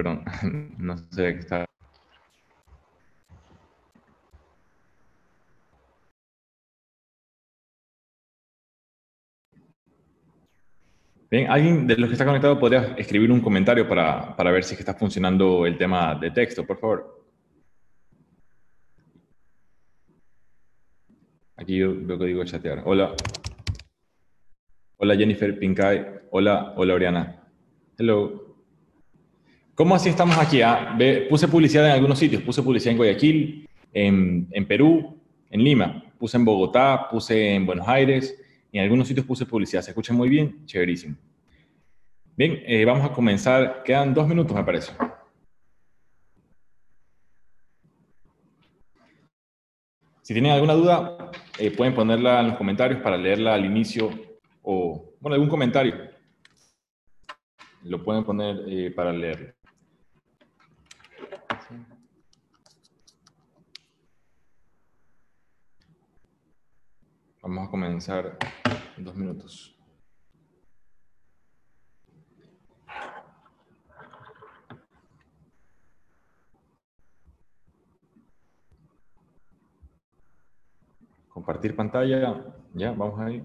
Perdón, no sé qué está. Bien, alguien de los que está conectado podría escribir un comentario para, para ver si está funcionando el tema de texto, por favor. Aquí yo veo que digo chatear. Hola. Hola Jennifer Pincay. Hola, hola Oriana. Hello. ¿Cómo así estamos aquí? Ah, puse publicidad en algunos sitios. Puse publicidad en Guayaquil, en, Perú, en Lima. Puse en Bogotá, puse en Buenos Aires en algunos sitios puse publicidad. ¿Se escucha muy bien? Chéverísimo. Bien, eh, vamos a comenzar. Quedan dos minutos, me parece. Si tienen alguna duda, eh, pueden ponerla en los comentarios para leerla al inicio o, bueno, algún comentario. Lo pueden poner eh, para leerlo. Vamos a comenzar en dos minutos. Compartir pantalla. Ya, vamos ahí.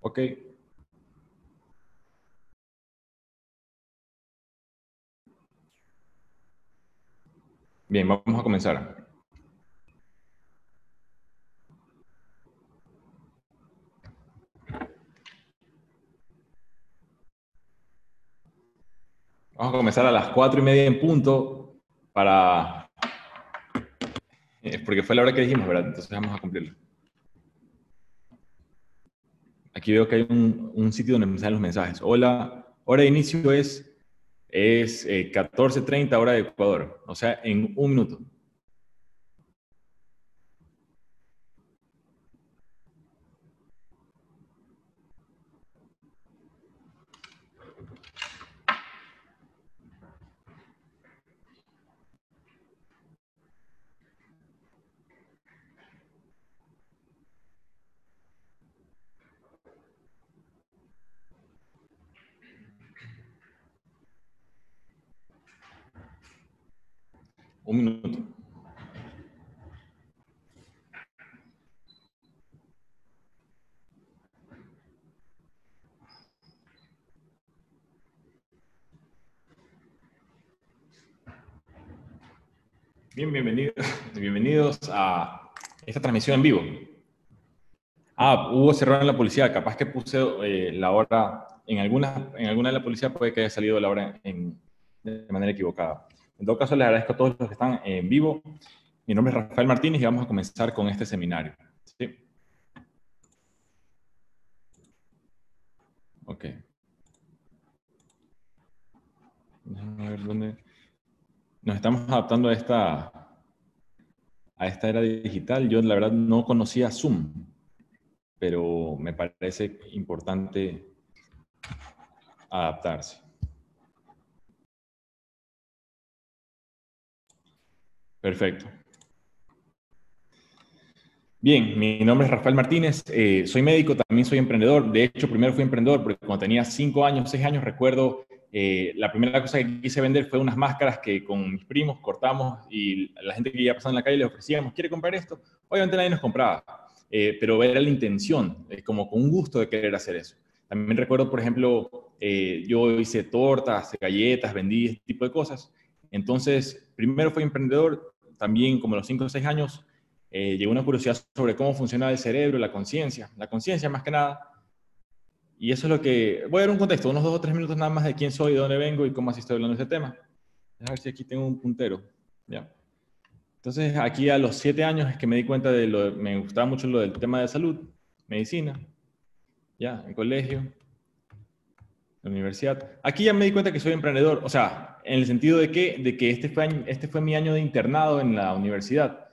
Ok. Bien, vamos a comenzar. Vamos a comenzar a las cuatro y media en punto para... Eh, porque fue la hora que dijimos, ¿verdad? Entonces vamos a cumplirlo. Aquí veo que hay un, sitio donde me salen los mensajes. Hola, hora de inicio es, es 14.30 eh, hora de Ecuador, o sea, en un minuto. Un minuto. Bien, bienvenidos, bienvenidos a transmisión en vivo. Ah, hubo cerrado en la policía. Capaz que puse eh, la hora, en alguna, en alguna de la policía puede que haya salido la hora de manera equivocada. En todo caso, les agradezco a todos los que están en vivo. Mi nombre es Rafael Martínez y vamos a comenzar con este seminario. ¿Sí? Ok. Déjame ver dónde... Nos estamos adaptando a esta, a esta era digital. Yo, la verdad, no conocía Zoom, pero me parece importante adaptarse. Perfecto. Bien, mi nombre es Rafael Martínez, eh, soy médico, también soy emprendedor. De hecho, primero fui emprendedor porque cuando tenía cinco años, seis años, recuerdo, eh, la primera cosa que quise vender fue unas máscaras que con mis primos cortamos y la gente que iba pasando en la calle le ofrecíamos, ¿quiere comprar esto? Obviamente nadie nos compraba, eh, pero era la intención, como con gusto de querer hacer eso. También recuerdo, por ejemplo, yo hice tortas, galletas, vendí este tipo de cosas. Entonces, primero fui emprendedor, también como los 5 o 6 años, eh, llegó una curiosidad sobre cómo funciona el cerebro, la conciencia, la conciencia más que nada. Y eso es lo que... Voy a dar un contexto, unos dos o tres minutos nada más de quién soy, de dónde vengo y cómo así estoy hablando de este tema. A ver si aquí tengo un puntero. ¿ya? Entonces, aquí a los 7 años es que me di cuenta de lo... Me gustaba mucho lo del tema de salud, medicina, ya, en colegio, en universidad. Aquí ya me di cuenta que soy emprendedor. O sea, en el sentido de que, de que este, fue, este fue mi año de internado en la universidad.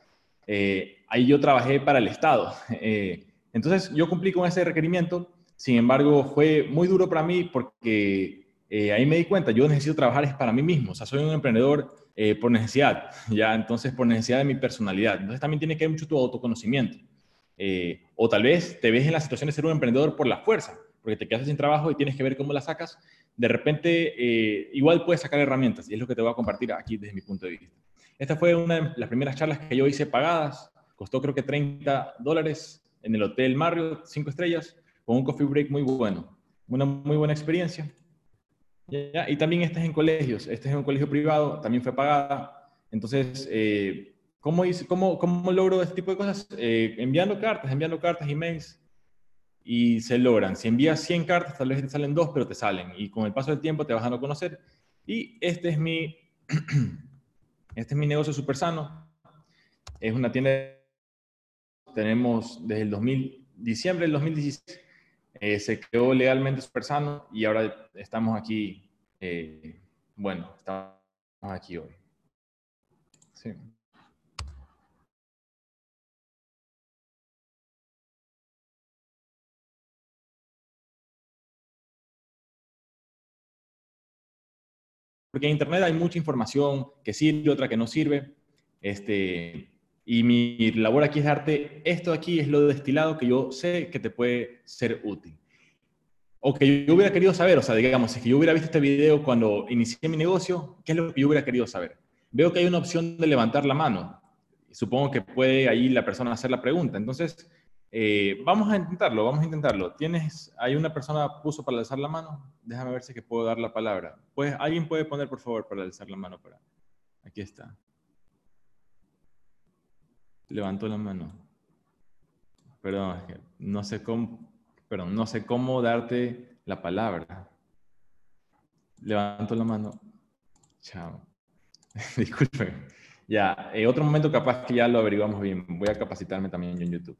Eh, ahí yo trabajé para el Estado. Eh, entonces yo cumplí con ese requerimiento, sin embargo fue muy duro para mí porque eh, ahí me di cuenta, yo necesito trabajar es para mí mismo, o sea, soy un emprendedor por necesidad, ya, entonces por necesidad de mi personalidad. Entonces también tiene que ver mucho tu autoconocimiento. o tal vez te ves en la situación de ser un emprendedor por la fuerza, porque te quedas sin trabajo y tienes que ver cómo la sacas. de repente eh, igual puedes sacar herramientas y es lo que te voy a compartir aquí desde mi punto de vista. Esta fue una de las primeras charlas que yo hice pagadas, costó creo que 30 dólares en el Hotel Marriott, 5 estrellas, con un coffee break muy bueno, una muy buena experiencia. Y también este es en colegios, este es en un colegio privado, también fue pagada. Entonces, eh, ¿cómo, hice, cómo, ¿cómo logro este tipo de cosas? Eh, enviando cartas, enviando cartas, emails, y se logran. Si envías 100 cartas, tal vez te salen dos, pero te salen. Y con el paso del tiempo te vas a conocer. Y este es mi, este es mi negocio súper sano. Es una tienda, tenemos desde el 2000, diciembre del 2016, eh, se creó legalmente súper sano y ahora estamos aquí, eh, bueno, estamos aquí hoy. Sí. Porque en Internet hay mucha información que sirve, otra que no sirve. Este, y mi labor aquí es darte, esto aquí es lo destilado que yo sé que te puede ser útil. O que yo hubiera querido saber, o sea, digamos, si yo hubiera visto este video cuando inicié mi negocio, ¿qué es lo que yo hubiera querido saber? Veo que hay una opción de levantar la mano. Supongo que puede ahí la persona hacer la pregunta. Entonces, eh, vamos a intentarlo, vamos a intentarlo. ¿Tienes, hay una persona puso para alzar la mano? Déjame ver si que puedo dar la palabra. Pues, ¿Alguien puede poner, por favor, para alzar la mano? Para... Aquí está. Levantó la mano. Perdón, no sé cómo, perdón, no sé cómo darte la palabra. Levanto la mano. Chao. Disculpen. Ya, en otro momento capaz que ya lo averiguamos bien. Voy a capacitarme también yo en YouTube.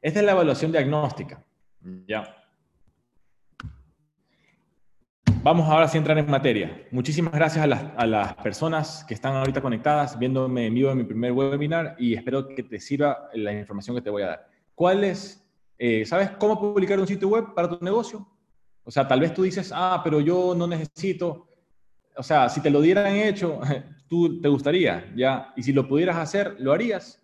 Esta es la evaluación diagnóstica. Ya. Vamos ahora a entrar en materia. Muchísimas gracias a las, personas que están ahorita conectadas, viéndome en vivo en mi primer webinar y espero que te sirva la información que te voy a dar. ¿Cuál es, eh, sabes cómo publicar un sitio web para tu negocio? O sea, tal vez tú dices, ah, pero yo no necesito, o sea, si te lo dieran hecho, tú te gustaría, ¿ya? Y si lo pudieras hacer, ¿lo harías?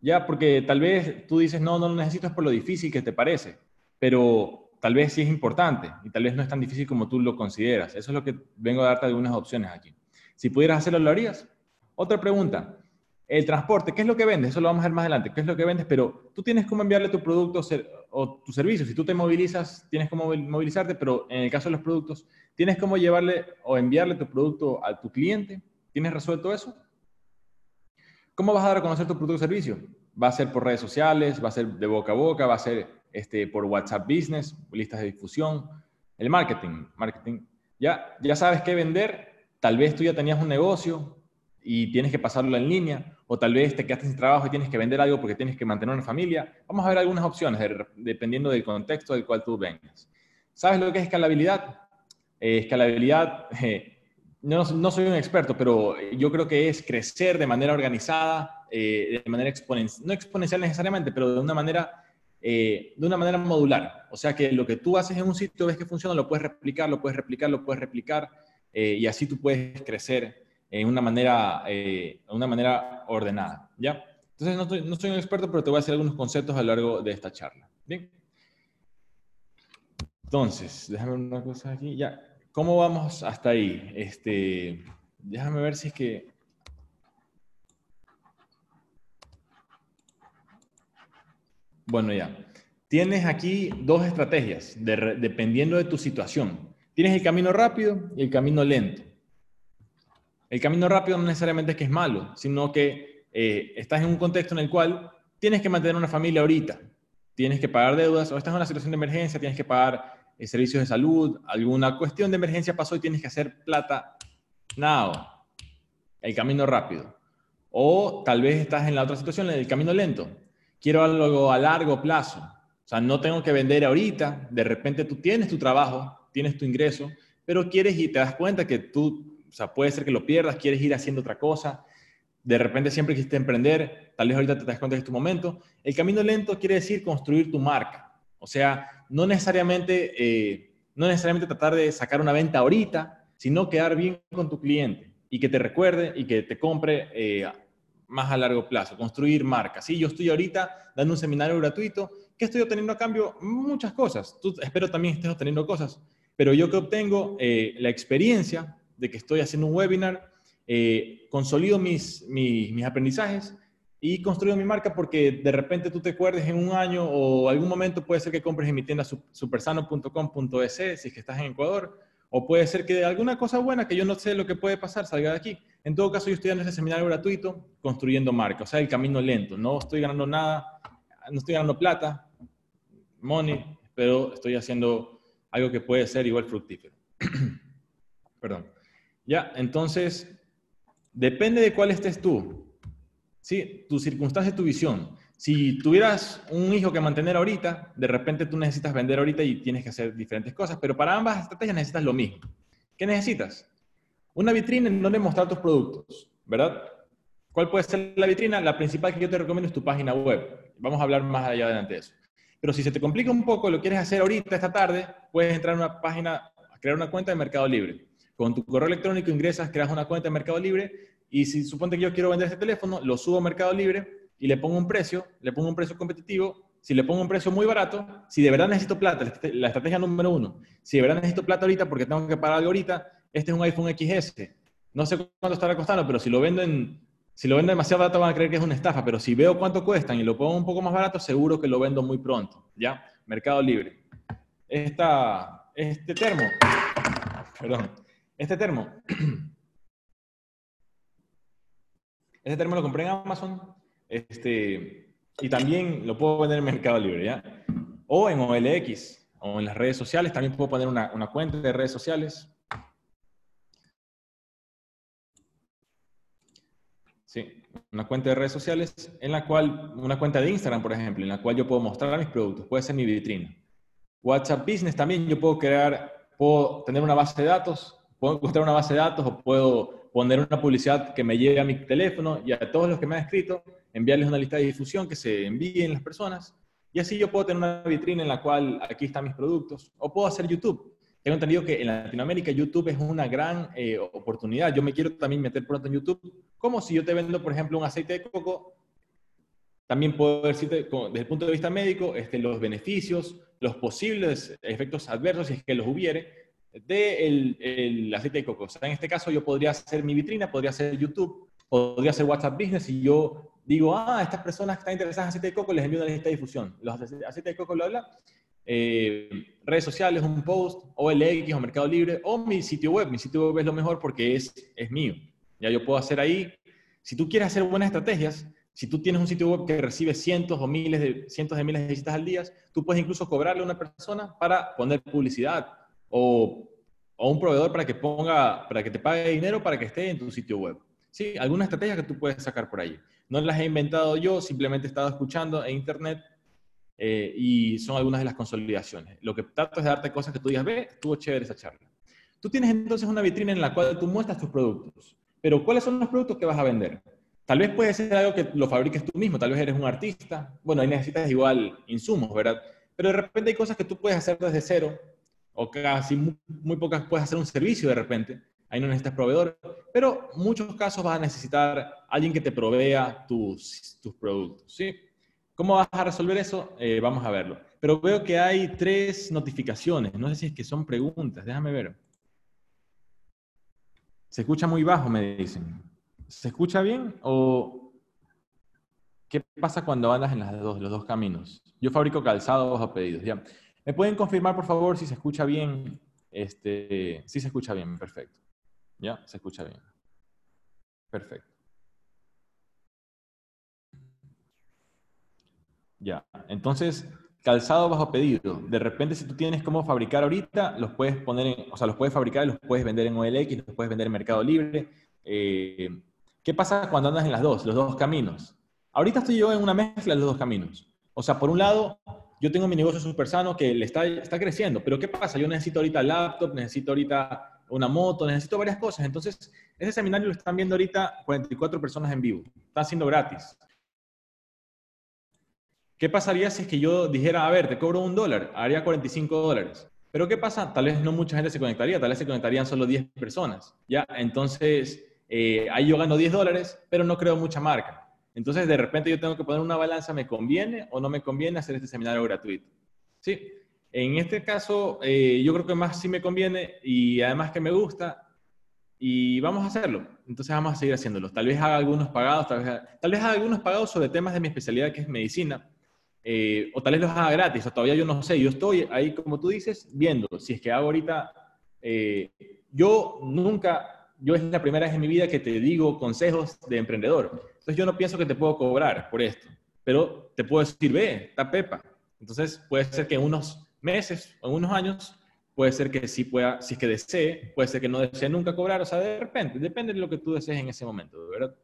Ya, porque tal vez tú dices, no, no lo necesito, es por lo difícil que te parece, pero tal vez sí es importante y tal vez no es tan difícil como tú lo consideras. Eso es lo que vengo a darte algunas opciones aquí. Si pudieras hacerlo, ¿lo harías? Otra pregunta, el transporte, ¿qué es lo que vendes? Eso lo vamos a ver más adelante, ¿qué es lo que vendes? Pero tú tienes cómo enviarle tu producto o tu servicio. Si tú te movilizas, tienes cómo movilizarte, pero en el caso de los productos, ¿tienes cómo llevarle o enviarle tu producto a tu cliente? ¿Tienes resuelto eso? ¿Cómo vas a dar a conocer tu producto o servicio? Va a ser por redes sociales, va a ser de boca a boca, va a ser este, por WhatsApp Business, listas de difusión, el marketing, marketing. Ya, ya sabes qué vender, tal vez tú ya tenías un negocio y tienes que pasarlo en línea, o tal vez te quedaste sin trabajo y tienes que vender algo porque tienes que mantener una familia. Vamos a ver algunas opciones dependiendo del contexto del cual tú vengas. ¿Sabes lo que es escalabilidad? Eh, escalabilidad, eh, no, no, soy un experto, pero yo creo que es crecer de manera organizada, eh, de manera exponencial, no exponencial necesariamente, pero de una manera eh, de una manera modular. O sea que lo que tú haces en un sitio, ves que funciona, lo puedes replicar, lo puedes replicar, lo puedes replicar, eh, y así tú puedes crecer en una manera, una manera ordenada. ¿ya? Entonces, no, no soy un experto, pero te voy a hacer algunos conceptos a lo largo de esta charla. Bien. Entonces, déjame una cosa aquí. Ya, ¿Cómo vamos hasta ahí? Este, déjame ver si es que... Bueno, ya. Tienes aquí dos estrategias dependiendo de tu situación. Tienes el camino rápido y el camino lento. El camino rápido no necesariamente es que es malo, sino que eh, estás en un contexto en el cual tienes que mantener una familia ahorita, tienes que pagar deudas o estás en una situación de emergencia, tienes que pagar eh, servicios de salud, alguna cuestión de emergencia pasó y tienes que hacer plata now, el camino rápido. O tal vez estás en la otra situación, el camino lento. Quiero algo a largo plazo. O sea, no tengo que vender ahorita. De repente tú tienes tu trabajo, tienes tu ingreso, pero quieres y te das cuenta que tú, o sea, puede ser que lo pierdas, quieres ir haciendo otra cosa. De repente siempre quisiste emprender, tal vez ahorita te das cuenta que es tu momento. El camino lento quiere decir construir tu marca. O sea, no necesariamente, eh, no necesariamente tratar de sacar una venta ahorita, sino quedar bien con tu cliente y que te recuerde y que te compre eh, más a largo plazo, construir marcas. Sí, yo estoy ahorita dando un seminario gratuito. ¿Qué estoy obteniendo a cambio? Muchas cosas. Espero también estés obteniendo cosas. pero yo que obtengo eh, la experiencia de que estoy haciendo un webinar, eh, consolido mis, mis, mis, aprendizajes y construyo mi marca porque de repente tú te acuerdes en un año o algún momento puede ser que compres en mi tienda supersano.com.es si es que estás en Ecuador, o puede ser que alguna cosa buena que yo no sé lo que puede pasar salga de aquí. En todo caso, yo estoy dando ese seminario gratuito construyendo marca, o sea, el camino lento. No estoy ganando nada, no estoy ganando plata, money, pero estoy haciendo algo que puede ser igual fructífero. Perdón. Ya, entonces, depende de cuál estés tú. Sí, tu circunstancia, tu visión. Si tuvieras un hijo que mantener ahorita, de repente tú necesitas vender ahorita y tienes que hacer diferentes cosas, pero para ambas estrategias necesitas lo mismo. ¿Qué necesitas? Una vitrina en donde mostrar tus productos, ¿verdad? ¿Cuál puede ser la vitrina? La principal que yo te recomiendo es tu página web. Vamos a hablar más allá adelante de eso. Pero si se te complica un poco, lo quieres hacer ahorita, esta tarde, puedes entrar a una página, crear una cuenta de Mercado Libre. Con tu correo electrónico ingresas, creas una cuenta de Mercado Libre y si suponte que yo quiero vender este teléfono, lo subo a Mercado Libre y le pongo un precio, le pongo un precio competitivo, si le pongo un precio muy barato, si de verdad necesito plata, la estrategia número uno, si de verdad necesito plata ahorita porque tengo que pagar algo ahorita, este es un iPhone XS. No sé cuánto estará costando, pero si lo vendo en, si lo vendo demasiado barato van a creer que es una estafa, pero si veo cuánto cuestan y lo pongo un poco más barato, seguro que lo vendo muy pronto, ¿ya? Mercado Libre. Esta, este termo, perdón, este termo, este termo lo compré en Amazon, este, y también lo puedo vender en Mercado Libre, ¿ya? O en OLX, o en las redes sociales, también puedo poner una, una cuenta de redes sociales. Sí, una cuenta de redes sociales en la cual, una cuenta de Instagram, por ejemplo, en la cual yo puedo mostrar mis productos, puede ser mi vitrina. WhatsApp Business también yo puedo crear, puedo tener una base de datos, puedo encontrar una base de datos o puedo poner una publicidad que me llegue a mi teléfono y a todos los que me han escrito enviarles una lista de difusión que se envíen las personas. Y así yo puedo tener una vitrina en la cual aquí están mis productos. O puedo hacer YouTube. Tengo entendido que en Latinoamérica YouTube es una gran eh, oportunidad. Yo me quiero también meter pronto en YouTube. Como si yo te vendo, por ejemplo, un aceite de coco, también puedo decirte desde el punto de vista médico este, los beneficios, los posibles efectos adversos, si es que los hubiere, de el aceite de coco. O sea, en este caso yo podría hacer mi vitrina, podría hacer YouTube, podría hacer WhatsApp Business y yo digo, ah, estas personas que están interesadas en aceite de coco les envío una lista de difusión. Los aceite de coco lo habla. Eh, redes sociales, un post, o OLX o Mercado Libre, o mi sitio web. Mi sitio web es lo mejor porque es, es mío. Ya yo puedo hacer ahí. Si tú quieres hacer buenas estrategias, si tú tienes un sitio web que recibe cientos o miles de, cientos de miles de visitas al día, tú puedes incluso cobrarle a una persona para poner publicidad o, o un proveedor para que, ponga, para que te pague dinero para que esté en tu sitio web. Sí, alguna estrategia que tú puedes sacar por ahí. No las he inventado yo, simplemente he estado escuchando en internet eh, y son algunas de las consolidaciones. Lo que trato es de darte cosas que tú digas, ve, estuvo chévere esa charla. Tú tienes entonces una vitrina en la cual tú muestras tus productos, pero ¿cuáles son los productos que vas a vender? Tal vez puede ser algo que lo fabriques tú mismo, tal vez eres un artista, bueno, ahí necesitas igual insumos, ¿verdad? Pero de repente hay cosas que tú puedes hacer desde cero, o casi muy, pocas puedes hacer un servicio de repente, ahí no necesitas proveedor, pero muchos casos vas a necesitar alguien que te provea tus, tus productos, ¿sí? ¿Cómo vas a resolver eso? Eh, vamos a verlo. Pero veo que hay tres notificaciones, no sé si es que son preguntas, déjame ver. Se escucha muy bajo, me dicen. ¿Se escucha bien o qué pasa cuando andas en las dos, los dos caminos? Yo fabrico calzado bajo pedidos, ¿ya? ¿Me pueden confirmar, por favor, si se escucha bien? Este, sí se escucha bien, perfecto. ¿Ya? Se escucha bien. Perfecto. Ya, entonces, calzado bajo pedido. De repente, si tú tienes cómo fabricar ahorita, los puedes poner en, o sea, los puedes fabricar y los puedes vender en OLX, los puedes vender en Mercado Libre. Eh, ¿Qué pasa cuando andas en las dos, los dos caminos? Ahorita estoy yo en una mezcla de los dos caminos. O sea, por un lado, yo tengo mi negocio súper sano que le está, está creciendo, pero ¿qué pasa? Yo necesito ahorita laptop, necesito ahorita una moto, necesito varias cosas. Entonces, ese seminario lo están viendo ahorita 44 personas en vivo. Está siendo gratis. ¿Qué pasaría si es que yo dijera, a ver, te cobro un dólar? Haría 45 dólares. Pero ¿qué pasa? Tal vez no mucha gente se conectaría, tal vez se conectarían solo 10 personas. ¿ya? Entonces, eh, ahí yo gano 10 dólares, pero no creo mucha marca. Entonces, de repente yo tengo que poner una balanza, ¿me conviene o no me conviene hacer este seminario gratuito? ¿Sí? En este caso, eh, yo creo que más sí me conviene y además que me gusta y vamos a hacerlo. Entonces vamos a seguir haciéndolo. Tal vez haga algunos pagados, tal vez, tal vez haga algunos pagados sobre temas de mi especialidad que es medicina. Eh, o tal vez los haga gratis, o todavía yo no sé. Yo estoy ahí, como tú dices, viendo si es que hago ahorita. Eh, yo nunca, yo es la primera vez en mi vida que te digo consejos de emprendedor. Entonces yo no pienso que te puedo cobrar por esto, pero te puedo decir, ve, está Pepa. Entonces puede ser que en unos meses o en unos años puede ser que sí pueda, si es que desee, puede ser que no desee nunca cobrar, o sea, de repente, depende de lo que tú desees en ese momento, ¿verdad?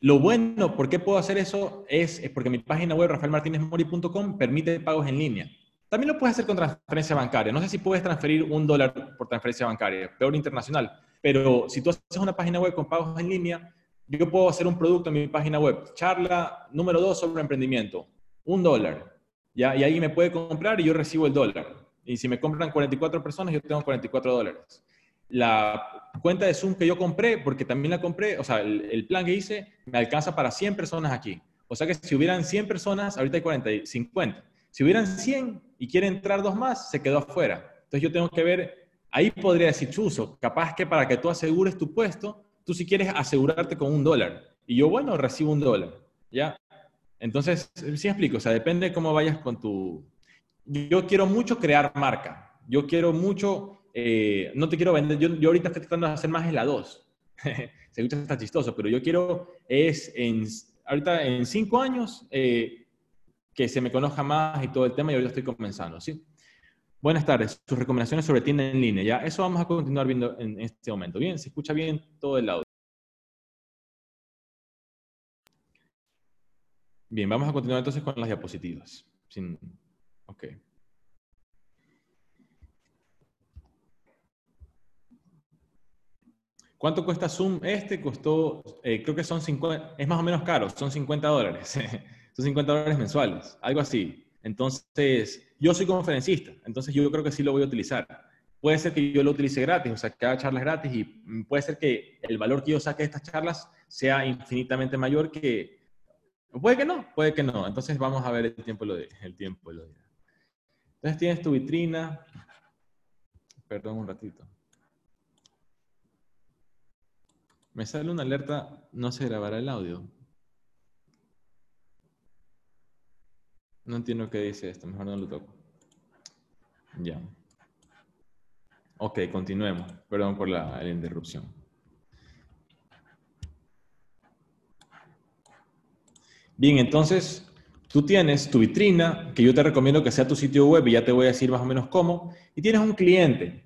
Lo bueno, ¿por qué puedo hacer eso? Es, porque mi página web, rafaelmartinezmori.com, permite pagos en línea. También lo puedes hacer con transferencia bancaria. No sé si puedes transferir un dólar por transferencia bancaria, peor internacional. Pero si tú haces una página web con pagos en línea, yo puedo hacer un producto en mi página web. Charla número 2 sobre emprendimiento. Un dólar. Y ahí me puede comprar y yo recibo el dólar. Y si me compran 44 personas, yo tengo 44 dólares. La cuenta de Zoom que yo compré, porque también la compré, o sea, el, plan que hice me alcanza para 100 personas aquí. O sea que si hubieran 100 personas, ahorita hay 40, 50. Si hubieran 100 y quieren entrar dos más, se quedó afuera. Entonces yo tengo que ver, ahí podría decir Chuzo, capaz que para que tú asegures tu puesto, tú si quieres asegurarte con un dólar. Y yo, bueno, recibo un dólar. ¿Ya? Entonces, sí explico, o sea, depende de cómo vayas con tu, yo quiero mucho crear marca. Yo quiero mucho, eh, no te quiero vender, yo, yo, ahorita estoy tratando de hacer más en la 2. Se escucha está chistoso, pero yo quiero es en, ahorita en cinco años eh, que se me conozca más y todo el tema y ahorita estoy comenzando, ¿sí? Buenas tardes. Sus recomendaciones sobre tienda en línea. Ya, eso vamos a continuar viendo en este momento. Bien, se escucha bien todo el audio. Bien, vamos a continuar entonces con las diapositivas. Ok. ¿Cuánto cuesta Zoom? Este costó, eh, creo que son 50, es más o menos caro, son 50 dólares. son 50 dólares mensuales, algo así. Entonces, yo soy conferencista, entonces yo creo que sí lo voy a utilizar. Puede ser que yo lo utilice gratis, o sea, que haga charlas gratis y puede ser que el valor que yo saque de estas charlas sea infinitamente mayor que... Puede que no, puede que no. Entonces vamos a ver el tiempo lo de, el tiempo lo dirá. Entonces tienes tu vitrina. Perdón un ratito. Me sale una alerta, no se grabará el audio. No entiendo qué dice esto, mejor no lo toco. Ya. Ok, continuemos. Perdón por la interrupción. Bien, entonces, Tú tienes tu vitrina, que yo te recomiendo que sea tu sitio web y ya te voy a decir más o menos cómo, y tienes un cliente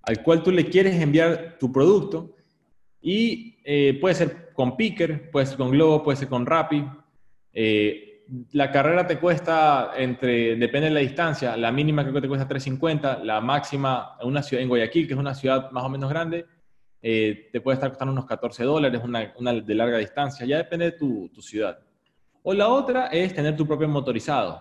al cual tú le quieres enviar tu producto y eh, puede ser con Picker, puede ser con Globo, puede ser con Rappi. Eh, la carrera te cuesta entre, depende de la distancia, la mínima creo que te cuesta 3.50, la máxima en una ciudad, en Guayaquil, que es una ciudad más o menos grande, eh, te puede estar costando unos 14 dólares, una, de larga distancia, ya depende de tu, tu ciudad. O la otra es tener tu propio motorizado.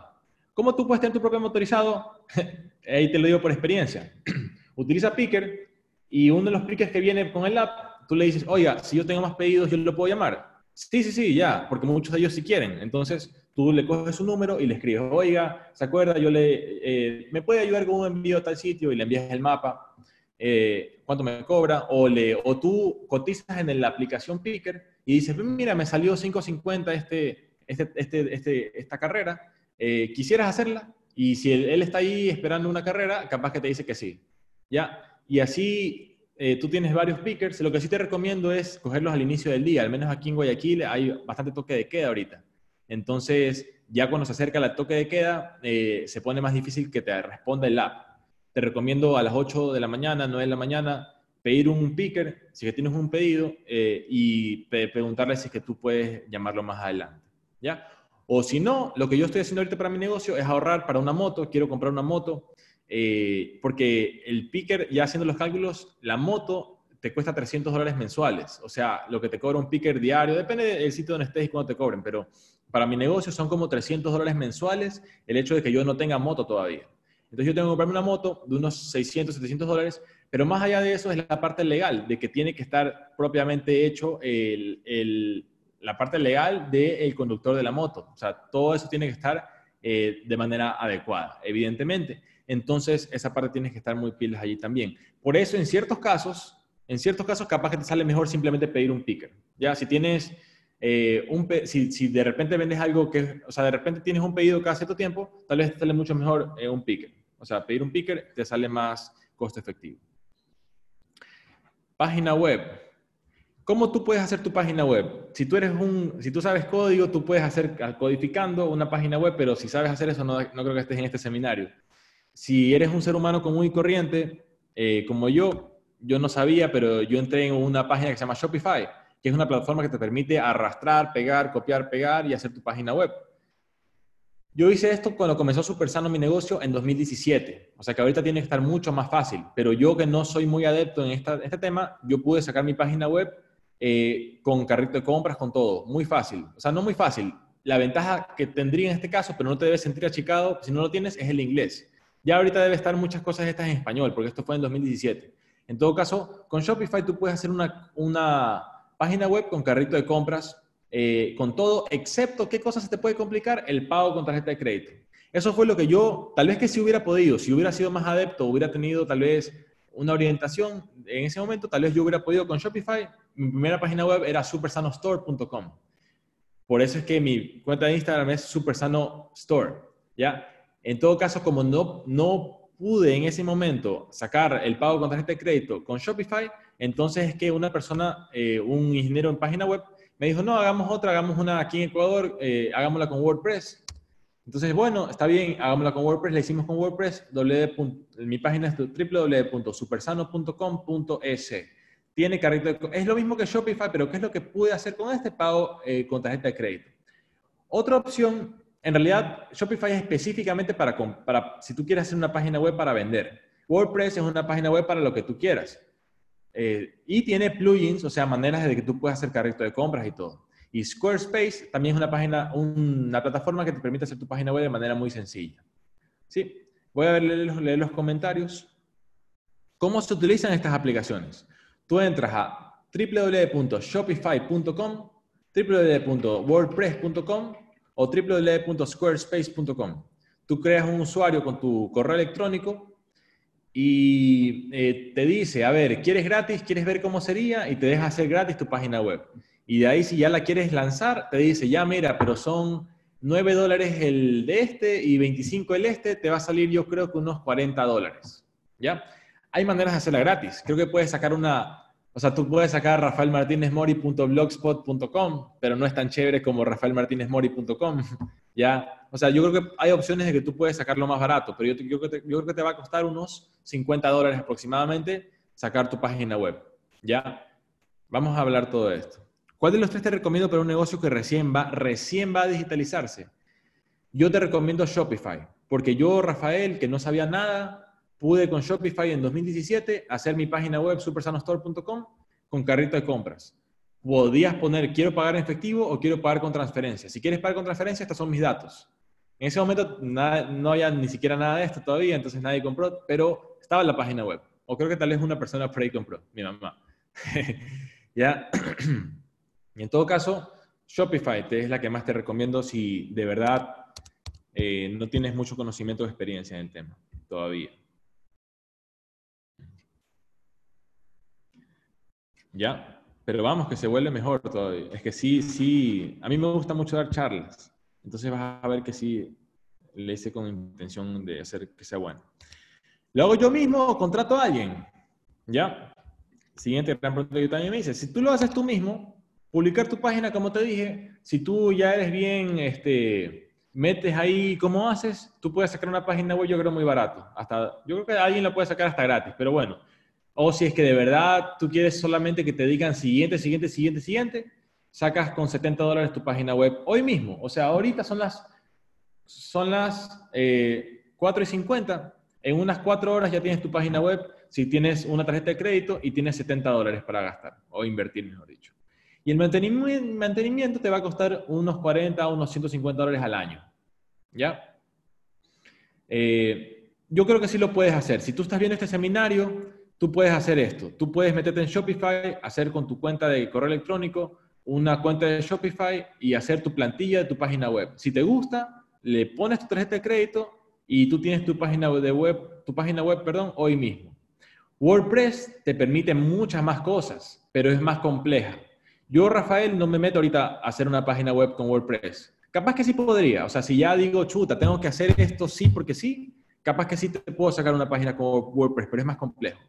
¿Cómo tú puedes tener tu propio motorizado? Ahí te lo digo por experiencia. Utiliza Picker y uno de los pickers que viene con el app, tú le dices, oiga, si yo tengo más pedidos, yo lo puedo llamar. Sí, sí, sí, ya, porque muchos de ellos sí quieren. Entonces, tú le coges su número y le escribes, oiga, ¿se acuerda? Yo le, eh, ¿me puede ayudar con un envío a tal sitio? Y le envías el mapa, eh, cuánto me cobra, o, le, o tú cotizas en la aplicación Picker y dices, mira, me salió 5.50 este, este, este, este, esta carrera, eh, ¿quisieras hacerla? Y si él, está ahí esperando una carrera, capaz que te dice que sí. ¿Ya? Y así eh, tú tienes varios pickers. Lo que sí te recomiendo es cogerlos al inicio del día. Al menos aquí en Guayaquil hay bastante toque de queda ahorita. Entonces, ya cuando se acerca el toque de queda, eh, se pone más difícil que te responda el app. Te recomiendo a las 8 de la mañana, 9 de la mañana, pedir un picker, si que tienes un pedido, y preguntarle si es que tú puedes llamarlo más adelante. ¿ya? O si no, lo que yo estoy haciendo ahorita para mi negocio es ahorrar para una moto, quiero comprar una moto, eh, porque el picker, ya haciendo los cálculos, la moto te cuesta 300 dólares mensuales, o sea, lo que te cobra un picker diario, depende del sitio donde estés y cuándo te cobren, pero para mi negocio son como 300 dólares mensuales el hecho de que yo no tenga moto todavía. Entonces yo tengo que comprarme una moto de unos 600, 700 dólares, pero más allá de eso es la parte legal, de que tiene que estar propiamente hecho la parte legal del conductor de la moto. O sea, todo eso tiene que estar eh, de manera adecuada, evidentemente. Entonces, esa parte tienes que estar muy pilas allí también. Por eso, en ciertos casos, en ciertos casos, capaz que te sale mejor simplemente pedir un picker. Ya, si tienes eh, un, si, si, de repente vendes algo que, o sea, de repente tienes un pedido cada cierto tiempo, tal vez te sale mucho mejor eh, un picker. O sea, pedir un picker te sale más costo efectivo. Página web. ¿Cómo tú puedes hacer tu página web? Si tú eres un, si tú sabes código, tú puedes hacer codificando una página web, pero si sabes hacer eso, no, no creo que estés en este seminario. Si eres un ser humano común y corriente, eh, como yo, yo no sabía, pero yo entré en una página que se llama Shopify que es una plataforma que te permite arrastrar, pegar, copiar, pegar y hacer tu página web. Yo hice esto cuando comenzó Super Sano mi negocio en 2017. O sea que ahorita tiene que estar mucho más fácil. Pero yo que no soy muy adepto en este tema, yo pude sacar mi página web eh, con carrito de compras, con todo. Muy fácil. O sea, no muy fácil. La ventaja que tendría en este caso, pero no te debes sentir achicado si no lo tienes, es el inglés. Ya ahorita debe estar muchas cosas estas en español, porque esto fue en 2017. En todo caso, con Shopify tú puedes hacer una, una página web con carrito de compras, eh, con todo, excepto qué cosas se te puede complicar, el pago con tarjeta de crédito. Eso fue lo que yo, tal vez que si hubiera podido, si hubiera sido más adepto, hubiera tenido tal vez una orientación en ese momento, tal vez yo hubiera podido con Shopify. Mi primera página web era supersanostore.com. Por eso es que mi cuenta de Instagram es supersano store, ¿ya? En todo caso, como no, no pude en ese momento sacar el pago con tarjeta de crédito con Shopify, entonces es que una persona, eh, un ingeniero en página web, me dijo, no, hagamos otra, hagamos una aquí en Ecuador, eh, hagámosla con WordPress. Entonces, bueno, está bien, hagámosla con WordPress, la hicimos con WordPress, mi página es www.supersano.com.es. Tiene carrito Es lo mismo que Shopify, pero ¿qué es lo que pude hacer con este pago eh, con tarjeta de crédito? Otra opción, en realidad, Shopify es específicamente para, para si tú quieres hacer una página web para vender. WordPress es una página web para lo que tú quieras. Eh, y tiene plugins, o sea, maneras de que tú puedas hacer carrito de compras y todo. Y Squarespace también es una página, una plataforma que te permite hacer tu página web de manera muy sencilla. ¿Sí? Voy a leer los, leer los comentarios. ¿Cómo se utilizan estas aplicaciones? Tú entras a www.shopify.com, www.wordpress.com o www.squarespace.com. Tú creas un usuario con tu correo electrónico y eh, te dice, a ver, ¿quieres gratis? ¿Quieres ver cómo sería? Y te deja hacer gratis tu página web. Y de ahí si ya la quieres lanzar, te dice, ya mira, pero son 9 dólares el de este y 25 el este, te va a salir yo creo que unos 40 dólares. ¿Ya? Hay maneras de hacerla gratis. Creo que puedes sacar una, o sea, tú puedes sacar rafaelmartinezmori.blogspot.com, pero no es tan chévere como rafaelmartinezmori.com. ¿Ya? O sea, yo creo que hay opciones de que tú puedes sacarlo más barato, pero yo, te, yo creo que te va a costar unos 50 dólares aproximadamente sacar tu página web. ¿Ya? Vamos a hablar todo esto. ¿Cuál de los tres te recomiendo para un negocio que recién va, recién va a digitalizarse? Yo te recomiendo Shopify, porque yo, Rafael, que no sabía nada, pude con Shopify en 2017 hacer mi página web supersanostore.com con carrito de compras. Podías poner, quiero pagar en efectivo o quiero pagar con transferencia. Si quieres pagar con transferencia, estos son mis datos. En ese momento no había ni siquiera nada de esto todavía, entonces nadie compró, pero estaba en la página web. O creo que tal vez una persona por ahí compró, mi mamá. ¿Ya? y en todo caso, Shopify es la que más te recomiendo si de verdad eh, no tienes mucho conocimiento o experiencia en el tema todavía. Ya, pero vamos, que se vuelve mejor todavía. Es que sí, sí, a mí me gusta mucho dar charlas, entonces vas a ver que sí le hice con intención de hacer que sea bueno. Lo hago yo mismo contrato a alguien. ¿Ya? Siguiente gran pregunta que también me dice, si tú lo haces tú mismo, publicar tu página, como te dije, si tú ya eres bien, este, metes ahí cómo haces, tú puedes sacar una página web, yo creo, muy barato. Hasta, yo creo que alguien la puede sacar hasta gratis, pero bueno, o si es que de verdad tú quieres solamente que te digan siguiente, siguiente, siguiente, siguiente, sacas con 70 dólares tu página web hoy mismo. O sea, ahorita son las, son las eh, 4 y 50. En unas 4 horas ya tienes tu página web si tienes una tarjeta de crédito y tienes 70 dólares para gastar o invertir, mejor dicho. Y el mantenimiento, te va a costar unos 40 o unos 150 dólares al año. ¿Ya? Eh, yo creo que sí lo puedes hacer. Si tú estás viendo este seminario, tú puedes hacer esto. Tú puedes meterte en Shopify, hacer con tu cuenta de correo electrónico una cuenta de Shopify y hacer tu plantilla de tu página web. Si te gusta, le pones tu tarjeta de crédito y tú tienes tu página de web, tu página web, perdón, hoy mismo. WordPress te permite muchas más cosas, pero es más compleja. Yo, Rafael, no me meto ahorita a hacer una página web con WordPress. Capaz que sí podría. O sea, si ya digo, chuta, tengo que hacer esto sí porque sí, capaz que sí te puedo sacar una página con WordPress, pero es más complejo.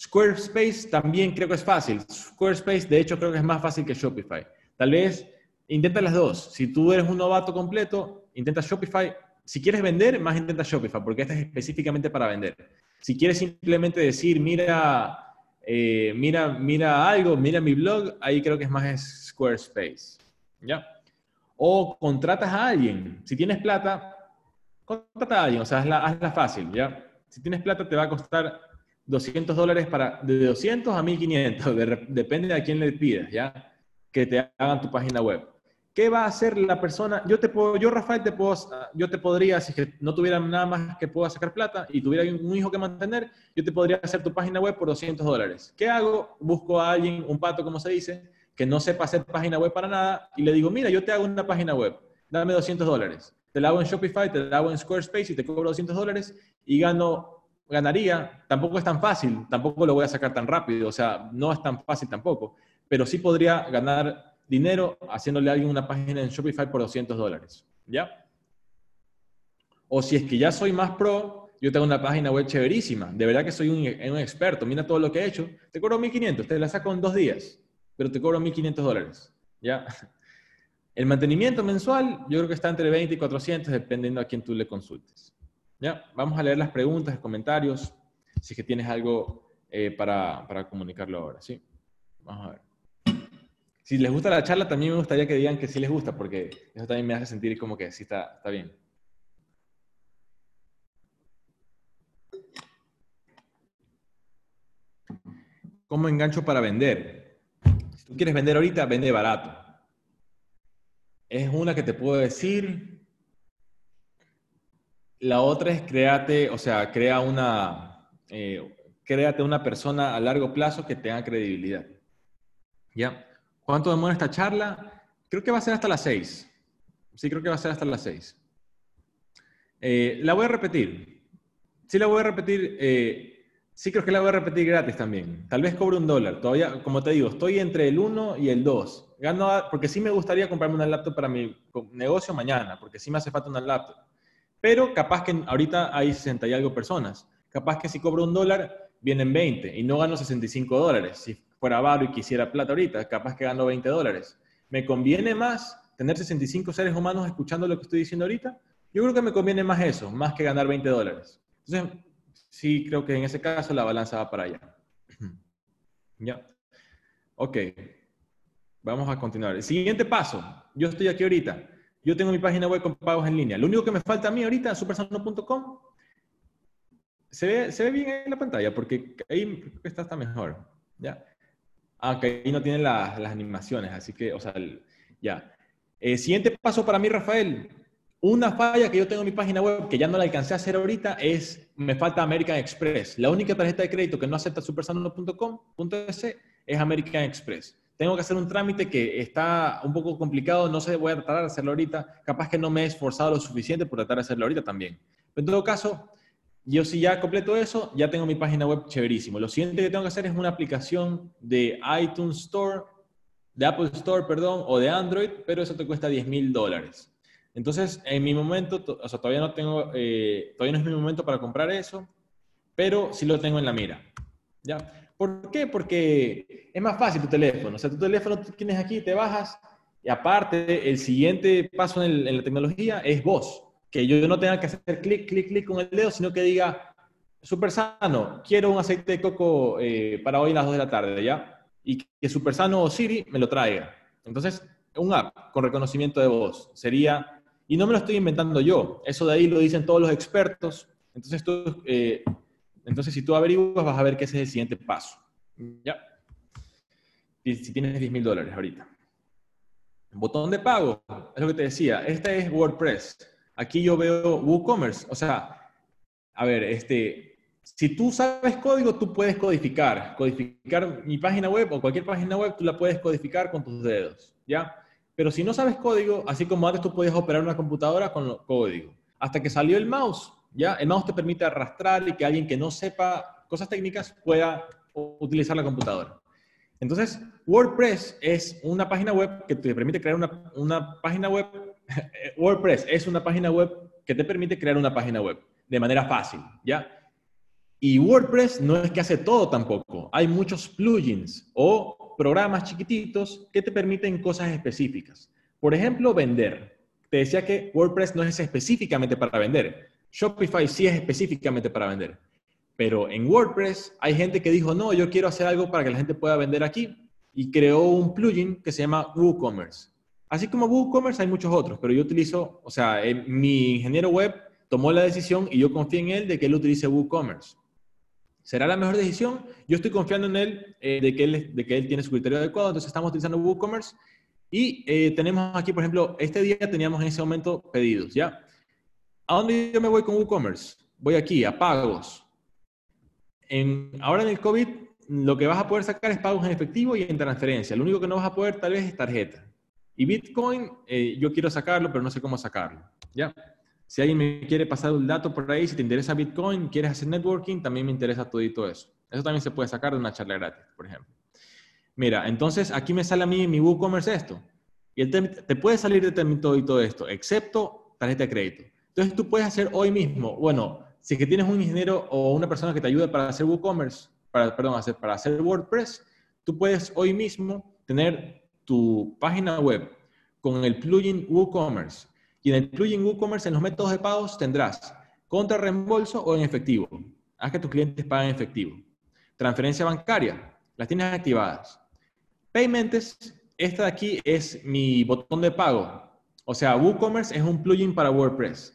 Squarespace también creo que es fácil. Squarespace, de hecho, creo que es más fácil que Shopify. Tal vez intenta las dos. Si tú eres un novato completo, intenta Shopify. Si quieres vender, más intenta Shopify, porque esta es específicamente para vender. Si quieres simplemente decir, mira, eh, mira, mira algo, mira mi blog, ahí creo que es más Squarespace. ¿Ya? O contratas a alguien. Si tienes plata, contrata a alguien, o sea, hazla, hazla fácil, ¿ya? Si tienes plata, te va a costar 200 dólares para, de 200 a 1500, depende de a quién le pidas, ¿ya? Que te hagan tu página web. ¿Qué va a hacer la persona? Yo te puedo, yo Rafael te puedo, yo te podría, si que no tuviera nada más que pueda sacar plata y tuviera un hijo que mantener, yo te podría hacer tu página web por 200 dólares. ¿Qué hago? Busco a alguien, un pato como se dice, que no sepa hacer página web para nada y le digo, mira, yo te hago una página web, dame 200 dólares. Te la hago en Shopify, te la hago en Squarespace y te cobro 200 dólares y gano, ganaría. Tampoco es tan fácil, tampoco lo voy a sacar tan rápido, o sea, no es tan fácil tampoco, pero sí podría ganar dinero haciéndole a alguien una página en Shopify por 200 dólares. ¿Ya? O si es que ya soy más pro, yo tengo una página web chéverísima. De verdad que soy un, experto. Mira todo lo que he hecho. Te cobro 1500, te la saco en dos días, pero te cobro 1500 dólares. ¿Ya? El mantenimiento mensual, yo creo que está entre 20 y 400, dependiendo a quién tú le consultes. ¿Ya? Vamos a leer las preguntas, comentarios, si es que tienes algo eh, para, para comunicarlo ahora. ¿sí? Vamos a ver si les gusta la charla, también me gustaría que digan que sí les gusta, porque eso también me hace sentir como que sí está, está bien. ¿Cómo engancho para vender? Si tú quieres vender ahorita, vende barato. Es una que te puedo decir. La otra es créate, o sea, crea una, eh, créate una persona a largo plazo que tenga credibilidad. ¿Ya? ¿Cuánto demora esta charla? Creo que va a ser hasta las 6. Sí, creo que va a ser hasta las 6. Eh, la voy a repetir. Sí, la voy a repetir. Eh, sí, creo que la voy a repetir gratis también. Tal vez cobre un dólar. Todavía, como te digo, estoy entre el 1 y el 2. Gano, porque sí me gustaría comprarme una laptop para mi negocio mañana, porque sí me hace falta una laptop. Pero capaz que ahorita hay 60 y algo personas. Capaz que si cobro un dólar, vienen 20 y no gano 65 dólares. Si fuera avaro y quisiera plata ahorita, capaz que gano 20 dólares. ¿Me conviene más tener 65 seres humanos escuchando lo que estoy diciendo ahorita? Yo creo que me conviene más eso, más que ganar 20 dólares. Entonces, sí creo que en ese caso la balanza va para allá. ya. Ok. Vamos a continuar. El siguiente paso. Yo estoy aquí ahorita. Yo tengo mi página web con pagos en línea. Lo único que me falta a mí ahorita supersano.com. Se ve, se ve bien en la pantalla porque ahí está hasta mejor. ¿ya? Aunque ahí no tienen las animaciones, así que, o sea, ya. Eh, siguiente paso para mí, Rafael. Una falla que yo tengo en mi página web que ya no la alcancé a hacer ahorita es, me falta American Express. La única tarjeta de crédito que no acepta supersano.com.es es American Express. Tengo que hacer un trámite que está un poco complicado, no sé, voy a tratar de hacerlo ahorita. Capaz que no me he esforzado lo suficiente por tratar de hacerlo ahorita también. Pero en todo caso, yo si ya completo eso, ya tengo mi página web chéverísimo. Lo siguiente que tengo que hacer es una aplicación de iTunes Store, de Apple Store, perdón, o de Android, pero eso te cuesta 10 mil dólares. Entonces, en mi momento, o sea, todavía no tengo, eh, todavía no es mi momento para comprar eso, pero sí lo tengo en la mira. ¿Ya? ¿Por qué? Porque es más fácil tu teléfono. O sea, tu teléfono tú tienes aquí, te bajas, y aparte, el siguiente paso en, la tecnología es voz que yo no tenga que hacer clic, clic, clic con el dedo, sino que diga, súper sano, quiero un aceite de coco eh, para hoy a las 2 de la tarde, ¿ya? Y que súper sano o Siri me lo traiga. Entonces, un app con reconocimiento de voz sería, y no me lo estoy inventando yo, eso de ahí lo dicen todos los expertos. Entonces, tú, eh, entonces si tú averiguas, vas a ver que ese es el siguiente paso, ¿ya? Si tienes 10 mil dólares ahorita. Botón de pago, es lo que te decía, este es WordPress Aquí yo veo WooCommerce. O sea, a ver, este, si tú sabes código, tú puedes codificar. Codificar mi página web o cualquier página web, tú la puedes codificar con tus dedos. ¿Ya? Pero si no sabes código, así como antes tú podías operar una computadora con código, hasta que salió el mouse, ¿ya? El mouse te permite arrastrar y que alguien que no sepa cosas técnicas pueda utilizar la computadora. Entonces, WordPress es una página web que te permite crear una, una página web. WordPress es una página web que te permite crear una página web de manera fácil, ¿ya? Y WordPress no es que hace todo tampoco. Hay muchos plugins o programas chiquititos que te permiten cosas específicas. Por ejemplo, vender. Te decía que WordPress no es específicamente para vender. Shopify sí es específicamente para vender. Pero en WordPress hay gente que dijo, no, yo quiero hacer algo para que la gente pueda vender aquí. Y creó un plugin que se llama WooCommerce. Así como WooCommerce hay muchos otros, pero yo utilizo, o sea, mi ingeniero web tomó la decisión y yo confío en él de que él utilice WooCommerce. ¿Será la mejor decisión? Yo estoy confiando en él, eh, de, que él de que él tiene su criterio adecuado, entonces estamos utilizando WooCommerce y eh, tenemos aquí, por ejemplo, este día teníamos en ese momento pedidos, ¿ya? ¿A dónde yo me voy con WooCommerce? Voy aquí, a pagos. Ahora en el COVID, lo que vas a poder sacar es pagos en efectivo y en transferencia. Lo único que no vas a poder tal vez es tarjeta. Y Bitcoin, eh, yo quiero sacarlo, pero no sé cómo sacarlo, ¿ya? Si alguien me quiere pasar un dato por ahí, si te interesa Bitcoin, quieres hacer networking, también me interesa todo eso. Eso también se puede sacar de una charla gratis, por ejemplo. Mira, entonces aquí me sale a mí en mi WooCommerce esto. Y te, te, puede salir de todo y todo esto, excepto tarjeta de crédito. Entonces tú puedes hacer hoy mismo, bueno, si que tienes un ingeniero o una persona que te ayude para hacer WooCommerce, para, perdón, hacer, para hacer WordPress, tú puedes hoy mismo tener tu página web con el plugin WooCommerce y en el plugin WooCommerce, en los métodos de pagos, tendrás contra reembolso o en efectivo. Haz que tus clientes paguen en efectivo. Transferencia bancaria, las tienes activadas. Payments, esta de aquí es mi botón de pago. O sea, WooCommerce es un plugin para WordPress.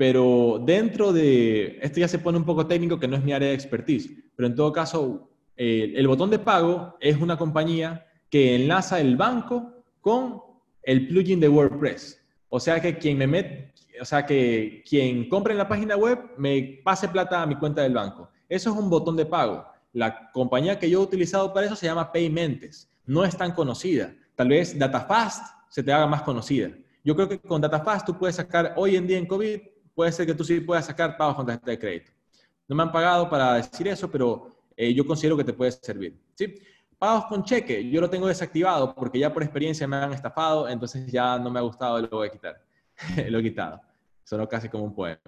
Pero dentro de, esto ya se pone un poco técnico que no es mi área de expertise, pero en todo caso, eh, el botón de pago es una compañía que enlaza el banco con el plugin de WordPress. O sea que quien me met, o sea que quien compre en la página web me pase plata a mi cuenta del banco. Eso es un botón de pago. La compañía que yo he utilizado para eso se llama Paymentes. No es tan conocida. Tal vez DataFast se te haga más conocida. Yo creo que con DataFast tú puedes sacar, hoy en día en COVID, puede ser que tú sí puedas sacar pagos con tarjeta de crédito. No me han pagado para decir eso, pero eh, yo considero que te puede servir. ¿sí? Pagos con cheque, yo lo tengo desactivado porque ya por experiencia me han estafado, entonces ya no me ha gustado y lo voy a quitar. lo he quitado. Sonó casi como un poema.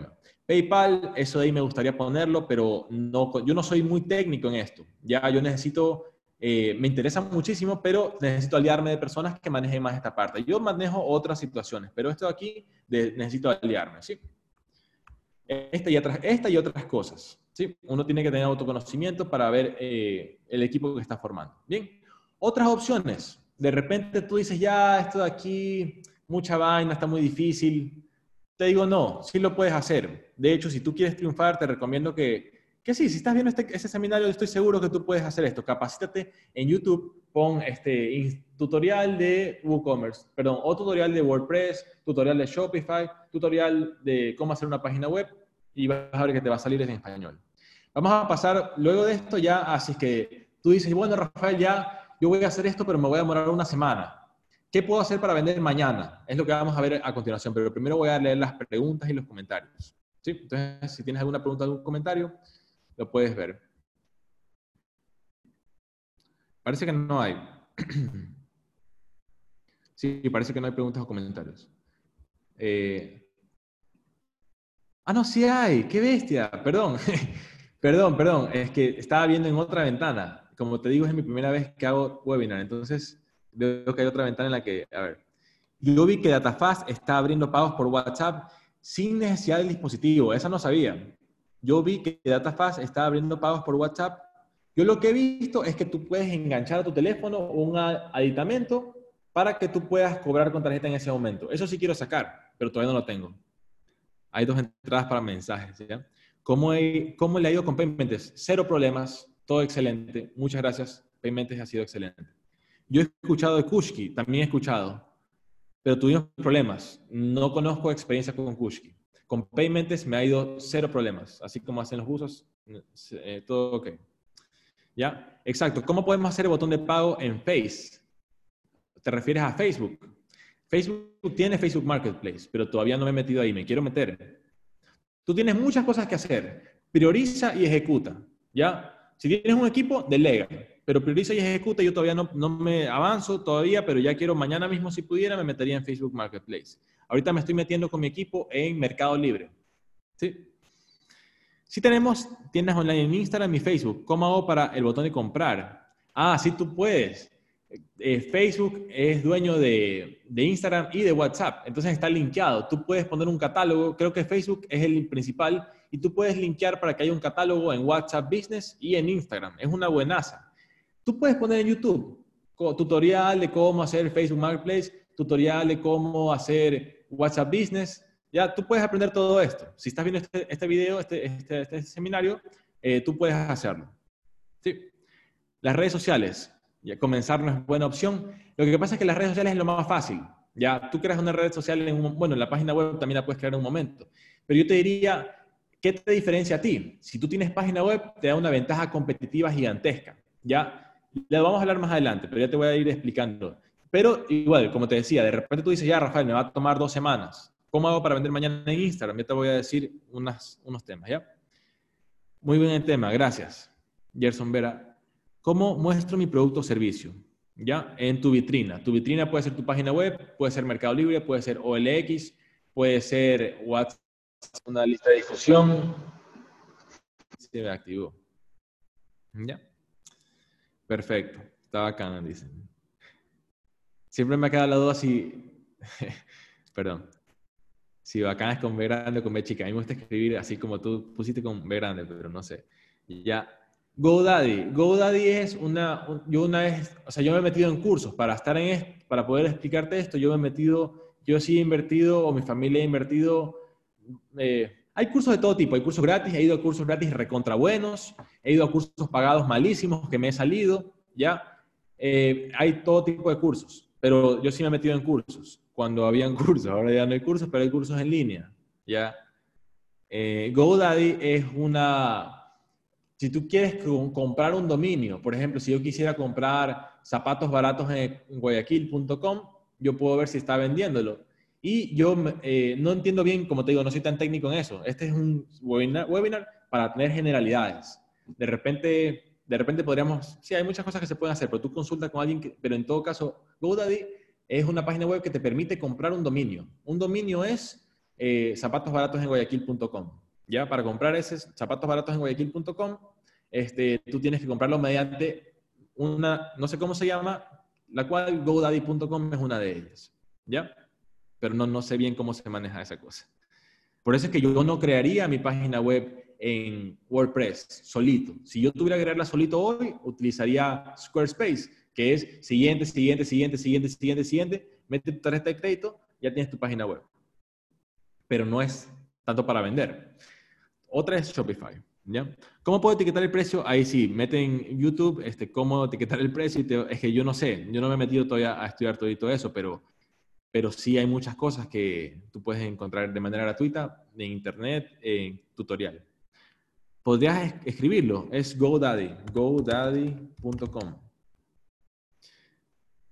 PayPal, eso de ahí me gustaría ponerlo, pero no, yo no soy muy técnico en esto. Ya yo necesito, eh, me interesa muchísimo, pero necesito aliarme de personas que manejen más esta parte. Yo manejo otras situaciones, pero esto de aquí necesito aliarme, ¿sí? Esta y otras, esta y otras cosas. ¿sí? Uno tiene que tener autoconocimiento para ver eh, el equipo que está formando. Bien, otras opciones. De repente tú dices, ya, esto de aquí, mucha vaina, está muy difícil. Te digo, no, sí lo puedes hacer. De hecho, si tú quieres triunfar, te recomiendo que, que sí, si estás viendo este, ese seminario, estoy seguro que tú puedes hacer esto. Capacítate en YouTube, pon este tutorial de WooCommerce, perdón, o tutorial de WordPress, tutorial de Shopify, tutorial de cómo hacer una página web y vas a ver que te va a salir en español. Vamos a pasar luego de esto ya, así que tú dices, bueno, Rafael, ya yo voy a hacer esto, pero me voy a demorar una semana. ¿Qué puedo hacer para vender mañana? Es lo que vamos a ver a continuación, pero primero voy a leer las preguntas y los comentarios. ¿Sí? Entonces, si tienes alguna pregunta, algún comentario, lo puedes ver. Parece que no hay. Sí, parece que no hay preguntas o comentarios. Eh, Ah, no, sí hay, qué bestia, perdón, perdón, perdón, es que estaba viendo en otra ventana. Como te digo, es mi primera vez que hago webinar, entonces veo que hay otra ventana en la que, a ver, yo vi que DataFast está abriendo pagos por WhatsApp sin necesidad del dispositivo, esa no sabía. Yo vi que DataFast está abriendo pagos por WhatsApp. Yo lo que he visto es que tú puedes enganchar a tu teléfono un aditamento para que tú puedas cobrar con tarjeta en ese momento. Eso sí quiero sacar, pero todavía no lo tengo. Hay dos entradas para mensajes. ¿ya? ¿Cómo, ¿Cómo, le ha ido con Paymentes? Cero problemas, todo excelente. Muchas gracias. Paymentes ha sido excelente. Yo he escuchado de Kushki, también he escuchado, pero tuvimos problemas. No conozco experiencia con Kushki. Con Paymentes me ha ido cero problemas, así como hacen los usos, eh, todo ok. ¿Ya? Exacto. ¿Cómo podemos hacer el botón de pago en Face? te refieres a Facebook. Facebook tiene Facebook Marketplace, pero todavía no me he metido ahí, me quiero meter. Tú tienes muchas cosas que hacer. Prioriza y ejecuta, ¿ya? Si tienes un equipo, delega, pero prioriza y ejecuta. Yo todavía no, no me avanzo todavía, pero ya quiero, mañana mismo si pudiera, me metería en Facebook Marketplace. Ahorita me estoy metiendo con mi equipo en Mercado Libre. ¿Sí? Si tenemos tiendas online en Instagram y Facebook, ¿cómo hago para el botón de comprar? Ah, sí, tú puedes. Eh, Facebook es dueño de, Instagram y de WhatsApp, entonces está linkeado. Tú puedes poner un catálogo, creo que Facebook es el principal, y tú puedes linkear para que haya un catálogo en WhatsApp Business y en Instagram. Es una buenaza. Tú puedes poner en YouTube tutorial de cómo hacer Facebook Marketplace, tutorial de cómo hacer WhatsApp Business. Ya tú puedes aprender todo esto. Si estás viendo este, este video, este, este, este seminario, eh, tú puedes hacerlo. ¿Sí? Las redes sociales. Ya comenzar no es buena opción. Lo que pasa es que las redes sociales es lo más fácil. Ya tú creas una red social en un, bueno, en la página web también la puedes crear en un momento. Pero yo te diría, ¿qué te diferencia a ti? Si tú tienes página web, te da una ventaja competitiva gigantesca. Ya, le vamos a hablar más adelante, pero ya te voy a ir explicando. Pero igual, como te decía, de repente tú dices, ya, Rafael, me va a tomar dos semanas. ¿Cómo hago para vender mañana en Instagram? Yo te voy a decir unas, unos temas, ¿ya? Muy bien el tema, gracias. Gerson Vera, ¿Cómo muestro mi producto o servicio? ¿Ya? En tu vitrina. Tu vitrina puede ser tu página web, puede ser Mercado Libre, puede ser OLX, puede ser WhatsApp, una lista de difusión. Se me activó. ¿Ya? Perfecto. Está bacana, dicen. Siempre me queda la duda si... Perdón. Si bacana es con B grande con B chica. A mí me gusta escribir así como tú pusiste con B grande, pero no sé. Ya GoDaddy. GoDaddy es una, yo una vez, o sea, yo me he metido en cursos para estar en esto, para poder explicarte esto, yo me he metido, yo sí he invertido, o mi familia ha invertido, eh, hay cursos de todo tipo, hay cursos gratis, he ido a cursos gratis recontra buenos, he ido a cursos pagados malísimos que me he salido, ¿ya? Eh, hay todo tipo de cursos, pero yo sí me he metido en cursos, cuando habían cursos, ahora ya no hay cursos, pero hay cursos en línea, ¿ya? Eh, GoDaddy es una si tú quieres comprar un dominio, por ejemplo, si yo quisiera comprar zapatos baratos en guayaquil.com, yo puedo ver si está vendiéndolo. Y yo eh, no entiendo bien, como te digo, no soy tan técnico en eso. Este es un webinar, webinar para tener generalidades. De repente, de repente podríamos, sí, hay muchas cosas que se pueden hacer, pero tú consulta con alguien, que, pero en todo caso, GoDaddy es una página web que te permite comprar un dominio. Un dominio es eh, zapatos baratos en guayaquil.com. Ya, para comprar ese zapatos baratos en guayaquil.com, este, tú tienes que comprarlo mediante una, no sé cómo se llama, la cual GoDaddy.com es una de ellas. ¿Ya? Pero no, no sé bien cómo se maneja esa cosa. Por eso es que yo no crearía mi página web en WordPress solito. Si yo tuviera que crearla solito hoy, utilizaría Squarespace, que es siguiente, siguiente, siguiente, siguiente, siguiente, siguiente. Mete tu tarjeta de crédito, ya tienes tu página web. Pero no es tanto para vender. Otra es Shopify. ¿Ya? ¿Cómo puedo etiquetar el precio? Ahí sí, mete en YouTube este, cómo etiquetar el precio. Y es que yo no sé, yo no me he metido todavía a estudiar todo eso, pero, pero sí hay muchas cosas que tú puedes encontrar de manera gratuita en Internet, en tutorial. Podrías escribirlo, es GoDaddy, godaddy.com.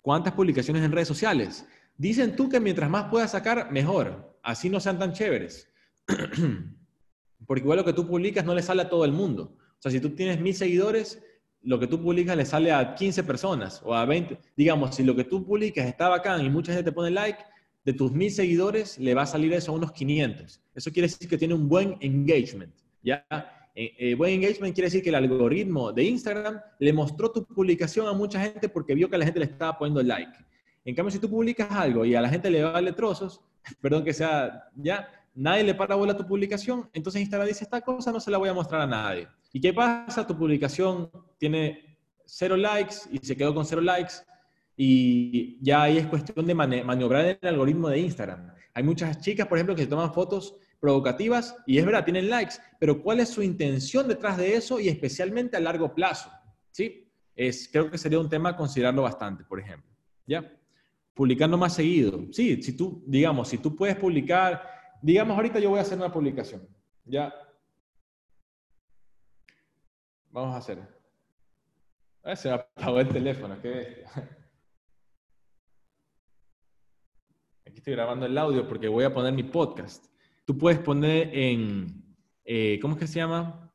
¿Cuántas publicaciones en redes sociales? Dicen tú que mientras más puedas sacar, mejor. Así no sean tan chéveres. Porque igual lo que tú publicas no le sale a todo el mundo. O sea, si tú tienes mil seguidores, lo que tú publicas le sale a 15 personas o a 20. Digamos, si lo que tú publicas está bacán y mucha gente te pone like, de tus mil seguidores le va a salir eso a unos 500. Eso quiere decir que tiene un buen engagement. ¿ya? Eh, eh, buen engagement quiere decir que el algoritmo de Instagram le mostró tu publicación a mucha gente porque vio que la gente le estaba poniendo like. En cambio, si tú publicas algo y a la gente le vale trozos, perdón que sea, ya, nadie le para bola tu publicación, entonces Instagram dice, esta cosa no se la voy a mostrar a nadie. ¿Y qué pasa? Tu publicación tiene cero likes y se quedó con cero likes y ya ahí es cuestión de maniobrar el algoritmo de Instagram. Hay muchas chicas, por ejemplo, que se toman fotos provocativas y es verdad, tienen likes, pero ¿cuál es su intención detrás de eso y especialmente a largo plazo? ¿Sí? Es, creo que sería un tema considerarlo bastante, por ejemplo. ¿Ya? Publicando más seguido. Sí, si tú, digamos, si tú puedes publicar Digamos, ahorita yo voy a hacer una publicación. Ya. Vamos a hacer. Ah, se apagó el teléfono, bestia. estoy grabando el audio porque voy a poner mi podcast. Tú puedes poner en, eh, ¿cómo es que se llama?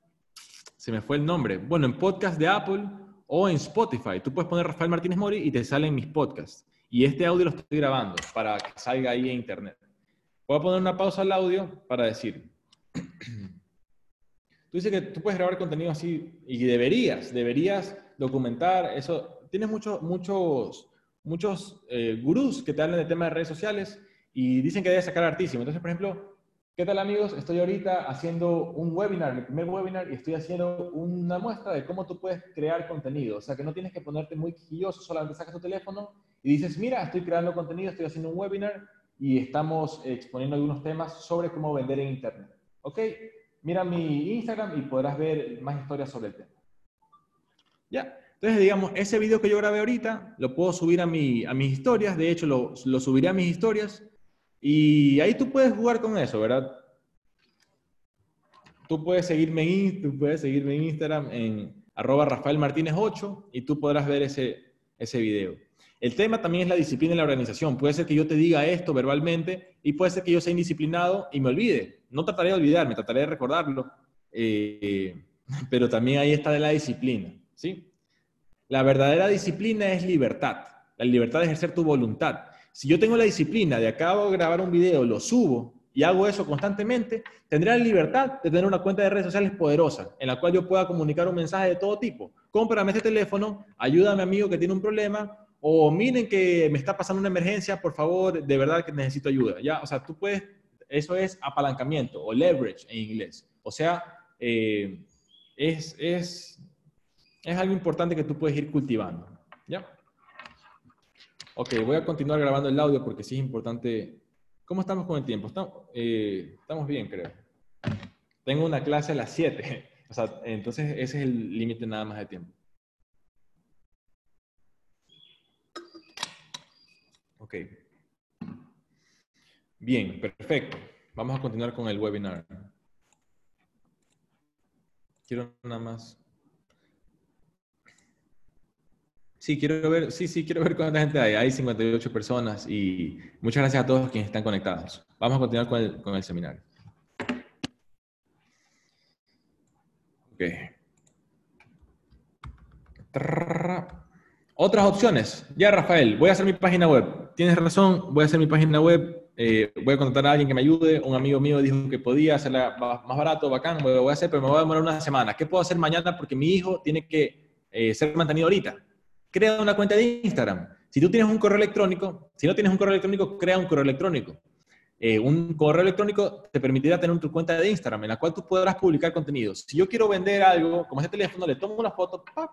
Se me fue el nombre. Bueno, en podcast de Apple o en Spotify. Tú puedes poner Rafael Martínez Mori y te salen mis podcasts. Y este audio lo estoy grabando para que salga ahí en internet. Voy a poner una pausa al audio para decir. Tú dices que tú puedes grabar contenido así y deberías, deberías documentar eso. Tienes muchos, muchos, muchos eh, gurús que te hablan de temas de redes sociales y dicen que debes sacar artísimo. Entonces, por ejemplo, ¿qué tal amigos? Estoy ahorita haciendo un webinar, mi primer webinar, y estoy haciendo una muestra de cómo tú puedes crear contenido. O sea, que no tienes que ponerte muy quilloso, solamente sacas tu teléfono y dices, mira, estoy creando contenido, estoy haciendo un webinar y estamos exponiendo algunos temas sobre cómo vender en Internet. ¿Ok? Mira mi Instagram y podrás ver más historias sobre el tema. Ya. Entonces, digamos, ese video que yo grabé ahorita lo puedo subir a, mi, a mis historias. De hecho, lo, lo subiré a mis historias. Y ahí tú puedes jugar con eso, ¿verdad? Tú puedes seguirme en, tú puedes seguirme en Instagram en arroba Rafael Martínez 8 y tú podrás ver ese, ese video. El tema también es la disciplina en la organización. Puede ser que yo te diga esto verbalmente y puede ser que yo sea indisciplinado y me olvide. No trataré de olvidarme, trataré de recordarlo. Eh, pero también ahí está la disciplina. ¿sí? La verdadera disciplina es libertad. La libertad de ejercer tu voluntad. Si yo tengo la disciplina de acabo de grabar un video, lo subo y hago eso constantemente, tendré la libertad de tener una cuenta de redes sociales poderosa en la cual yo pueda comunicar un mensaje de todo tipo. Cómprame este teléfono, ayuda a mi amigo que tiene un problema, o miren que me está pasando una emergencia, por favor, de verdad que necesito ayuda. Ya, o sea, tú puedes, eso es apalancamiento o leverage en inglés. O sea, eh, es, es, es algo importante que tú puedes ir cultivando. ¿Ya? Ok, voy a continuar grabando el audio porque sí es importante. ¿Cómo estamos con el tiempo? Estamos, eh, estamos bien, creo. Tengo una clase a las 7. O sea, entonces ese es el límite nada más de tiempo. Ok. Bien, perfecto. Vamos a continuar con el webinar. Quiero nada más. Sí, quiero ver, sí, sí, quiero ver cuánta gente hay. Hay 58 personas y muchas gracias a todos quienes están conectados. Vamos a continuar con el, con el seminario. Ok. Otras opciones. Ya, Rafael, voy a hacer mi página web. Tienes razón, voy a hacer mi página web. Eh, voy a contratar a alguien que me ayude. Un amigo mío dijo que podía hacerla más barato, bacán. Lo voy a hacer, pero me voy a demorar una semana. ¿Qué puedo hacer mañana? Porque mi hijo tiene que eh, ser mantenido ahorita. Crea una cuenta de Instagram. Si tú tienes un correo electrónico, si no tienes un correo electrónico, crea un correo electrónico. Eh, un correo electrónico te permitirá tener tu cuenta de Instagram en la cual tú podrás publicar contenidos. Si yo quiero vender algo, como ese teléfono, le tomo una foto, ¡pap!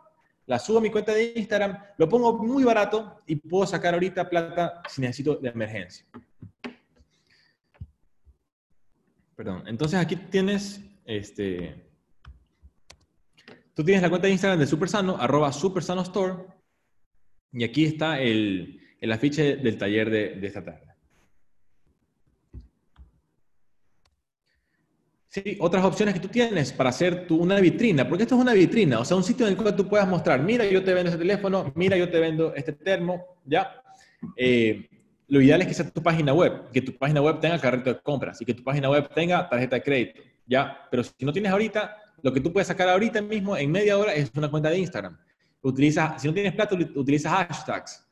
la subo a mi cuenta de Instagram, lo pongo muy barato y puedo sacar ahorita plata si necesito de emergencia. Perdón. Entonces aquí tienes, este, tú tienes la cuenta de Instagram de Supersano, arroba Supersano Store, y aquí está el, el afiche del taller de, de esta tarde. Sí, otras opciones que tú tienes para hacer tu, una vitrina, porque esto es una vitrina, o sea, un sitio en el cual tú puedas mostrar, mira, yo te vendo ese teléfono, mira, yo te vendo este termo, ¿ya? Eh, lo ideal es que sea tu página web, que tu página web tenga carrito de compras y que tu página web tenga tarjeta de crédito, ¿ya? Pero si no tienes ahorita, lo que tú puedes sacar ahorita mismo en media hora es una cuenta de Instagram. Utiliza, si no tienes plata, utiliza hashtags.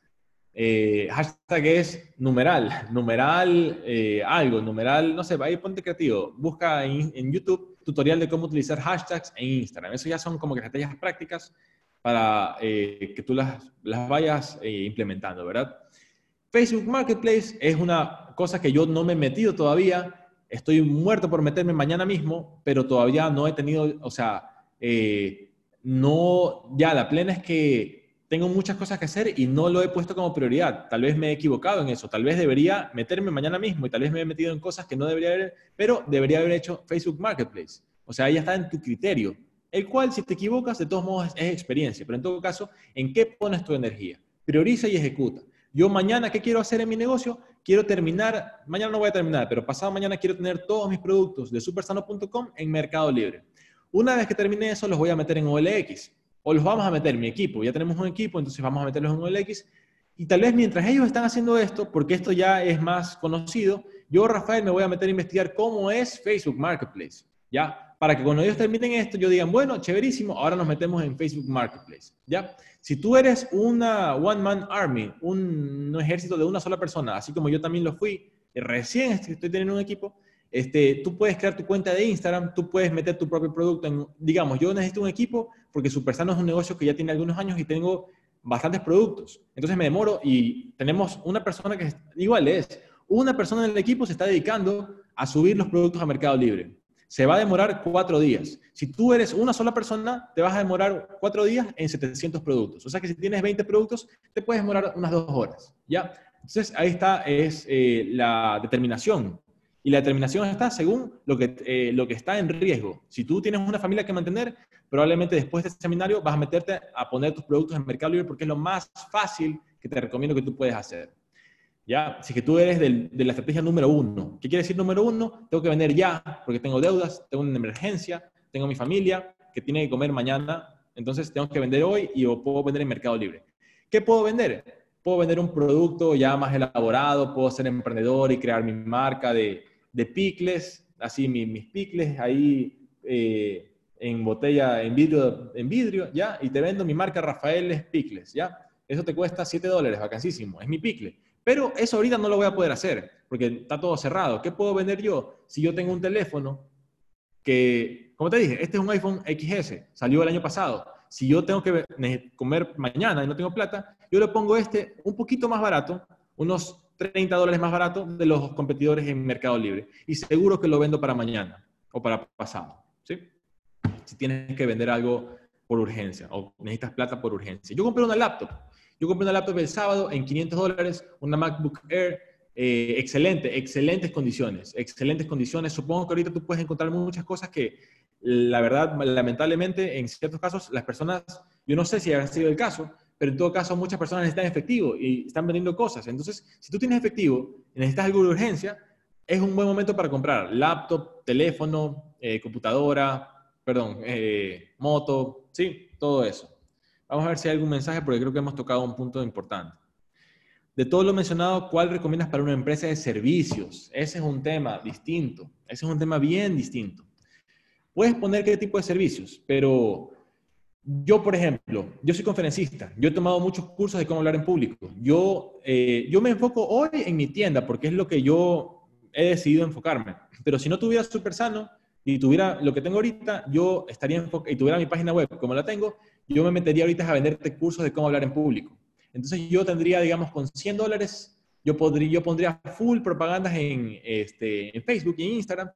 Eh, hashtag es numeral, numeral eh, algo, numeral, no sé, ahí ponte creativo. Busca en, YouTube tutorial de cómo utilizar hashtags en Instagram. Eso ya son como estrategias prácticas para eh, que tú las, las vayas implementando, ¿verdad? Facebook Marketplace es una cosa que yo no me he metido todavía. Estoy muerto por meterme mañana mismo, pero todavía no he tenido, o sea, no, ya la plena es que tengo muchas cosas que hacer y no lo he puesto como prioridad. Tal vez me he equivocado en eso, tal vez debería meterme mañana mismo y tal vez me he metido en cosas que no debería haber, pero debería haber hecho Facebook Marketplace. O sea, ahí está en tu criterio, el cual si te equivocas, de todos modos es, experiencia, pero en todo caso, ¿en qué pones tu energía? Prioriza y ejecuta. Yo mañana, ¿qué quiero hacer en mi negocio? Quiero terminar, mañana no voy a terminar, pero pasado mañana quiero tener todos mis productos de supersano.com en Mercado Libre. Una vez que termine eso, los voy a meter en OLX o los vamos a meter en mi equipo. Ya tenemos un equipo, entonces vamos a meterlos en OLX Y tal vez mientras ellos están haciendo esto, porque esto ya es más conocido, yo, Rafael, me voy a meter a investigar cómo es Facebook Marketplace, ¿ya? Para que cuando ellos terminen esto, yo digan, bueno, chéverísimo, ahora nos metemos en Facebook Marketplace, ¿ya? Si tú eres una one-man army, un, ejército de una sola persona, así como yo también lo fui, recién estoy teniendo un equipo, este, tú puedes crear tu cuenta de Instagram, tú puedes meter tu propio producto en, digamos, yo necesito un equipo porque Supersano es un negocio que ya tiene algunos años y tengo bastantes productos. Entonces me demoro y tenemos una persona que igual es, una persona en el equipo se está dedicando a subir los productos a Mercado Libre. Se va a demorar cuatro días. Si tú eres una sola persona, te vas a demorar cuatro días en 700 productos. O sea que si tienes 20 productos, te puedes demorar unas dos horas. ¿ya? Entonces ahí está, es eh, la determinación. Y la determinación está según lo que, eh, lo que está en riesgo. Si tú tienes una familia que mantener, probablemente después de este seminario vas a meterte a poner tus productos en Mercado Libre porque es lo más fácil que te recomiendo que tú puedes hacer. ¿ya? Si que tú eres de la estrategia número uno. ¿Qué quiere decir número uno? Tengo que vender ya, porque tengo deudas, tengo una emergencia, tengo mi familia que tiene que comer mañana, entonces tengo que vender hoy y puedo vender en Mercado Libre. ¿Qué puedo vender? Puedo vender un producto ya más elaborado, puedo ser emprendedor y crear mi marca de, de picles, así mis, mis picles ahí eh, en botella, en vidrio, en vidrio, ¿ya? Y te vendo mi marca Rafael Picles, ¿ya? Eso te cuesta 7 dólares, vacancísimo, es mi picle. Pero eso ahorita no lo voy a poder hacer porque está todo cerrado. ¿Qué puedo vender yo si yo tengo un teléfono que, como te dije, este es un iPhone XS, salió el año pasado. Si yo tengo que comer mañana y no tengo plata, yo le pongo este un poquito más barato, unos 30 dólares más barato de los competidores en Mercado Libre. Y seguro que lo vendo para mañana o para pasado. ¿sí? Si tienes que vender algo por urgencia o necesitas plata por urgencia. Yo compré una laptop yo compré una laptop el sábado en 500 dólares, una MacBook Air, eh, excelente, excelentes condiciones, excelentes condiciones. Supongo que ahorita tú puedes encontrar muchas cosas que, la verdad, lamentablemente, en ciertos casos, las personas, yo no sé si ha sido el caso, pero en todo caso muchas personas necesitan efectivo y están vendiendo cosas. Entonces, si tú tienes efectivo y necesitas algo de urgencia, es un buen momento para comprar laptop, teléfono, eh, computadora, perdón, eh, moto, sí, todo eso. Vamos a ver si hay algún mensaje porque creo que hemos tocado un punto importante. De todo lo mencionado, ¿cuál recomiendas para una empresa de servicios? Ese es un tema distinto. Ese es un tema bien distinto. Puedes poner qué tipo de servicios, pero yo, por ejemplo, yo soy conferencista. Yo he tomado muchos cursos de cómo hablar en público. Yo, eh, yo me enfoco hoy en mi tienda porque es lo que yo he decidido enfocarme. Pero si no tuviera Super Sano y tuviera lo que tengo ahorita, yo estaría y tuviera mi página web como la tengo, yo me metería ahorita a venderte cursos de cómo hablar en público. Entonces yo tendría, digamos, con 100 dólares, yo, podría, yo pondría full propagandas en, este, en Facebook y Instagram.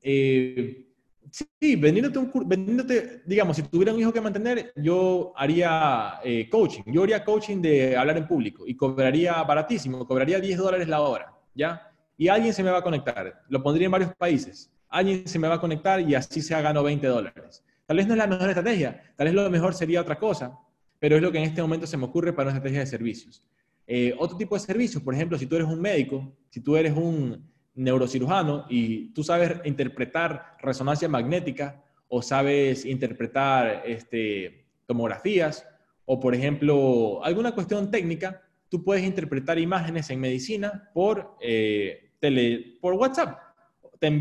Eh, sí, vendiéndote, un, vendiéndote, digamos, si tuviera un hijo que mantener, yo haría eh, coaching. Yo haría coaching de hablar en público y cobraría baratísimo, cobraría 10 dólares la hora, ¿ya? Y alguien se me va a conectar. Lo pondría en varios países. Alguien se me va a conectar y así se ha ganado 20 dólares. Tal vez no es la mejor estrategia, tal vez lo mejor sería otra cosa, pero es lo que en este momento se me ocurre para una estrategia de servicios. Eh, otro tipo de servicios, por ejemplo, si tú eres un médico, si tú eres un neurocirujano y tú sabes interpretar resonancia magnética o sabes interpretar este, tomografías o, por ejemplo, alguna cuestión técnica, tú puedes interpretar imágenes en medicina por, eh, tele, por WhatsApp.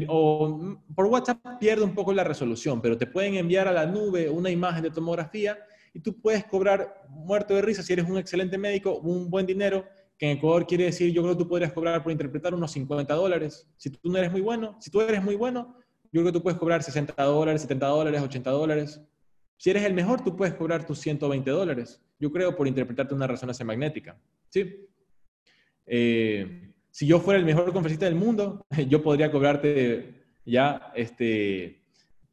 O por WhatsApp pierde un poco la resolución, pero te pueden enviar a la nube una imagen de tomografía y tú puedes cobrar muerto de risa si eres un excelente médico, un buen dinero, que en Ecuador quiere decir, yo creo que tú podrías cobrar por interpretar unos 50 dólares. Si tú no eres muy bueno, si tú eres muy bueno, yo creo que tú puedes cobrar 60 dólares, 70 dólares, 80 dólares. Si eres el mejor, tú puedes cobrar tus 120 dólares, yo creo, por interpretarte una resonancia magnética. ¿Sí? Eh, si yo fuera el mejor conferencista del mundo, yo podría cobrarte ya, este,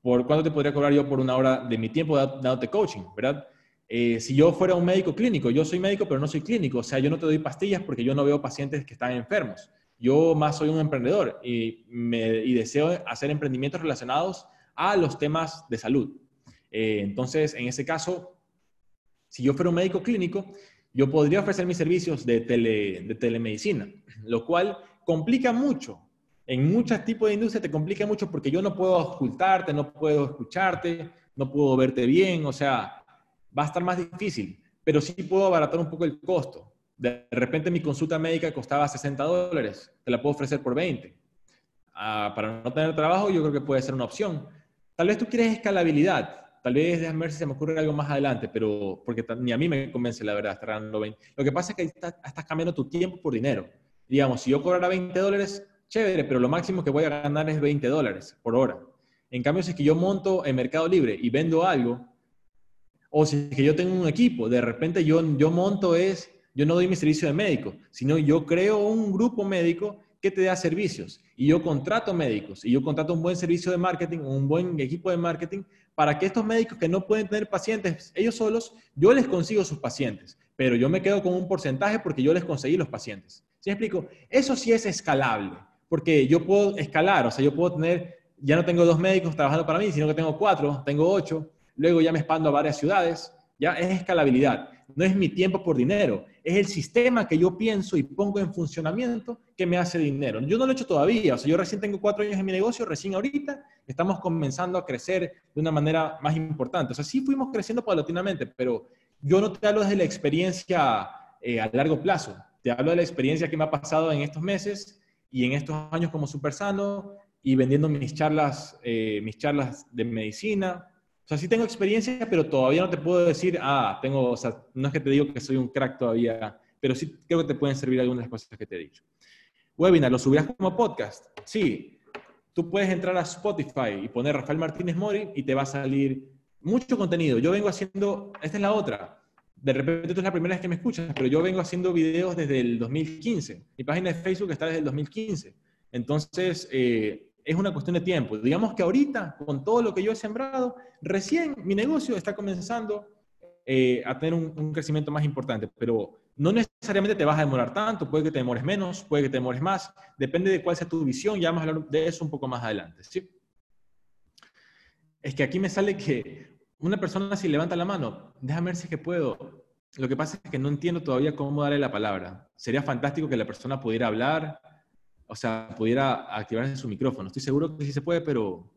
¿por cuánto te podría cobrar yo por una hora de mi tiempo dándote coaching, verdad? Eh, si yo fuera un médico clínico, yo soy médico, pero no soy clínico, o sea, yo no te doy pastillas porque yo no veo pacientes que están enfermos. Yo más soy un emprendedor y, me, deseo hacer emprendimientos relacionados a los temas de salud. Eh, entonces, en ese caso, si yo fuera un médico clínico, yo podría ofrecer mis servicios de, de telemedicina, lo cual complica mucho. En muchos tipos de industria te complica mucho porque yo no puedo ocultarte, no puedo escucharte, no puedo verte bien, o sea, va a estar más difícil, pero sí puedo abaratar un poco el costo. De repente mi consulta médica costaba 60 dólares, te la puedo ofrecer por 20. Ah, para no tener trabajo, yo creo que puede ser una opción. Tal vez tú quieres escalabilidad, tal vez déjame ver si se me ocurre algo más adelante, pero porque ni a mí me convence la verdad estar ganando 20. Lo que pasa es que estás, estás cambiando tu tiempo por dinero. Digamos, si yo cobrara 20 dólares, chévere, pero lo máximo que voy a ganar es 20 dólares por hora. En cambio, si es que yo monto en Mercado Libre y vendo algo, o si es que yo tengo un equipo, de repente yo, yo monto es, yo no doy mi servicio de médico, sino yo creo un grupo médico que te da servicios y yo contrato médicos y yo contrato un buen servicio de marketing, un buen equipo de marketing para que estos médicos que no pueden tener pacientes ellos solos, yo les consigo sus pacientes, pero yo me quedo con un porcentaje porque yo les conseguí los pacientes. ¿Sí me explico? Eso sí es escalable, porque yo puedo escalar, o sea, yo puedo tener, ya no tengo dos médicos trabajando para mí, sino que tengo cuatro, tengo ocho, luego ya me expando a varias ciudades, ya es escalabilidad. No es mi tiempo por dinero, es el sistema que yo pienso y pongo en funcionamiento que me hace dinero. Yo no lo he hecho todavía, o sea, yo recién tengo cuatro años en mi negocio, recién ahorita estamos comenzando a crecer de una manera más importante. O sea, sí fuimos creciendo paulatinamente, pero yo no te hablo desde la experiencia eh, a largo plazo, te hablo de la experiencia que me ha pasado en estos meses y en estos años como super sano y vendiendo mis charlas, eh, mis charlas de medicina, sea, sí tengo experiencia, pero todavía no te puedo decir, ah, tengo, o sea, no es que te digo que soy un crack todavía, pero sí creo que te pueden servir algunas de las cosas que te he dicho. Webinar, ¿lo subirás como podcast? Sí. Tú puedes entrar a Spotify y poner Rafael Martínez Mori y te va a salir mucho contenido. Yo vengo haciendo, esta es la otra. De repente tú es la primera vez que me escuchas, pero yo vengo haciendo videos desde el 2015. Mi página de Facebook está desde el 2015. Entonces, eh, es una cuestión de tiempo. Digamos que ahorita, con todo lo que yo he sembrado, recién mi negocio está comenzando eh, a tener un, crecimiento más importante, pero no necesariamente te vas a demorar tanto, puede que te demores menos, puede que te demores más, depende de cuál sea tu visión, ya vamos a hablar de eso un poco más adelante. ¿sí? Es que aquí me sale que una persona si levanta la mano, déjame ver si es que puedo. Lo que pasa es que no entiendo todavía cómo darle la palabra. Sería fantástico que la persona pudiera hablar, o sea, pudiera activarse su micrófono. Estoy seguro que sí se puede, pero,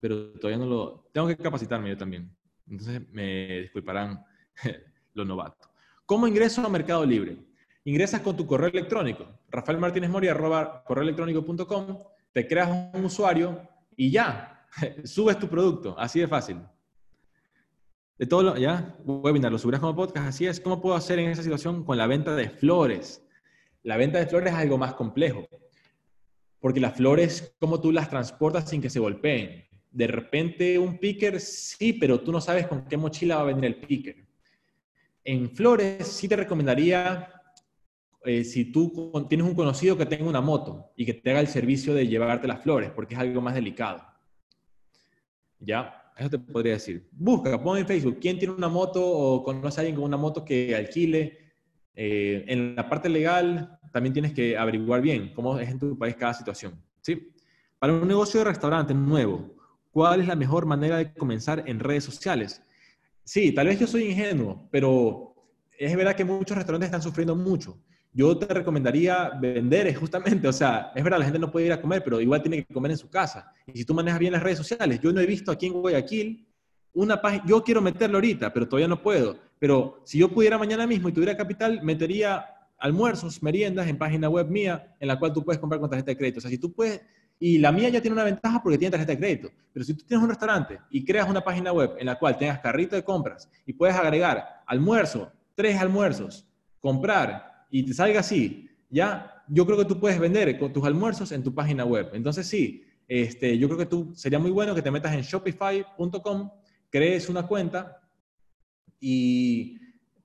pero todavía no lo... Tengo que capacitarme yo también. Entonces me disculparán los novatos. ¿Cómo ingreso a Mercado Libre? Ingresas con tu correo electrónico, rafaelmartinezmori.com, te creas un usuario y ya, subes tu producto, así de fácil. De todo lo, ya, webinar, lo subirás como podcast, así es. ¿Cómo puedo hacer en esa situación con la venta de flores? La venta de flores es algo más complejo porque las flores, ¿cómo tú las transportas sin que se golpeen? De repente un picker, sí, pero tú no sabes con qué mochila va a venir el picker. En flores sí te recomendaría, eh, si tú tienes un conocido que tenga una moto y que te haga el servicio de llevarte las flores, porque es algo más delicado. ¿Ya? Eso te podría decir. Busca, pon en Facebook, ¿quién tiene una moto o conoce a alguien con una moto que alquile? Eh, en la parte legal, también tienes que averiguar bien cómo es en tu país cada situación. ¿sí? Para un negocio de restaurante nuevo, ¿cuál es la mejor manera de comenzar en redes sociales? Sí, tal vez yo soy ingenuo, pero es verdad que muchos restaurantes están sufriendo mucho. Yo te recomendaría vender justamente, o sea, es verdad, la gente no puede ir a comer, pero igual tiene que comer en su casa. Y si tú manejas bien las redes sociales, yo no he visto aquí en Guayaquil una página, yo quiero meterlo ahorita, pero todavía no puedo. Pero si yo pudiera mañana mismo y tuviera capital, metería almuerzos, meriendas en página web mía, en la cual tú puedes comprar con tarjeta de crédito. O sea, si tú puedes, y la mía ya tiene una ventaja porque tiene tarjeta de crédito, pero si tú tienes un restaurante y creas una página web en la cual tengas carrito de compras y puedes agregar almuerzo, tres almuerzos, comprar y te salga así, ya, yo creo que tú puedes vender con tus almuerzos en tu página web. Entonces sí, este, yo creo que tú sería muy bueno que te metas en shopify.com, crees una cuenta y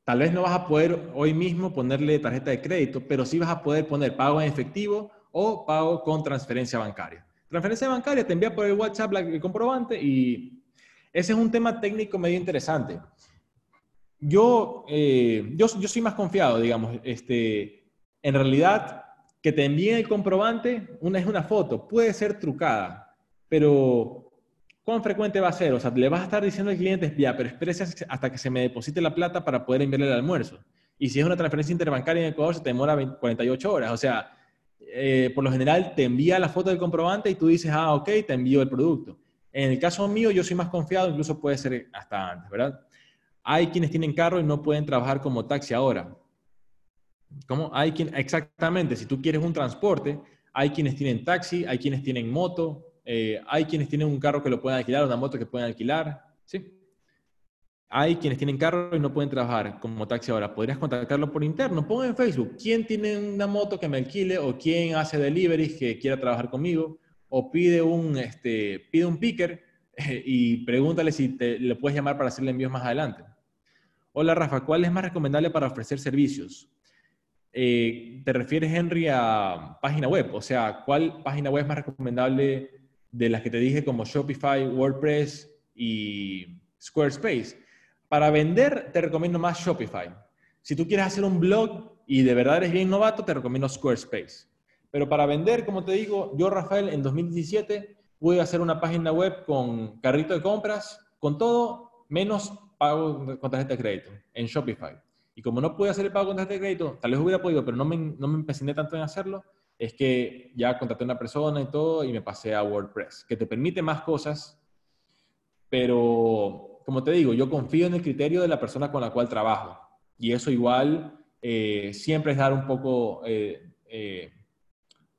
Tal vez no vas a poder hoy mismo ponerle tarjeta de crédito, pero sí vas a poder poner pago en efectivo o pago con transferencia bancaria. Transferencia bancaria te envía por el WhatsApp el comprobante y ese es un tema técnico medio interesante. Yo, eh, yo, yo soy más confiado, digamos, este, en realidad que te envíen el comprobante, una es una foto, puede ser trucada, pero ¿Cuán frecuente va a ser? O sea, le vas a estar diciendo al cliente, ya, pero espérese hasta que se me deposite la plata para poder enviarle el almuerzo. Y si es una transferencia interbancaria en Ecuador, se demora 48 horas. O sea, eh, por lo general te envía la foto del comprobante y tú dices, ah, ok, te envío el producto. En el caso mío, yo soy más confiado, incluso puede ser hasta antes, ¿verdad? Hay quienes tienen carro y no pueden trabajar como taxi ahora. ¿Cómo? Hay quien, exactamente, si tú quieres un transporte, hay quienes tienen taxi, hay quienes tienen moto, eh, hay quienes tienen un carro que lo pueden alquilar, una moto que pueden alquilar, ¿sí? Hay quienes tienen carro y no pueden trabajar como taxi ahora. Podrías contactarlo por interno. Ponga en Facebook quién tiene una moto que me alquile o quién hace deliveries que quiera trabajar conmigo o pide un, este, pide un picker eh, y pregúntale si te, le puedes llamar para hacerle envíos más adelante. Hola Rafa, ¿cuál es más recomendable para ofrecer servicios? Eh, ¿Te refieres, Henry, a página web? O sea, ¿cuál página web es más recomendable de las que te dije como Shopify, WordPress y Squarespace? Para vender, te recomiendo más Shopify. Si tú quieres hacer un blog y de verdad eres bien novato, te recomiendo Squarespace. Pero para vender, como te digo, yo, Rafael, en 2017 pude hacer una página web con carrito de compras, con todo, menos pago con tarjeta de crédito en Shopify. Y como no pude hacer el pago con tarjeta de crédito, tal vez hubiera podido, pero no me, no me tanto en hacerlo, es que ya contraté a una persona y todo y me pasé a WordPress, que te permite más cosas, pero como te digo, yo confío en el criterio de la persona con la cual trabajo. Y eso igual eh, siempre es dar un poco, eh, eh,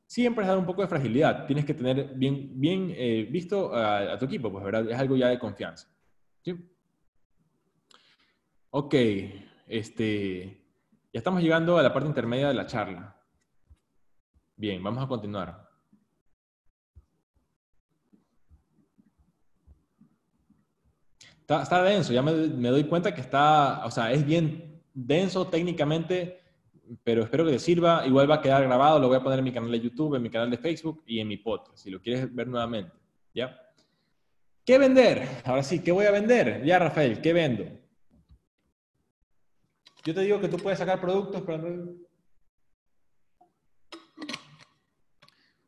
siempre es dar un poco de fragilidad. Tienes que tener bien, bien visto a, a, tu equipo, pues. Es algo ya de confianza. ¿Sí? Ok. Este, ya estamos llegando a la parte intermedia de la charla. Bien, vamos a continuar. Está, denso, ya me, doy cuenta que está, o sea, es bien denso técnicamente, pero espero que te sirva. Igual va a quedar grabado, lo voy a poner en mi canal de YouTube, en mi canal de Facebook y en mi podcast, si lo quieres ver nuevamente. ¿Ya? ¿Qué vender? Ahora sí, ¿qué voy a vender? Ya, Rafael, ¿qué vendo? Yo te digo que tú puedes sacar productos, pero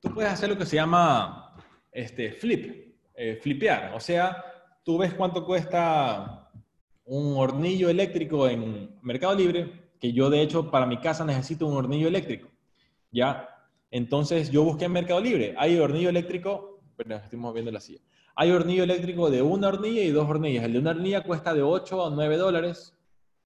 tú puedes hacer lo que se llama este, flip, eh, flipear. O sea, tú ves cuánto cuesta un hornillo eléctrico en Mercado Libre, que yo de hecho para mi casa necesito un hornillo eléctrico. ¿Ya? Entonces yo busqué en Mercado Libre. Hay hornillo eléctrico, pero estamos viendo la silla. Hay hornillo eléctrico de una hornilla y dos hornillas. El de una hornilla cuesta de 8 a 9 dólares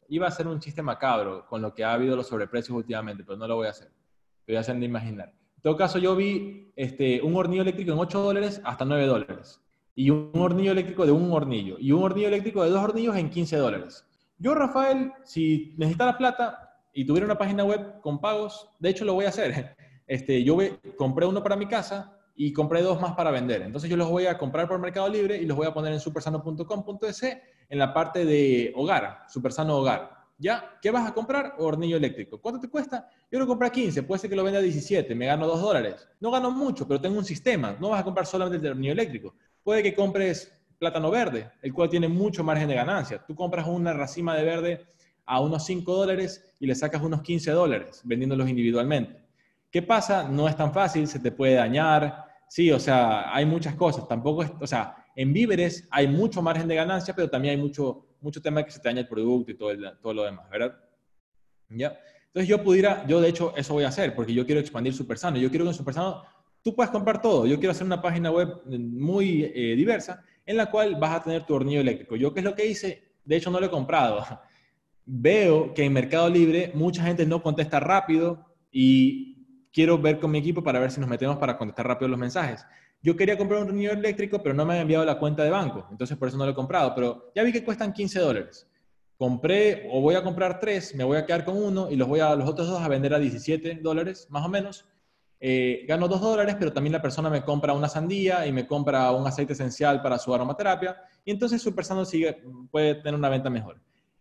iba a ser un chiste macabro con lo que ha habido los sobreprecios últimamente, pero no lo voy a hacer. Lo voy a hacer de imaginar. En todo caso, yo vi este, un hornillo eléctrico en 8 dólares hasta 9 dólares. Y un hornillo eléctrico de un hornillo. Y un hornillo eléctrico de dos hornillos en 15 dólares. Yo, Rafael, si necesitara plata y tuviera una página web con pagos, de hecho lo voy a hacer. Este, yo compré uno para mi casa y compré dos más para vender. Entonces yo los voy a comprar por Mercado Libre y los voy a poner en supersano.com.es en la parte de hogar, Supersano Hogar. ¿Ya? ¿Qué vas a comprar? Hornillo eléctrico. ¿Cuánto te cuesta? Yo lo compré a 15, puede ser que lo venda a 17, me gano 2 dólares. No gano mucho, pero tengo un sistema. No vas a comprar solamente el hornillo eléctrico. Puede que compres plátano verde, el cual tiene mucho margen de ganancia. Tú compras una racima de verde a unos 5 dólares y le sacas unos 15 dólares vendiéndolos individualmente. ¿Qué pasa? No es tan fácil, se te puede dañar, Sí, o sea, hay muchas cosas. Tampoco es, o sea, en víveres hay mucho margen de ganancia, pero también hay mucho, mucho tema que se te daña el producto y todo, todo lo demás, ¿verdad? ¿Ya? Entonces yo pudiera, yo de hecho eso voy a hacer, porque yo quiero expandir Supersano. Yo quiero que en Supersano tú puedas comprar todo. Yo quiero hacer una página web muy eh, diversa en la cual vas a tener tu hornillo eléctrico. Yo, ¿qué es lo que hice? De hecho, no lo he comprado. Veo que en Mercado Libre mucha gente no contesta rápido y quiero ver con mi equipo para ver si nos metemos para contestar rápido los mensajes. Yo quería comprar un hornillo eléctrico, pero no me han enviado la cuenta de banco, entonces por eso no lo he comprado, pero ya vi que cuestan 15 dólares. Compré o voy a comprar tres, me voy a quedar con uno y los voy a los otros dos a vender a 17 dólares, más o menos. Eh, gano 2 dólares, pero también la persona me compra una sandía y me compra un aceite esencial para su aromaterapia, y entonces su persona sigue, puede tener una venta mejor.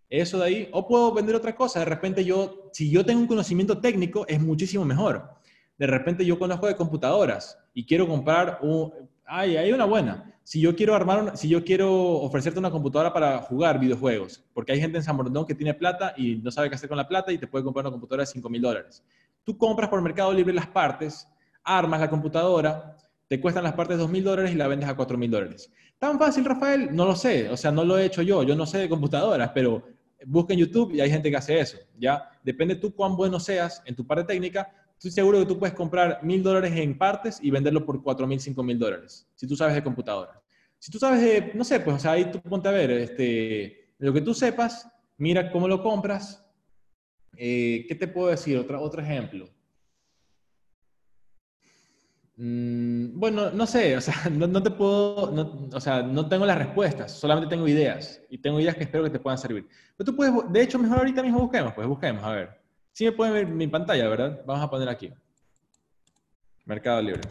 Eso de ahí, o puedo vender otra cosa, de repente yo, si yo tengo un conocimiento técnico, es muchísimo mejor de repente yo conozco de computadoras y quiero comprar un... Ay, hay una buena. Si yo quiero armar, si yo quiero ofrecerte una computadora para jugar videojuegos, porque hay gente en San Borondón que tiene plata y no sabe qué hacer con la plata y te puede comprar una computadora de 5 mil dólares. Tú compras por Mercado Libre las partes, armas la computadora, te cuestan las partes 2 mil dólares y la vendes a 4 mil dólares. ¿Tan fácil, Rafael? No lo sé. O sea, no lo he hecho yo. Yo no sé de computadoras, pero busca en YouTube y hay gente que hace eso. ¿ya? Depende tú cuán bueno seas en tu parte técnica, estoy seguro que tú puedes comprar mil dólares en partes y venderlo por cuatro mil, cinco mil dólares, si tú sabes de computadora. Si tú sabes de, no sé, pues o sea, ahí tú ponte a ver, este, lo que tú sepas, mira cómo lo compras Eh, ¿Qué te puedo decir? Otra, otro ejemplo. Mm, bueno, no sé, o sea, no, te puedo, o sea, no tengo las respuestas, solamente tengo ideas y tengo ideas que espero que te puedan servir. Pero tú puedes, de hecho, mejor ahorita mismo busquemos, pues busquemos, a ver. Sí me pueden ver mi pantalla, ¿verdad? Vamos a poner aquí. Mercado Libre.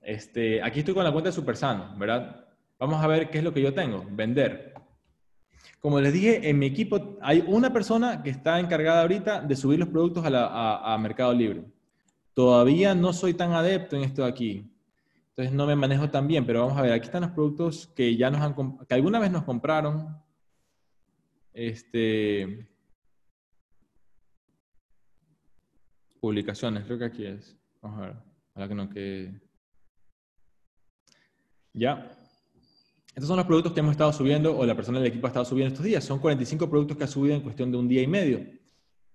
Este, aquí estoy con la cuenta de Supersano, ¿verdad? Vamos a ver qué es lo que yo tengo. Vender. Como les dije, en mi equipo hay una persona que está encargada ahorita de subir los productos a Mercado Libre. Todavía no soy tan adepto en esto de aquí. Entonces no me manejo tan bien, pero vamos a ver, aquí están los productos que ya nos han que alguna vez nos compraron. Este publicaciones, creo que aquí es. Vamos a ver, para que no quede. Ya. Estos son los productos que hemos estado subiendo o la persona del equipo ha estado subiendo estos días. Son 45 productos que ha subido en cuestión de un día y medio.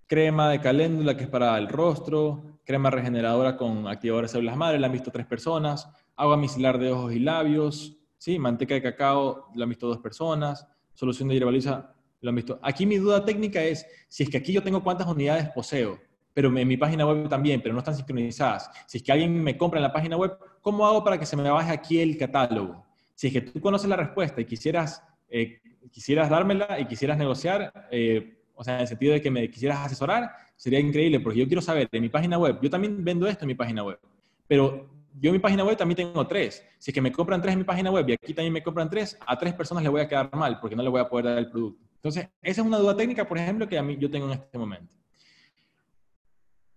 Crema de caléndula que es para el rostro, crema regeneradora con activador de células madre, la han visto tres personas, agua micelar de ojos y labios, ¿sí? manteca de cacao, la han visto dos personas, solución de hierbaliza, lo han visto. Aquí mi duda técnica es si es que aquí yo tengo cuántas unidades poseo, pero en mi página web también, pero no están sincronizadas. Si es que alguien me compra en la página web, ¿cómo hago para que se me baje aquí el catálogo? Si es que tú conoces la respuesta y quisieras, eh, quisieras dármela y quisieras negociar, eh, o sea, en el sentido de que me quisieras asesorar, sería increíble, porque yo quiero saber de mi página web, yo también vendo esto en mi página web, pero yo en mi página web también tengo tres. Si es que me compran tres en mi página web y aquí también me compran tres, a tres personas le voy a quedar mal porque no le voy a poder dar el producto. Entonces, esa es una duda técnica, por ejemplo, que a mí yo tengo en este momento.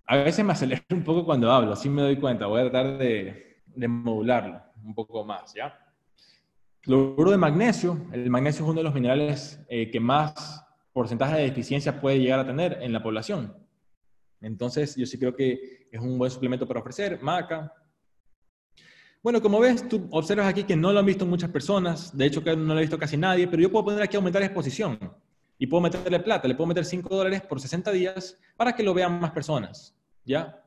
A veces me acelero un poco cuando hablo, así me doy cuenta. Voy a tratar de, modularlo un poco más, ¿ya? De magnesio. El magnesio es uno de los minerales eh, que más porcentaje de deficiencia puede llegar a tener en la población. Entonces, yo sí creo que es un buen suplemento para ofrecer. Maca. Bueno, como ves, tú observas aquí que no lo han visto muchas personas. De hecho, que no lo ha visto casi nadie. Pero yo puedo poner aquí aumentar exposición. Y puedo meterle plata. Le puedo meter 5 dólares por 60 días para que lo vean más personas. ¿Ya?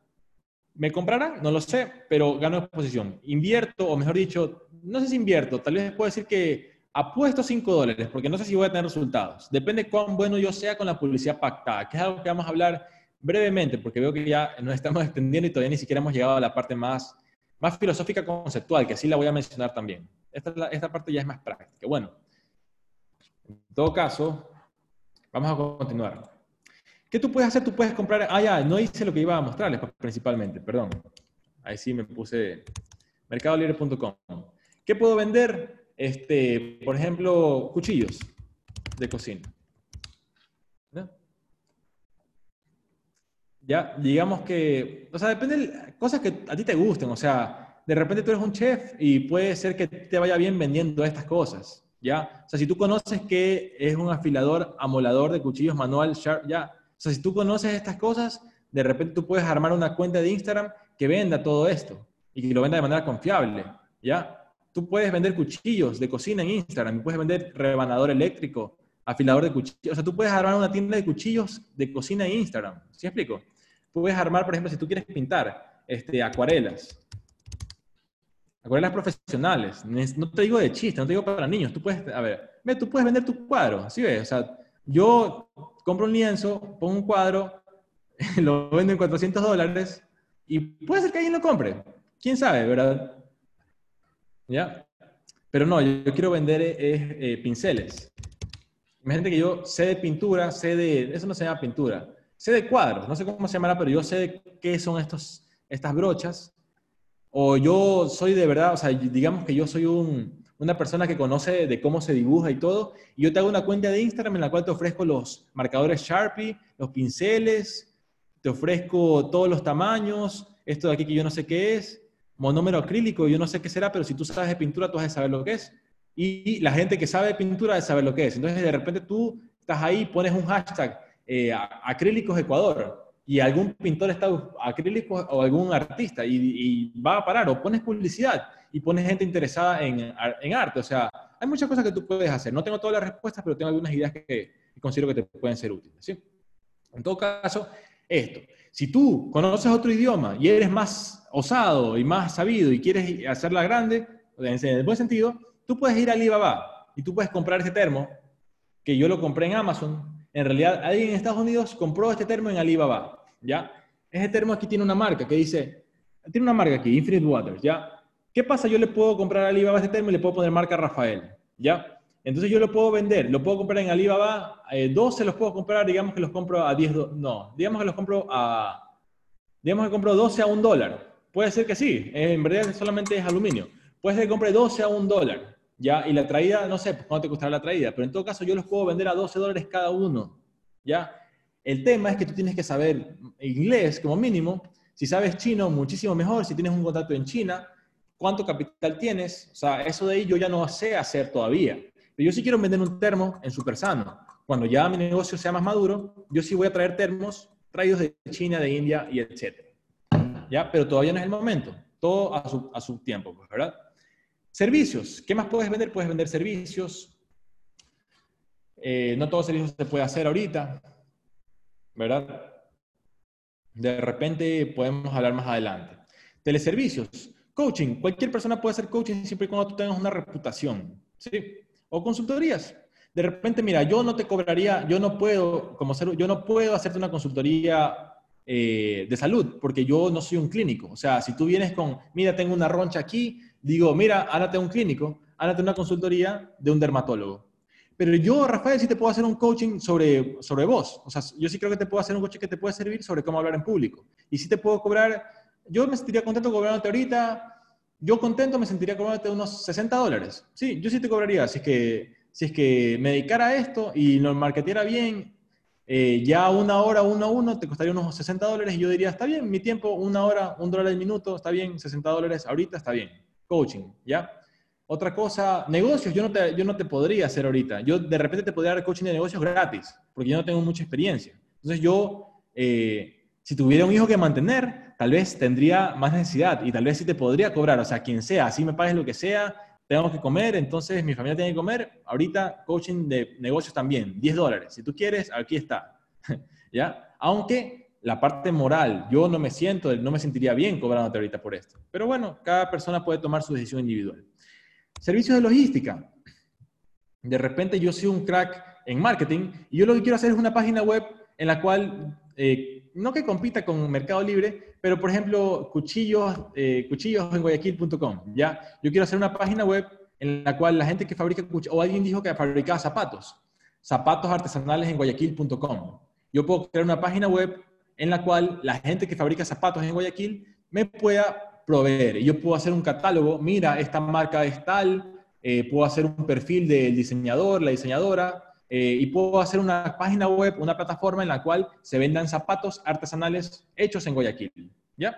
¿Me comprarán? No lo sé, pero gano exposición. Invierto, o mejor dicho, no sé si invierto. Tal vez puedo decir que apuesto 5 dólares porque no sé si voy a tener resultados. Depende cuán bueno yo sea con la publicidad pactada, que es algo que vamos a hablar brevemente porque veo que ya nos estamos extendiendo y todavía ni siquiera hemos llegado a la parte más, más filosófica conceptual, que así la voy a mencionar también. Esta, esta parte ya es más práctica. Bueno, en todo caso, vamos a continuar. ¿Qué tú puedes hacer? Tú puedes comprar... Ah, ya, no hice lo que iba a mostrarles principalmente, perdón. Ahí sí me puse mercadolibre.com. ¿Qué puedo vender? este, por ejemplo, cuchillos de cocina. Ya, digamos que, o sea, depende de cosas que a ti te gusten, o sea, de repente tú eres un chef y puede ser que te vaya bien vendiendo estas cosas, ¿ya? O sea, si tú conoces que es un afilador amolador de cuchillos manual ya. O sea, si tú conoces estas cosas, de repente tú puedes armar una cuenta de Instagram que venda todo esto y que lo venda de manera confiable, ¿ya? Tú puedes vender cuchillos de cocina en Instagram, puedes vender rebanador eléctrico, afilador de cuchillos. O sea, tú puedes armar una tienda de cuchillos de cocina en Instagram. ¿Sí explico? Puedes armar, por ejemplo, si tú quieres pintar este, acuarelas. Acuarelas profesionales. No te digo de chiste, no te digo para niños. Tú puedes, a ver, tú puedes vender tu cuadro. Así ves. O sea, yo compro un lienzo, pongo un cuadro, lo vendo en 400 dólares y puede ser que alguien lo compre. ¿Quién sabe, verdad? ¿Ya? Pero no, yo, quiero vender eh, eh, pinceles. Imagínate que yo sé de pintura, sé de... Eso no se llama pintura. Sé de cuadros, no sé cómo se llamará, pero yo sé de qué son estos, estas brochas. O yo soy de verdad, o sea, digamos que yo soy una persona que conoce de cómo se dibuja y todo, y yo te hago una cuenta de Instagram en la cual te ofrezco los marcadores Sharpie, los pinceles, te ofrezco todos los tamaños, esto de aquí que yo no sé qué es, monómero acrílico, yo no sé qué será, pero si tú sabes de pintura, tú vas a saber lo que es. Y la gente que sabe de pintura saber lo que es. Entonces, de repente tú estás ahí, pones un hashtag, eh, acrílicos Ecuador, y algún pintor está acrílico o algún artista, y, va a parar, o pones publicidad, y pones gente interesada en, en, arte. O sea, hay muchas cosas que tú puedes hacer. No tengo todas las respuestas, pero tengo algunas ideas que considero que te pueden ser útiles. ¿sí? En todo caso, esto. Si tú conoces otro idioma y eres más osado y más sabido y quieres hacerla grande, en el buen sentido, tú puedes ir a Alibaba y tú puedes comprar ese termo, que yo lo compré en Amazon, En realidad, alguien en Estados Unidos compró este termo en Alibaba, ¿ya? Ese termo aquí tiene una marca que dice, tiene una marca aquí, Infinite Waters, ¿ya? ¿Qué pasa? Yo le puedo comprar a Alibaba este termo y le puedo poner marca Rafael, ¿ya? Entonces yo lo puedo vender, lo puedo comprar en Alibaba, eh, dos se los puedo comprar, digamos que los compro a 10, no, digamos que los compro a, digamos que compro 12 a un dólar. Puede ser que sí, en verdad solamente es aluminio. Puede ser que compre 12 a un dólar, ¿ya? Y la traída, no sé pues, cuánto te costará la traída, pero en todo caso yo los puedo vender a 12 dólares cada uno, ¿ya? El tema es que tú tienes que saber inglés como mínimo. Si sabes chino, muchísimo mejor. Si tienes un contacto en China, cuánto capital tienes. O sea, eso de ahí yo ya no sé hacer todavía. Pero yo sí quiero vender un termo en super sano. Cuando ya mi negocio sea más maduro, yo sí voy a traer termos traídos de China, de India y etcétera. ¿Ya? Pero todavía no es el momento. Todo a su, a su tiempo, pues, ¿verdad? Servicios. ¿Qué más puedes vender? Puedes vender servicios. Eh, no todos servicios se puede hacer ahorita, ¿verdad? De repente podemos hablar más adelante. Teleservicios. Coaching. Cualquier persona puede hacer coaching siempre y cuando tú tengas una reputación. ¿sí? O consultorías. De repente, mira, yo no te cobraría, yo no puedo, como ser, yo no puedo hacerte una consultoría eh, de salud porque yo no soy un clínico. O sea, si tú vienes con, mira, tengo una roncha aquí, digo, mira, ándate a un clínico, ándate a una consultoría de un dermatólogo. Pero yo, Rafael, sí te puedo hacer un coaching sobre, sobre vos. O sea, yo sí creo que te puedo hacer un coaching que te puede servir sobre cómo hablar en público. Y sí te puedo cobrar yo me sentiría contento cobrándote ahorita, yo contento me sentiría cobrándote unos 60 dólares. Sí, yo sí te cobraría, si es que, si es que me dedicara a esto y lo marketiera bien, eh, ya una hora, uno a uno, te costaría unos 60 dólares y yo diría, está bien, mi tiempo, una hora, un dólar al minuto, está bien, 60 dólares ahorita, está bien. Coaching, ¿ya? Otra cosa, negocios, yo no, te, yo no te podría hacer ahorita. Yo de repente te podría dar coaching de negocios gratis, porque yo no tengo mucha experiencia. Entonces yo, eh, si tuviera un hijo que mantener, tal vez tendría más necesidad y tal vez sí te podría cobrar, o sea, quien sea, así me pagues lo que sea, tengo que comer, entonces mi familia tiene que comer, ahorita coaching de negocios también, 10 dólares, si tú quieres, aquí está, ¿ya? Aunque la parte moral, yo no me siento, no me sentiría bien cobrándote ahorita por esto, pero bueno, cada persona puede tomar su decisión individual. Servicios de logística. De repente yo soy un crack en marketing y yo lo que quiero hacer es una página web en la cual eh, no que compita con Mercado Libre, pero por ejemplo, cuchillos, eh, cuchillos en guayaquil.com, ¿ya? Yo quiero hacer una página web en la cual la gente que fabrica cuchillos, o alguien dijo que fabricaba zapatos, zapatos artesanales en guayaquil.com. Yo puedo crear una página web en la cual la gente que fabrica zapatos en Guayaquil me pueda proveer. Yo puedo hacer un catálogo, mira, esta marca es tal, eh, puedo hacer un perfil del diseñador, la diseñadora, eh, y puedo hacer una página web, una plataforma en la cual se vendan zapatos artesanales hechos en Guayaquil. ¿Ya?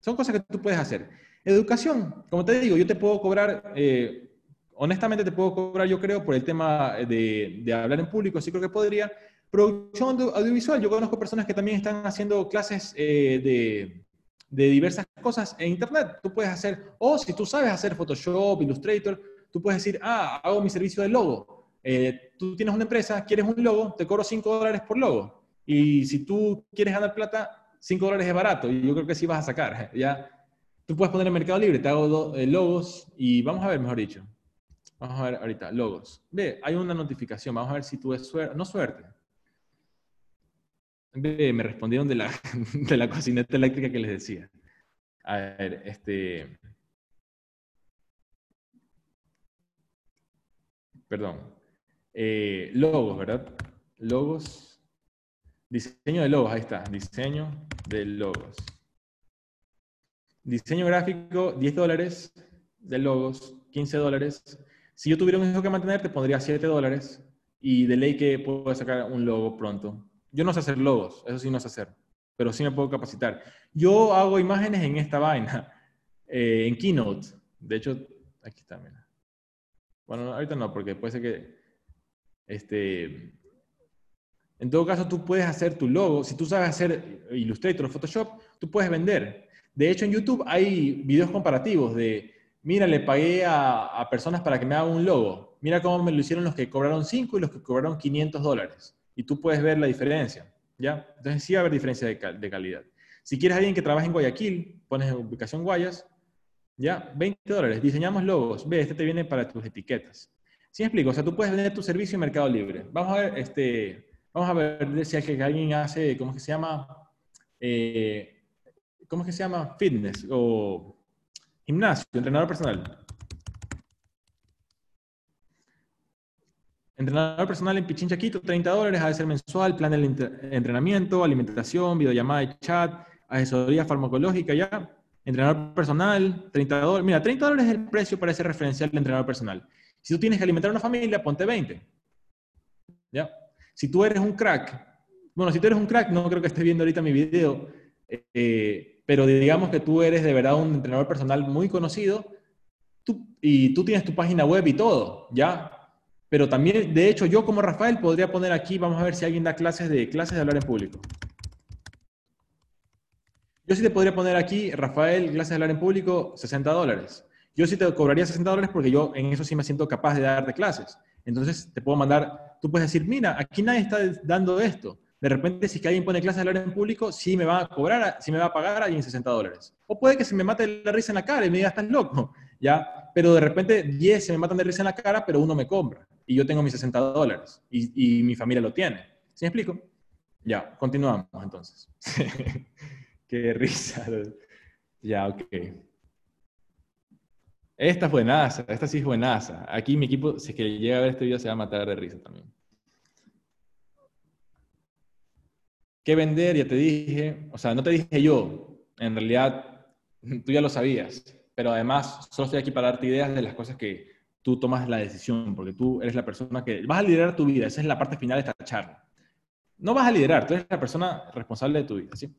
Son cosas que tú puedes hacer. Educación, como te digo, yo te puedo cobrar, eh, honestamente te puedo cobrar, yo creo, por el tema de, de hablar en público, sí creo que podría. Producción audiovisual, yo conozco personas que también están haciendo clases eh, de, de diversas cosas en Internet. Tú puedes hacer, o si tú sabes hacer Photoshop, Illustrator, tú puedes decir, ah, hago mi servicio de logo eh, tú tienes una empresa, quieres un logo, te cobro 5 dólares por logo. Y si tú quieres ganar plata, 5 dólares es barato y yo creo que sí vas a sacar. ¿ya? Tú puedes poner en Mercado Libre, te hago eh, logos y vamos a ver, mejor dicho. Vamos a ver ahorita, logos. Ve, hay una notificación, vamos a ver si tuve suerte, no suerte. Me respondieron de la, de la cocineta eléctrica que les decía. A ver, este... Perdón. Eh, logos, ¿verdad? Logos. Diseño de logos, ahí está. Diseño de logos. Diseño gráfico, 10 dólares de logos, 15 dólares. Si yo tuviera un hijo que mantener, te pondría 7 dólares y de ley que puedo sacar un logo pronto. Yo no sé hacer logos, eso sí no sé hacer, pero sí me puedo capacitar. Yo hago imágenes en esta vaina, eh, en Keynote. De hecho, aquí está, mira. Bueno, ahorita no, porque puede ser que este, en todo caso, tú puedes hacer tu logo. Si tú sabes hacer Illustrator o Photoshop, tú puedes vender. De hecho, en YouTube hay videos comparativos de, mira, le pagué a, personas para que me hagan un logo. Mira cómo me lo hicieron los que cobraron 5 y los que cobraron 500 dólares. Y tú puedes ver la diferencia. ¿ya? Entonces sí va a haber diferencia de, calidad. Si quieres alguien que trabaje en Guayaquil, pones ubicación Guayas, ya, 20 dólares. Diseñamos logos. Ve, este te viene para tus etiquetas. ¿Sí me explico? O sea, tú puedes vender tu servicio en Mercado Libre. Vamos a ver, este, Vamos a ver si alguien hace, ¿cómo es que se llama? Eh, ¿Cómo es que se llama? Fitness o gimnasio, entrenador personal. Entrenador personal en Pichín Chaquito, 30 dólares, a ser mensual, plan de entrenamiento, alimentación, videollamada y chat, asesoría farmacológica, ya. Entrenador personal, 30 dólares. Mira, 30 dólares es el precio para ese referencial de entrenador personal. Si tú tienes que alimentar a una familia, ponte 20. ¿Ya? Si tú eres un crack, bueno, si tú eres un crack, no creo que estés viendo ahorita mi video, eh, pero digamos que tú eres de verdad un entrenador personal muy conocido y tú tienes tu página web y todo, ¿ya? Pero también, de hecho, yo como Rafael podría poner aquí, vamos a ver si alguien da clases de clases de hablar en público. Yo sí te podría poner aquí, Rafael, clases de hablar en público, 60 dólares. Yo sí te cobraría 60 dólares porque yo en eso sí me siento capaz de darte clases. Entonces te puedo mandar, tú puedes decir, mira, aquí nadie está dando esto. De repente, si que alguien pone clases de hablar en público, sí me va a cobrar, sí me va a pagar alguien 60 dólares. O puede que se me mate la risa en la cara y me diga, estás loco, ¿ya? Pero de repente 10 se me matan de risa en la cara, pero uno me compra y yo tengo mis 60 dólares y, mi familia lo tiene. ¿Sí me explico? Ya, continuamos entonces. Qué risa. Ya, ok. Esta es buenaza, esta sí es buenaza. Aquí mi equipo, si es que llega a ver este video, se va a matar de risa también. ¿Qué vender? Ya te dije. O sea, no te dije yo. En realidad, tú ya lo sabías. Pero además, solo estoy aquí para darte ideas de las cosas que, tú tomas la decisión, porque tú eres la persona que vas a liderar tu vida. Esa es la parte final de esta charla. No vas a liderar, tú eres la persona responsable de tu vida. ¿sí?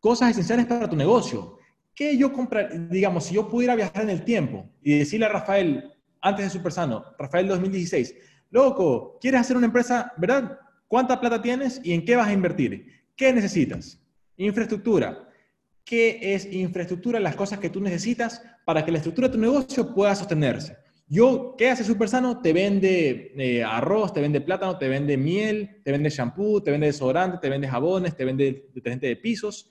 Cosas esenciales para tu negocio. ¿Qué yo comprar? Digamos, si yo pudiera viajar en el tiempo y decirle a Rafael, antes de Supersano, Rafael 2016, loco, ¿quieres hacer una empresa, verdad? ¿Cuánta plata tienes y en qué vas a invertir? ¿Qué necesitas? Infraestructura. ¿Qué es infraestructura? Las cosas que tú necesitas para que la estructura de tu negocio pueda sostenerse. Yo, ¿qué hace Supersano? Te vende eh, arroz, te vende plátano, te vende miel, te vende shampoo, te vende desodorante, te vende jabones, te vende detergente de pisos.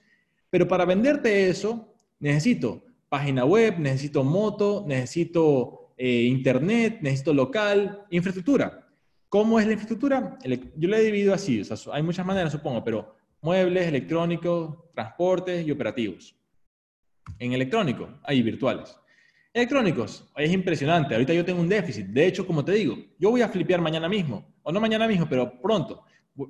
Pero para venderte eso, necesito página web, necesito moto, necesito eh, internet, necesito local, infraestructura. ¿Cómo es la infraestructura? Yo la he dividido así, o sea, hay muchas maneras, supongo, pero muebles, electrónicos, transportes y operativos. En electrónico hay virtuales. Electrónicos, es impresionante. Ahorita yo tengo un déficit. De hecho, como te digo, yo voy a flipear mañana mismo, o no mañana mismo, pero pronto.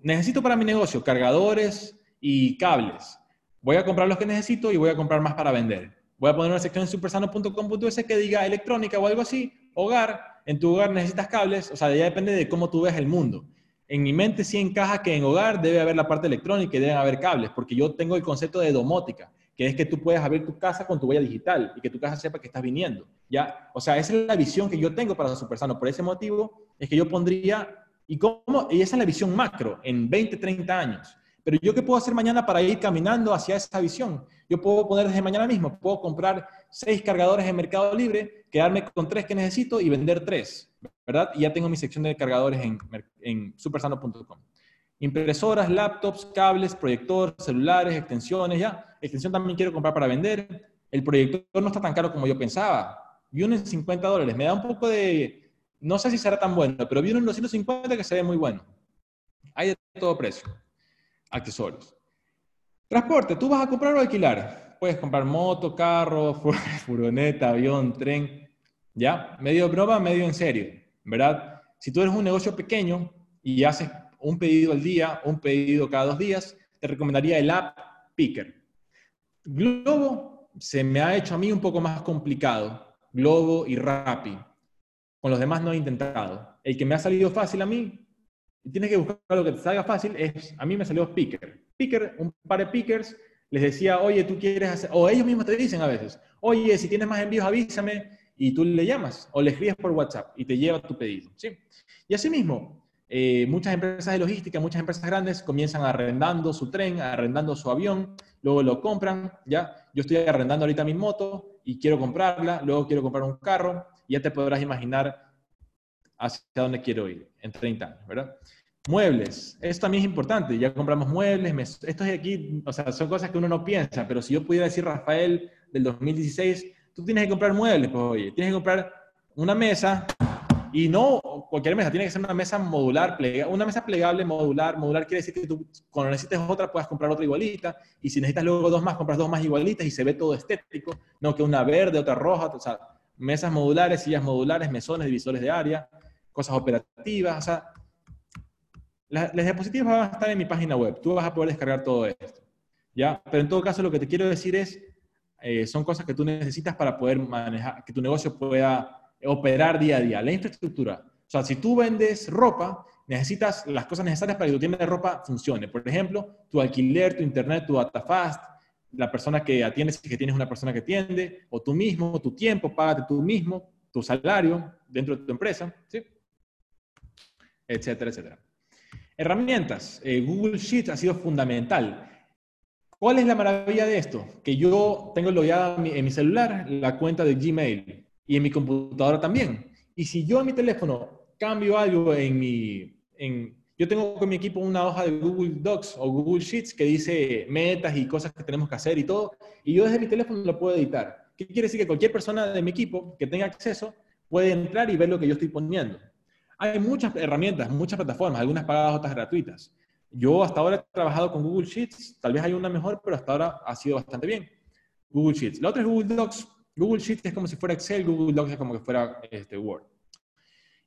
Necesito para mi negocio cargadores y cables. Voy a comprar los que necesito y voy a comprar más para vender. Voy a poner una sección en supersano.com.es que diga electrónica o algo así, hogar. En tu hogar necesitas cables, o sea, ya depende de cómo tú ves el mundo. En mi mente sí encaja que en hogar debe haber la parte electrónica y deben haber cables, porque yo tengo el concepto de domótica que es que tú puedes abrir tu casa con tu huella digital y que tu casa sepa que estás viniendo. ¿ya? O sea, esa es la visión que yo tengo para Supersano. Por ese motivo es que yo pondría, y, cómo, y esa es la visión macro, en 20, 30 años. Pero yo qué puedo hacer mañana para ir caminando hacia esa visión? Yo puedo poner desde mañana mismo, puedo comprar seis cargadores en Mercado Libre, quedarme con tres que necesito y vender tres, ¿verdad? Y ya tengo mi sección de cargadores en, en supersano.com. Impresoras, laptops, cables, proyector, celulares, extensiones, ya. Extensión también quiero comprar para vender. El proyector no está tan caro como yo pensaba. Vi uno en 50 dólares. Me da un poco de... No sé si será tan bueno, pero vi uno en 250 que se ve muy bueno. Hay de todo precio. Accesorios. Transporte. ¿Tú vas a comprar o alquilar? Puedes comprar moto, carro, furgoneta, avión, tren. ¿Ya? Medio broma, medio en serio. ¿Verdad? Si tú eres un negocio pequeño y haces un pedido al día, un pedido cada dos días, te recomendaría el app Picker. Globo se me ha hecho a mí un poco más complicado, Globo y Rappi. Con los demás no he intentado. El que me ha salido fácil a mí, tienes que buscar lo que te salga fácil, es, a mí me salió Picker. Picker, un par de pickers, les decía, oye, tú quieres hacer, o ellos mismos te dicen a veces, oye, si tienes más envíos avísame, y tú le llamas, o le escribes por WhatsApp, y te lleva tu pedido, ¿sí? Y así mismo, eh, muchas empresas de logística, muchas empresas grandes comienzan arrendando su tren, arrendando su avión, luego lo compran, ¿ya? Yo estoy arrendando ahorita mi moto y quiero comprarla, luego quiero comprar un carro, y ya te podrás imaginar hacia dónde quiero ir en 30 años, ¿verdad? Muebles, esto también es importante, ya compramos muebles, esto es aquí, o sea, son cosas que uno no piensa, pero si yo pudiera decir, Rafael, del 2016, tú tienes que comprar muebles, pues oye, tienes que comprar una mesa y no cualquier mesa, tiene que ser una mesa modular, una mesa plegable modular. Modular quiere decir que tú cuando necesites otra puedas comprar otra igualita y si necesitas luego dos más, compras dos más igualitas y se ve todo estético, no que una verde, otra roja, o sea, mesas modulares, sillas modulares, mesones, divisores de área, cosas operativas, o sea, las, diapositivas van a estar en mi página web, tú vas a poder descargar todo esto, ¿ya? Pero en todo caso lo que te quiero decir es, eh, son cosas que tú necesitas para poder manejar, que tu negocio pueda operar día a día. La infraestructura, o sea, si tú vendes ropa, necesitas las cosas necesarias para que tu tienda de ropa funcione. Por ejemplo, tu alquiler, tu internet, tu data fast, la persona que atiende, si que tienes una persona que atiende, o tú mismo, tu tiempo, págate tú mismo, tu salario dentro de tu empresa, ¿sí? etcétera, etcétera. Herramientas. Eh, Google Sheets ha sido fundamental. ¿Cuál es la maravilla de esto? Que yo tengo en mi celular la cuenta de Gmail y en mi computadora también. Y si yo en mi teléfono cambio algo en mi... En, yo tengo con mi equipo una hoja de Google Docs o Google Sheets que dice metas y cosas que tenemos que hacer y todo, y yo desde mi teléfono lo puedo editar. ¿Qué quiere decir? Que cualquier persona de mi equipo que tenga acceso puede entrar y ver lo que yo estoy poniendo. Hay muchas herramientas, muchas plataformas, algunas pagadas, otras gratuitas. Yo hasta ahora he trabajado con Google Sheets, tal vez hay una mejor, pero hasta ahora ha sido bastante bien. Google Sheets. La otra es Google Docs. Google Sheets es como si fuera Excel, Google Docs es como que fuera este, Word.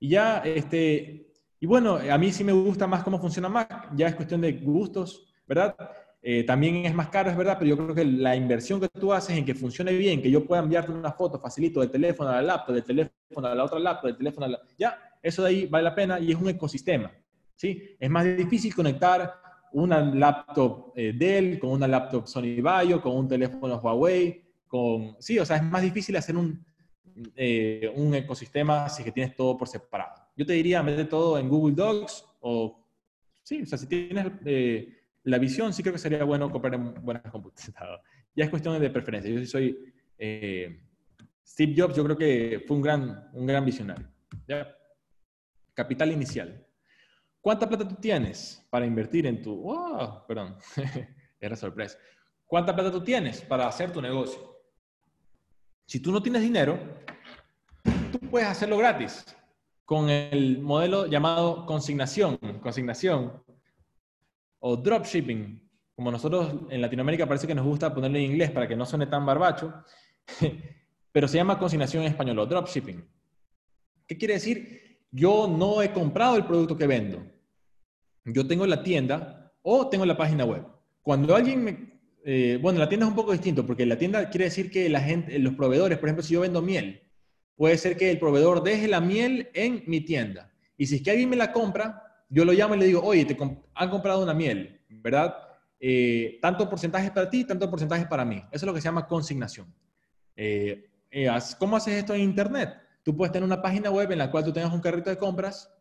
Y ya, este, y bueno, a mí sí me gusta más cómo funciona Mac, ya es cuestión de gustos, ¿verdad? Eh, también es más caro, es verdad, pero yo creo que la inversión que tú haces en que funcione bien, que yo pueda enviarte una foto facilito del teléfono a la laptop, del teléfono a la otra laptop, del teléfono a la... Ya, eso de ahí vale la pena y es un ecosistema. ¿sí? Es más difícil conectar una laptop eh, Dell con una laptop Sony Vaio, con un teléfono Huawei, con... Sí, o sea, es más difícil hacer un, eh, un ecosistema si que tienes todo por separado. Yo te diría, mete todo en Google Docs o... Sí, o sea, si tienes eh, la visión, sí creo que sería bueno comprar en buenas computadoras. Ya es cuestión de preferencia. Yo sí soy... Steve Jobs, yo creo que fue un gran, un gran visionario. ¿ya? Capital inicial. ¿Cuánta plata tú tienes para invertir en tu... Oh, perdón, era sorpresa. ¿Cuánta plata tú tienes para hacer tu negocio? Si tú no tienes dinero, tú puedes hacerlo gratis con el modelo llamado consignación, consignación o dropshipping. Como nosotros en Latinoamérica parece que nos gusta ponerlo en inglés para que no suene tan barbacho, pero se llama consignación en español o dropshipping. ¿Qué quiere decir? yo no he comprado el producto que vendo. Yo tengo la tienda o tengo la página web. Cuando alguien me... Eh, bueno, la tienda es un poco distinto porque la tienda quiere decir que la gente, los proveedores, por ejemplo, si yo vendo miel, puede ser que el proveedor deje la miel en mi tienda. Y si es que alguien me la compra, yo lo llamo y le digo, oye, te han comprado una miel, ¿verdad? Eh, tanto porcentaje para ti, tanto porcentaje para mí. Eso es lo que se llama consignación. Eh, ¿Cómo haces esto en Internet? Tú puedes tener una página web en la cual tú tengas un carrito de compras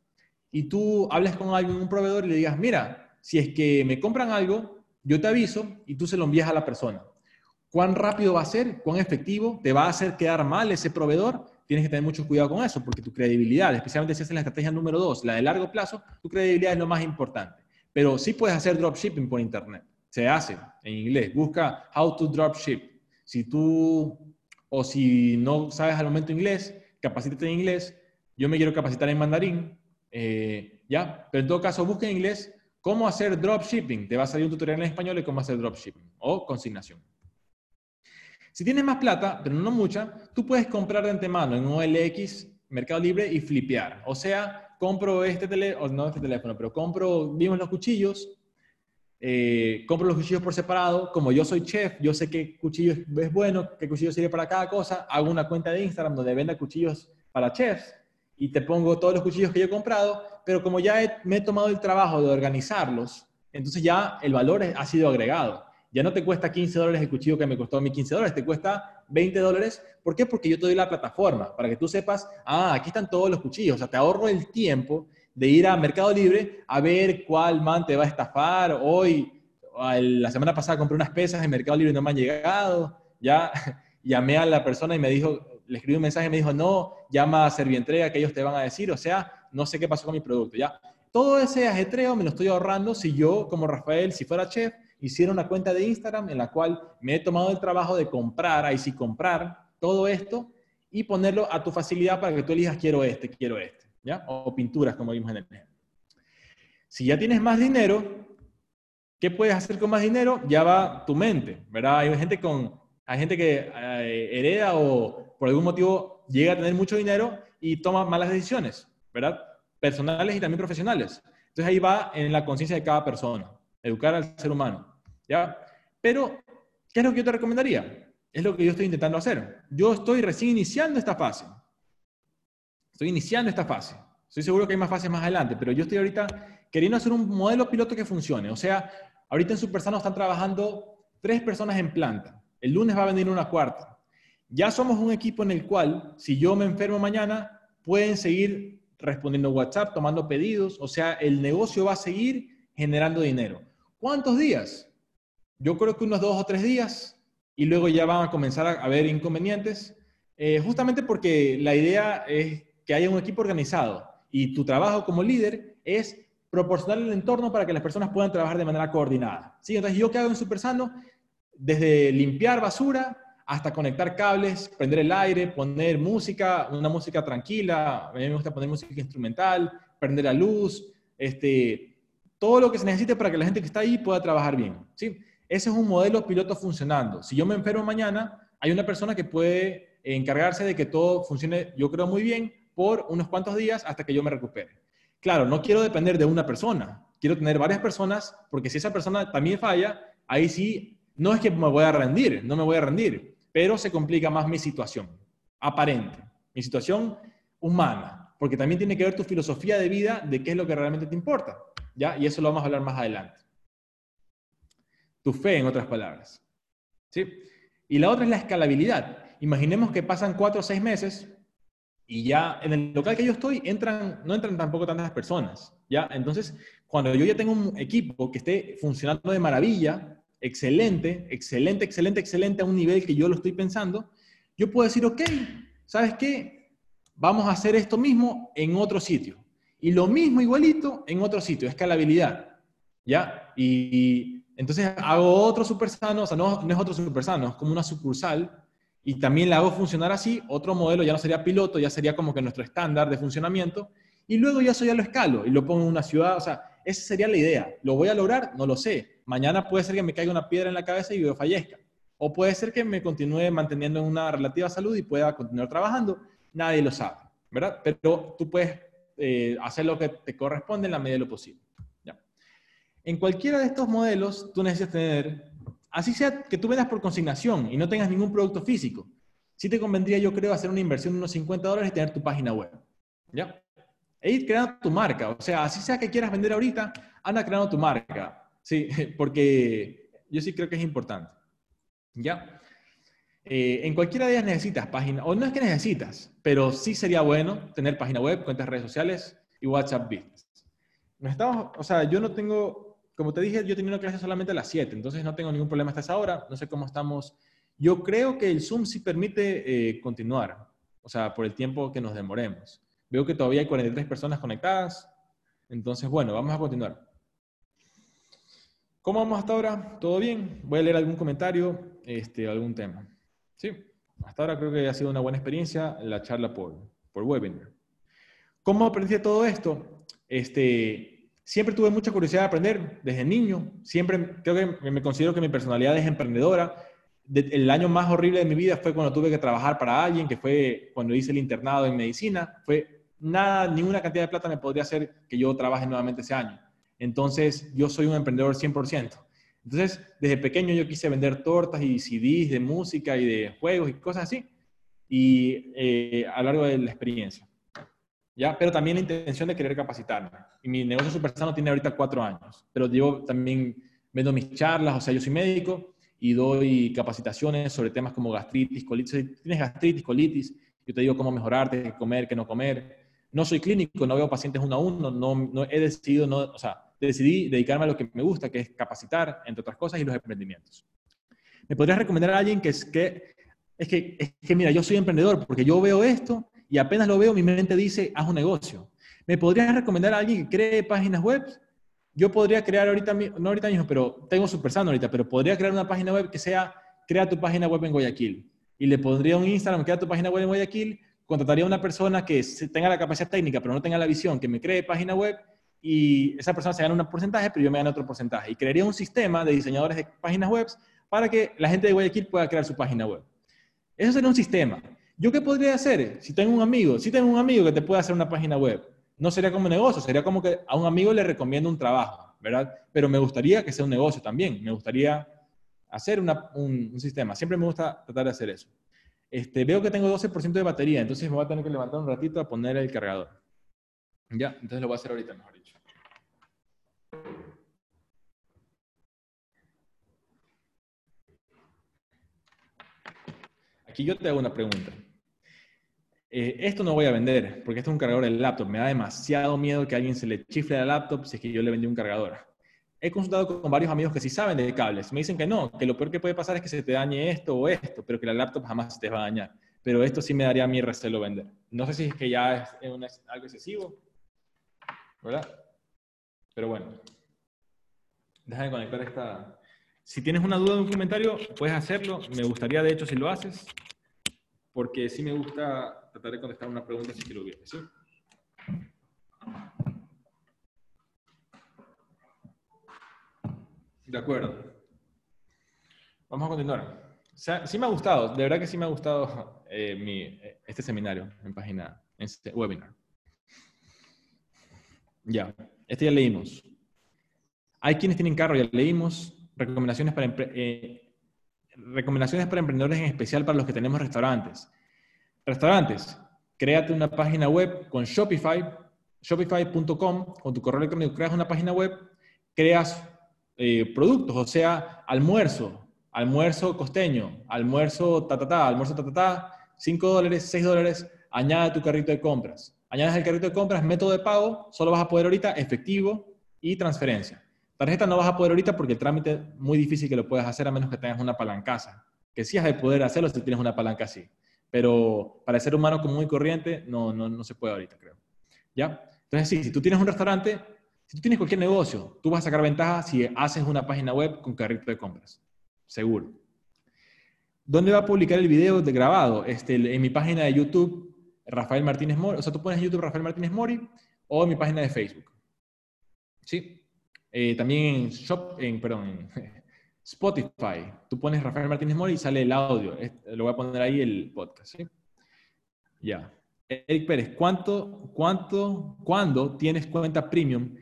y tú hables con alguien, un proveedor, y le digas, mira, si es que me compran algo, yo te aviso y tú se lo envías a la persona. ¿Cuán rápido va a ser? ¿Cuán efectivo? ¿Te va a hacer quedar mal ese proveedor? Tienes que tener mucho cuidado con eso, porque tu credibilidad, especialmente si haces la estrategia número dos, la de largo plazo, tu credibilidad es lo más importante. Pero sí puedes hacer dropshipping por internet. Se hace en inglés. Busca how to dropship. Si tú, o si no sabes al momento inglés, capacítate en inglés, yo me quiero capacitar en mandarín, eh, ya, pero en todo caso busca en inglés cómo hacer dropshipping, te va a salir un tutorial en español de cómo hacer dropshipping o consignación. Si tienes más plata, pero no mucha, tú puedes comprar de antemano en OLX, Mercado Libre y flipear. O sea, compro este teléfono, no este teléfono, pero compro, vimos los cuchillos, eh, compro los cuchillos por separado. Como yo soy chef, yo sé qué cuchillo es bueno, qué cuchillo sirve para cada cosa. Hago una cuenta de Instagram donde venda cuchillos para chefs y te pongo todos los cuchillos que yo he comprado. Pero como ya me he tomado el trabajo de organizarlos, entonces ya el valor ha sido agregado. Ya no te cuesta 15 dólares el cuchillo que me costó a mí 15 dólares, te cuesta 20 dólares. ¿Por qué? Porque yo te doy la plataforma para que tú sepas, ah, aquí están todos los cuchillos. O sea, te ahorro el tiempo de ir a Mercado Libre a ver cuál man te va a estafar. Hoy, la semana pasada compré unas pesas en Mercado Libre y no me han llegado. Ya llamé a la persona y me dijo, le escribí un mensaje y me dijo, no, llama a Servientrega que ellos te van a decir. O sea, no sé qué pasó con mi producto. Ya, todo ese ajetreo me lo estoy ahorrando si yo, como Rafael, si fuera chef, hiciera una cuenta de Instagram en la cual me he tomado el trabajo de comprar, ahí sí comprar todo esto y ponerlo a tu facilidad para que tú elijas quiero este, quiero este. ¿ya? O pinturas, como vimos en el ejemplo. Si ya tienes más dinero, ¿qué puedes hacer con más dinero? Ya va tu mente, ¿verdad? Hay gente, con, hay gente que eh, hereda o por algún motivo llega a tener mucho dinero y toma malas decisiones, ¿verdad? Personales y también profesionales. Entonces ahí va en la conciencia de cada persona, educar al ser humano, ¿ya? Pero, ¿qué es lo que yo te recomendaría? Es lo que yo estoy intentando hacer. Yo estoy recién iniciando esta fase. Estoy iniciando esta fase. Estoy seguro que hay más fases más adelante, pero yo estoy ahorita queriendo hacer un modelo piloto que funcione. O sea, ahorita en Supersano están trabajando tres personas en planta. El lunes va a venir una cuarta. Ya somos un equipo en el cual, si yo me enfermo mañana, pueden seguir respondiendo WhatsApp, tomando pedidos. O sea, el negocio va a seguir generando dinero. ¿Cuántos días? Yo creo que unos dos o tres días y luego ya van a comenzar a haber inconvenientes, eh, justamente porque la idea es que haya un equipo organizado y tu trabajo como líder es proporcionar el entorno para que las personas puedan trabajar de manera coordinada. ¿Sí? Entonces, ¿yo qué hago en Supersano? Desde limpiar basura hasta conectar cables, prender el aire, poner música, una música tranquila, a mí me gusta poner música instrumental, prender la luz, este, todo lo que se necesite para que la gente que está ahí pueda trabajar bien. ¿sí? Ese es un modelo piloto funcionando. Si yo me enfermo mañana, hay una persona que puede encargarse de que todo funcione, yo creo, muy bien por unos cuantos días hasta que yo me recupere. Claro, no quiero depender de una persona, quiero tener varias personas, porque si esa persona también falla, ahí sí, no es que me voy a rendir, no me voy a rendir, pero se complica más mi situación, aparente, mi situación humana, porque también tiene que ver tu filosofía de vida de qué es lo que realmente te importa, ¿ya? Y eso lo vamos a hablar más adelante tu fe, en otras palabras. ¿Sí? Y la otra es la escalabilidad. Imaginemos que pasan cuatro o seis meses y ya en el local que yo estoy entran, no entran tampoco tantas personas. ¿ya? Entonces, cuando yo ya tengo un equipo que esté funcionando de maravilla, excelente, excelente, excelente, excelente a un nivel que yo lo estoy pensando, yo puedo decir, ok, ¿sabes qué? Vamos a hacer esto mismo en otro sitio. Y lo mismo igualito en otro sitio, escalabilidad. ¿Ya? Y, entonces hago otro super sano, o sea, no, no es otro super sano, es como una sucursal y también la hago funcionar así. Otro modelo ya no sería piloto, ya sería como que nuestro estándar de funcionamiento. Y luego ya eso ya lo escalo y lo pongo en una ciudad. O sea, esa sería la idea. ¿Lo voy a lograr? No lo sé. Mañana puede ser que me caiga una piedra en la cabeza y yo fallezca. O puede ser que me continúe manteniendo en una relativa salud y pueda continuar trabajando. Nadie lo sabe, ¿verdad? Pero tú puedes eh, hacer lo que te corresponde en la medida de lo posible. En cualquiera de estos modelos, tú necesitas tener, así sea que tú vendas por consignación y no tengas ningún producto físico, sí te convendría, yo creo, hacer una inversión de unos 50 dólares y tener tu página web. ¿Ya? E ir creando tu marca. O sea, así sea que quieras vender ahorita, anda creando tu marca. Sí, porque yo sí creo que es importante. ¿Ya? Eh, en cualquiera de ellas necesitas página, o no es que necesitas, pero sí sería bueno tener página web, cuentas redes sociales y WhatsApp Business. No estamos, o sea, yo no tengo como te dije, yo tenía una clase solamente a las 7, entonces no tengo ningún problema hasta esa hora. No sé cómo estamos. Yo creo que el Zoom sí permite eh, continuar, o sea, por el tiempo que nos demoremos. Veo que todavía hay 43 personas conectadas, entonces, bueno, vamos a continuar. ¿Cómo vamos hasta ahora? ¿Todo bien? Voy a leer algún comentario, este, algún tema. Sí, hasta ahora creo que ha sido una buena experiencia la charla por, por webinar. ¿Cómo aprendí todo esto? Este, Siempre tuve mucha curiosidad de aprender desde niño. Siempre creo que me considero que mi personalidad es emprendedora. el año más horrible de mi vida fue cuando tuve que trabajar para alguien, que fue cuando hice el internado en medicina. Fue nada, ninguna cantidad de plata me podría hacer que yo trabaje nuevamente ese año. Entonces, yo soy un emprendedor 100%. Entonces, desde pequeño yo quise vender tortas y CDs de música y de juegos y cosas así. Y eh, a lo largo de la experiencia. ¿ya? Pero también la intención de querer capacitarme. Y mi negocio Supersano tiene ahorita cuatro años, pero yo también vendo mis charlas, o sea, yo soy médico y doy capacitaciones sobre temas como gastritis, colitis. Si tienes gastritis, colitis, yo te digo cómo mejorarte, qué comer, qué no comer. No soy clínico, no veo pacientes uno a uno, no, no he decidido, no, o sea, decidí dedicarme a lo que me gusta, que es capacitar, entre otras cosas, y los emprendimientos. ¿Me podrías recomendar a alguien que es que, es que, es que mira, yo soy emprendedor porque yo veo esto y apenas lo veo, mi mente dice, haz un negocio. ¿Me podrías recomendar a alguien que cree páginas web? Yo podría crear ahorita, no ahorita mismo, pero tengo Supersano ahorita, pero podría crear una página web que sea, crea tu página web en Guayaquil. Y le pondría un Instagram, crea tu página web en Guayaquil contrataría a una persona que tenga la capacidad técnica, pero no tenga la visión, que me cree página web y esa persona se gana un porcentaje, pero yo me gano otro porcentaje. Y crearía un sistema de diseñadores de páginas web para que la gente de Guayaquil pueda crear su página web. Eso sería un sistema. ¿Yo qué podría hacer? Si tengo un amigo, si tengo un amigo que te pueda hacer una página web, no sería como negocio, sería como que a un amigo le recomiendo un trabajo, ¿verdad? Pero me gustaría que sea un negocio también, me gustaría hacer un, sistema. Siempre me gusta tratar de hacer eso. Este, veo que tengo 12% de batería, entonces me voy a tener que levantar un ratito a poner el cargador. Ya, entonces lo voy a hacer ahorita, mejor dicho. Aquí yo te hago una pregunta. Eh, esto no voy a vender, porque esto es un cargador de laptop. Me da demasiado miedo que alguien se le chifle la laptop si es que yo le vendí un cargador. He consultado con varios amigos que sí saben de cables. Me dicen que no, que lo peor que puede pasar es que se te dañe esto o esto, pero que la laptop jamás te va a dañar. Pero esto sí me daría a mí recelo vender. No sé si es que ya es, algo excesivo, ¿verdad? Pero bueno. Déjame conectar esta. Si tienes una duda de un comentario, puedes hacerlo. Me gustaría, de hecho, si lo haces, porque sí me gusta tratar de contestar una pregunta si quiero bien. ¿sí? De acuerdo. Vamos a continuar. sí me ha gustado, de verdad que sí me ha gustado eh, este seminario en página, en este webinar. Ya, este ya leímos. Hay quienes tienen carro, ya leímos. Recomendaciones para, eh, recomendaciones para emprendedores en especial para los que tenemos restaurantes. Restaurantes, créate una página web con Shopify, shopify.com, con tu correo electrónico creas una página web, creas eh, productos, o sea, almuerzo, almuerzo costeño, almuerzo ta ta ta, almuerzo ta ta ta, 5 dólares, 6 dólares, añade tu carrito de compras. Añades el carrito de compras, método de pago, solo vas a poder ahorita efectivo y transferencia. Tarjeta no vas a poder ahorita porque el trámite es muy difícil que lo puedas hacer a menos que tengas una palancaza. Que sí has de poder hacerlo si tienes una palanca así pero para el ser humano común y corriente no, no, no se puede ahorita, creo. ¿Ya? Entonces, sí, si tú tienes un restaurante, si tú tienes cualquier negocio, tú vas a sacar ventaja si haces una página web con carrito de compras. Seguro. ¿Dónde va a publicar el video de grabado? Este, en mi página de YouTube, Rafael Martínez Mori. O sea, tú pones en YouTube Rafael Martínez Mori o en mi página de Facebook. ¿Sí? Eh, también en, Shop, en Spotify, tú pones Rafael Martínez Mori y sale el audio. Lo voy a poner ahí el podcast, ¿sí? Ya. Eric Pérez, ¿cuánto, cuánto, cuándo tienes cuenta premium?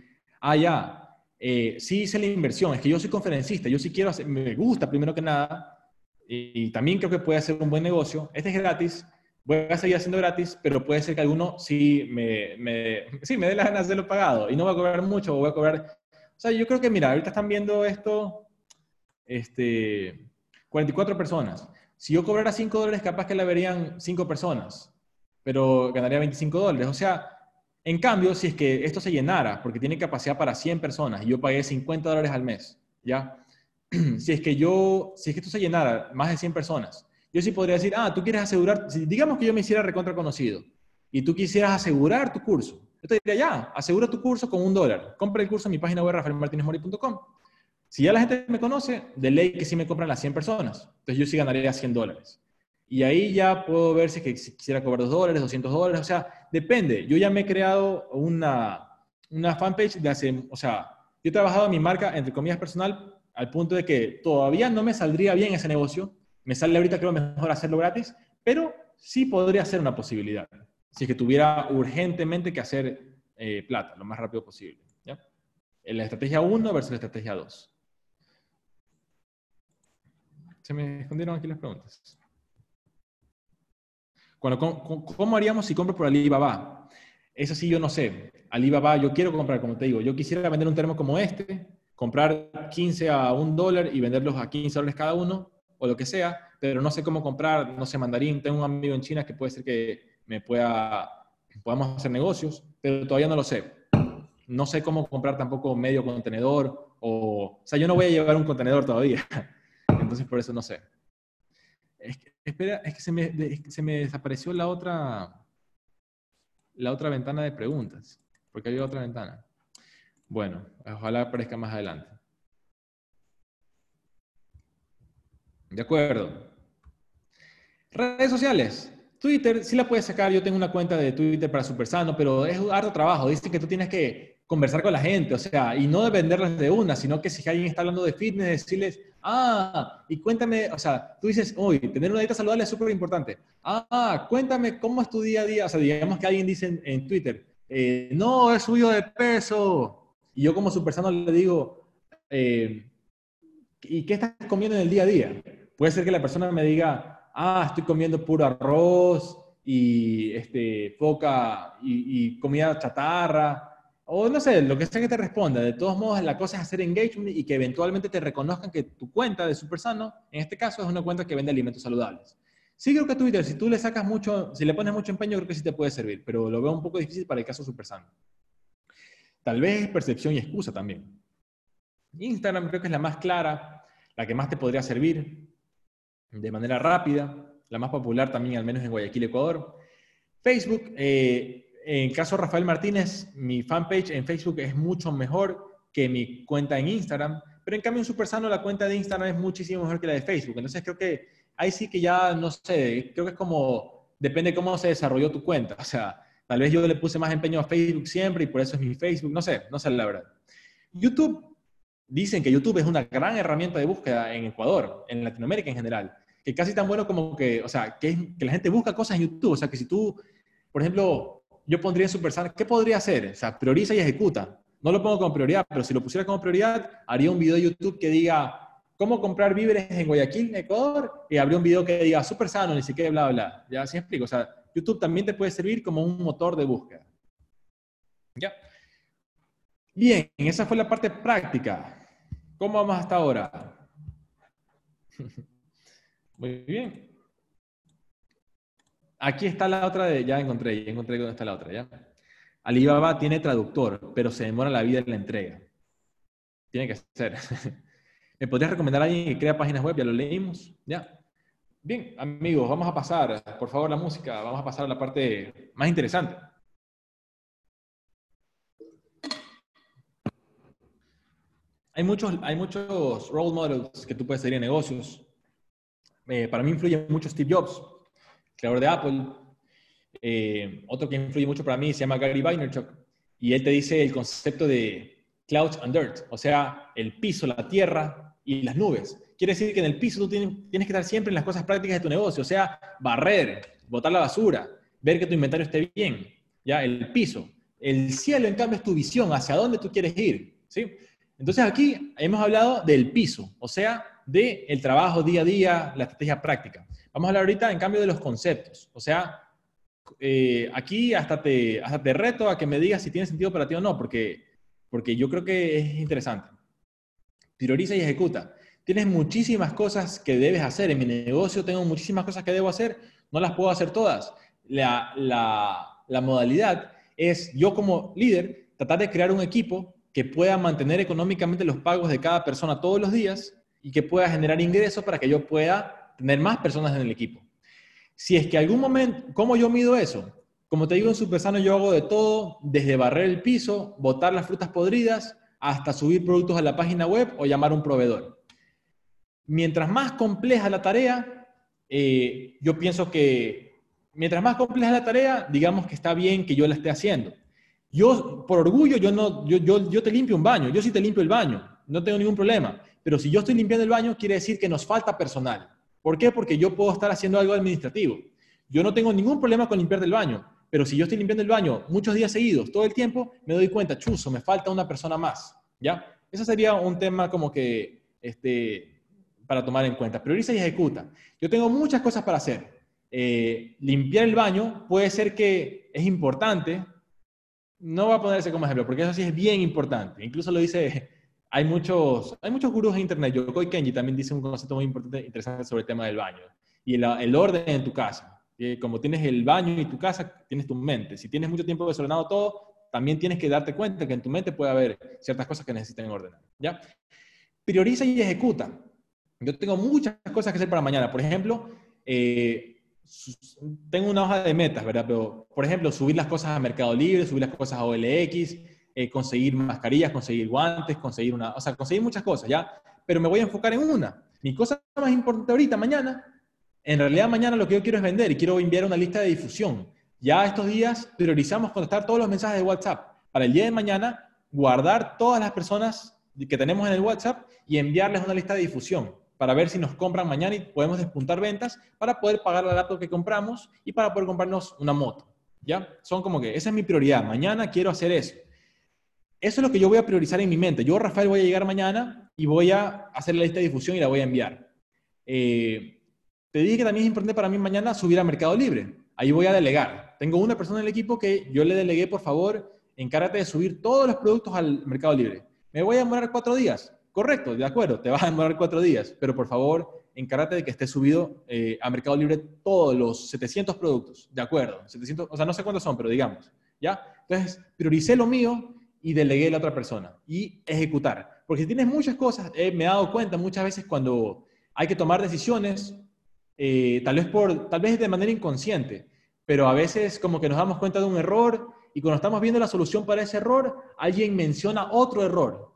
Ah, ya. Eh, sí hice la inversión. Es que yo soy conferencista. Yo sí quiero hacer, me gusta primero que nada. Y, también creo que puede ser un buen negocio. Este es gratis. Voy a seguir haciendo gratis, pero puede ser que alguno sí me, me, sí, me dé las ganas de hacerlo pagado. Y no voy a cobrar mucho, voy a cobrar... O sea, yo creo que, mira, ahorita están viendo esto este, 44 personas. Si yo cobrara 5 dólares, capaz que la verían 5 personas, pero ganaría 25 dólares. O sea, en cambio, si es que esto se llenara, porque tiene capacidad para 100 personas y yo pagué 50 dólares al mes, ¿ya? si es que yo, si es que esto se llenara más de 100 personas, yo sí podría decir, ah, tú quieres asegurar, digamos que yo me hiciera recontra conocido y tú quisieras asegurar tu curso. Yo te diría, ya, asegura tu curso con un dólar. Compra el curso en mi página web rafaelmartinezmori.com. Si ya la gente me conoce, de ley que sí me compran las 100 personas. Entonces yo sí ganaría 100 dólares. Y ahí ya puedo ver si, que, quisiera cobrar 2 dólares, 200 dólares. O sea, depende. Yo ya me he creado una, una fanpage de hace, o sea, yo he trabajado mi marca, entre comillas, personal, al punto de que todavía no me saldría bien ese negocio. Me sale ahorita, creo, mejor hacerlo gratis, pero sí podría ser una posibilidad. Si es que tuviera urgentemente que hacer eh, plata lo más rápido posible. ¿ya? La estrategia 1 versus la estrategia 2. Se me escondieron aquí las preguntas. ¿Cómo, haríamos si compro por Alibaba? Eso sí, yo no sé. Alibaba, yo quiero comprar, como te digo, yo quisiera vender un termo como este, comprar 15 a 1 dólar y venderlos a 15 dólares cada uno, o lo que sea, pero no sé cómo comprar, no sé, mandarín. Tengo un amigo en China que puede ser que me pueda, podamos hacer negocios, pero todavía no lo sé. No sé cómo comprar tampoco medio contenedor, o, o sea, yo no voy a llevar un contenedor todavía. Entonces, por eso no sé. Es que, espera, es que se me, se me desapareció la otra, la otra ventana de preguntas, porque había otra ventana. Bueno, ojalá aparezca más adelante. De acuerdo. Redes sociales. Twitter sí la puedes sacar. Yo tengo una cuenta de Twitter para Super Sano, pero es harto trabajo. Dice que tú tienes que conversar con la gente, o sea, y no dependerles de una, sino que si alguien está hablando de fitness, decirles, ah, y cuéntame, o sea, tú dices, uy, tener una dieta saludable es súper importante. Ah, cuéntame cómo es tu día a día. O sea, digamos que alguien dice en, Twitter, eh, no, he subido de peso. Y yo como Super Sano le digo, eh, ¿y qué estás comiendo en el día a día? Puede ser que la persona me diga, ah, estoy comiendo puro arroz y este, poca y, comida chatarra, o no sé, lo que sea que te responda. De todos modos, la cosa es hacer engagement y que eventualmente te reconozcan que tu cuenta de Super Sano, en este caso, es una cuenta que vende alimentos saludables. Sí creo que Twitter, si tú le sacas mucho, si le pones mucho empeño, creo que sí te puede servir, pero lo veo un poco difícil para el caso Super Sano. Tal vez percepción y excusa también. Instagram creo que es la más clara, la que más te podría servir de manera rápida, la más popular también, al menos en Guayaquil, Ecuador. Facebook, eh, en caso de Rafael Martínez, mi fanpage en Facebook es mucho mejor que mi cuenta en Instagram, pero en cambio en Super Sano la cuenta de Instagram es muchísimo mejor que la de Facebook. Entonces creo que ahí sí que ya, no sé, creo que es como, depende cómo se desarrolló tu cuenta. O sea, tal vez yo le puse más empeño a Facebook siempre y por eso es mi Facebook, no sé, no sé la verdad. YouTube dicen que YouTube es una gran herramienta de búsqueda en Ecuador, en Latinoamérica en general, que casi tan bueno como que, o sea, que, que la gente busca cosas en YouTube, o sea, que si tú, por ejemplo, yo pondría en Super ¿qué podría hacer? O sea, prioriza y ejecuta. No lo pongo como prioridad, pero si lo pusiera como prioridad, haría un video de YouTube que diga cómo comprar víveres en Guayaquil, Ecuador, y habría un video que diga súper sano, ni siquiera bla, bla. Ya, así explico. O sea, YouTube también te puede servir como un motor de búsqueda. ¿Ya? Bien, esa fue la parte práctica. ¿Cómo vamos hasta ahora? Muy bien. Aquí está la otra de, ya encontré, ya encontré dónde está la otra, ¿ya? Alibaba tiene traductor, pero se demora la vida en la entrega. Tiene que ser. ¿Me podrías recomendar a alguien que crea páginas web? Ya lo leímos, ¿ya? Bien, amigos, vamos a pasar, por favor, la música, vamos a pasar a la parte más interesante. Hay muchos, hay muchos role models que tú puedes seguir en negocios. Eh, para mí influye mucho Steve Jobs, creador de Apple. Eh, otro que influye mucho para mí se llama Gary Vaynerchuk. Y él te dice el concepto de clouds and dirt, o sea, el piso, la tierra y las nubes. Quiere decir que en el piso tú tienes, tienes que estar siempre en las cosas prácticas de tu negocio, o sea, barrer, botar la basura, ver que tu inventario esté bien, ya, el piso. El cielo, en cambio, es tu visión, hacia dónde tú quieres ir, ¿sí? Entonces aquí hemos hablado del piso, o sea, del el trabajo día a día, la estrategia práctica. Vamos a hablar ahorita, en cambio, de los conceptos. O sea, eh, aquí hasta te, hasta te reto a que me digas si tiene sentido para ti o no, porque, porque yo creo que es interesante. Prioriza y ejecuta. Tienes muchísimas cosas que debes hacer. En mi negocio tengo muchísimas cosas que debo hacer. No las puedo hacer todas. La, la modalidad es yo como líder tratar de crear un equipo que pueda mantener económicamente los pagos de cada persona todos los días y que pueda generar ingresos para que yo pueda tener más personas en el equipo. Si es que algún momento, ¿cómo yo mido eso? Como te digo, en Supersano yo hago de todo, desde barrer el piso, botar las frutas podridas, hasta subir productos a la página web o llamar a un proveedor. Mientras más compleja la tarea, eh, yo pienso que mientras más compleja la tarea, digamos que está bien que yo la esté haciendo. Yo, por orgullo, yo, no, yo, yo, yo te limpio un baño, yo sí te limpio el baño, no tengo ningún problema. Pero si yo estoy limpiando el baño, quiere decir que nos falta personal. ¿Por qué? Porque yo puedo estar haciendo algo administrativo. Yo no tengo ningún problema con limpiar el baño, pero si yo estoy limpiando el baño muchos días seguidos, todo el tiempo, me doy cuenta, chuzo, me falta una persona más. ¿Ya? Ese sería un tema como que, este, para tomar en cuenta. Prioriza y ejecuta. Yo tengo muchas cosas para hacer. Eh, limpiar el baño puede ser que es importante, no va a ponerse como ejemplo, porque eso sí es bien importante. Incluso lo dice, hay muchos, hay muchos gurús en internet. Yokoi Kenji también dice un concepto muy importante, interesante sobre el tema del baño. Y el, el orden en tu casa. Como tienes el baño y tu casa, tienes tu mente. Si tienes mucho tiempo desordenado todo, también tienes que darte cuenta que en tu mente puede haber ciertas cosas que necesiten ordenar. ¿ya? Prioriza y ejecuta. Yo tengo muchas cosas que hacer para mañana. Por ejemplo, eh, tengo una hoja de metas, ¿verdad? Pero, por ejemplo, subir las cosas a Mercado Libre, subir las cosas a OLX, eh, conseguir mascarillas, conseguir guantes, conseguir una, o sea, conseguir muchas cosas, ¿ya? Pero me voy a enfocar en una. Mi cosa más importante ahorita, mañana, En realidad mañana lo que yo quiero es vender y quiero enviar una lista de difusión. Ya estos días priorizamos contestar todos los mensajes de WhatsApp. Para el día de mañana, guardar todas las personas que tenemos en el WhatsApp y enviarles una lista de difusión para ver si nos compran mañana y podemos despuntar ventas para poder pagar la laptop que compramos y para poder comprarnos una moto. ¿Ya? Son como que, esa es mi prioridad. Mañana quiero hacer eso. Eso es lo que yo voy a priorizar en mi mente. Yo, Rafael, voy a llegar mañana y voy a hacer la lista de difusión y la voy a enviar. Eh, te dije que también es importante para mí mañana subir a Mercado Libre. Ahí voy a delegar. Tengo una persona en el equipo que yo le delegué, por favor, encárgate de subir todos los productos al Mercado Libre. Me voy a demorar cuatro días. Correcto, de acuerdo, te vas a demorar cuatro días, pero por favor, encárgate de que esté subido eh, a Mercado Libre todos los 700 productos. De acuerdo, 700, o sea, no sé cuántos son, pero digamos, ¿ya? Entonces, prioricé lo mío y delegué a la otra persona. Y ejecutar. Porque si tienes muchas cosas, me he dado cuenta muchas veces cuando hay que tomar decisiones, eh, tal, vez por, tal vez de manera inconsciente, pero a veces como que nos damos cuenta de un error y cuando estamos viendo la solución para ese error, alguien menciona otro error.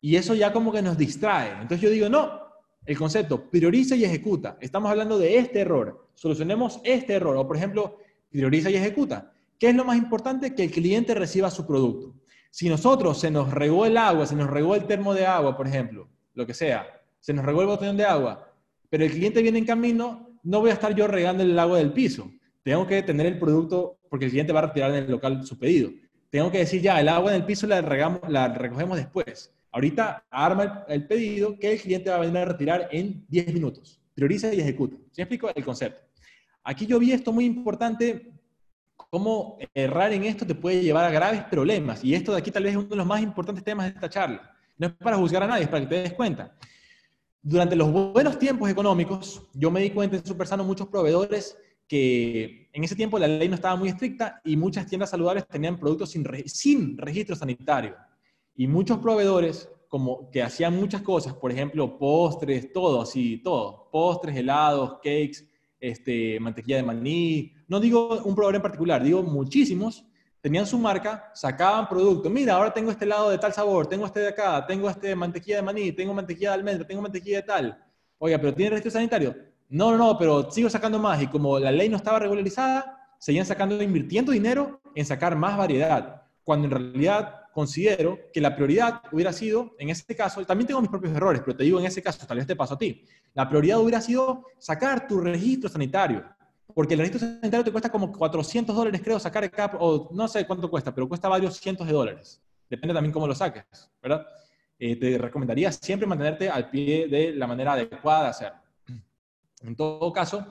Y eso ya como que nos distrae. Entonces yo digo, no, el concepto, prioriza y ejecuta. Estamos hablando de este error. Solucionemos este error. O por ejemplo, prioriza y ejecuta. ¿Qué es lo más importante? Que el cliente reciba su producto. Si nosotros se nos regó el agua, se nos regó el termo de agua, por ejemplo, lo que sea, se nos regó el botón de agua, pero el cliente viene en camino, no voy a estar yo regando el agua del piso. Tengo que tener el producto porque el cliente va a retirar en el local su pedido. Tengo que decir ya, el agua en el piso la, regamos, la recogemos después. Ahorita arma el, pedido que el cliente va a venir a retirar en 10 minutos. Prioriza y ejecuta. ¿Sí explico el concepto? Aquí yo vi esto muy importante, cómo errar en esto te puede llevar a graves problemas. Y esto de aquí tal vez es uno de los más importantes temas de esta charla. No es para juzgar a nadie, es para que te des cuenta. Durante los buenos tiempos económicos, yo me di cuenta en Supersano muchos proveedores que en ese tiempo la ley no estaba muy estricta y muchas tiendas saludables tenían productos sin, sin registro sanitario. Y muchos proveedores como que hacían muchas cosas, por ejemplo, postres, todo así, todo, postres, helados, cakes, este, mantequilla de maní, no digo un proveedor en particular, digo muchísimos, tenían su marca, sacaban producto, mira, ahora tengo este helado de tal sabor, tengo este de acá, tengo este mantequilla de maní, tengo mantequilla de almendra, tengo mantequilla de tal. Oiga, pero ¿tiene registro sanitario? No, no, no, pero sigo sacando más. Y como la ley no estaba regularizada, seguían sacando, invirtiendo dinero en sacar más variedad, cuando en realidad considero que la prioridad hubiera sido, en este caso, también tengo mis propios errores, pero te digo en ese caso, tal vez te paso a ti, la prioridad hubiera sido sacar tu registro sanitario, porque el registro sanitario te cuesta como 400 dólares, creo, sacar el CAP, o no sé cuánto cuesta, pero cuesta varios cientos de dólares. Depende también cómo lo saques, ¿verdad? Eh, te recomendaría siempre mantenerte al pie de la manera adecuada de hacerlo. En todo caso,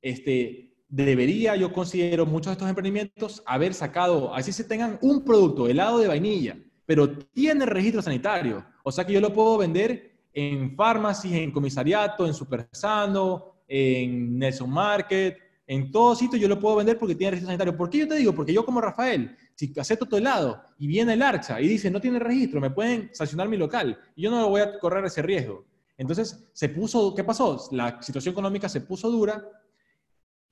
este, debería, yo considero, muchos de estos emprendimientos haber sacado, así se tengan un producto, helado de vainilla, pero tiene registro sanitario. O sea que yo lo puedo vender en farmacias, en comisariato, en Supersano, en Nelson Market, en todo sitio yo lo puedo vender porque tiene registro sanitario. ¿Por qué yo te digo? Porque yo como Rafael, si acepto tu helado y viene el ARCHA y dice no tiene registro, me pueden sancionar mi local yo no voy a correr ese riesgo. Entonces, se puso, ¿qué pasó? La situación económica se puso dura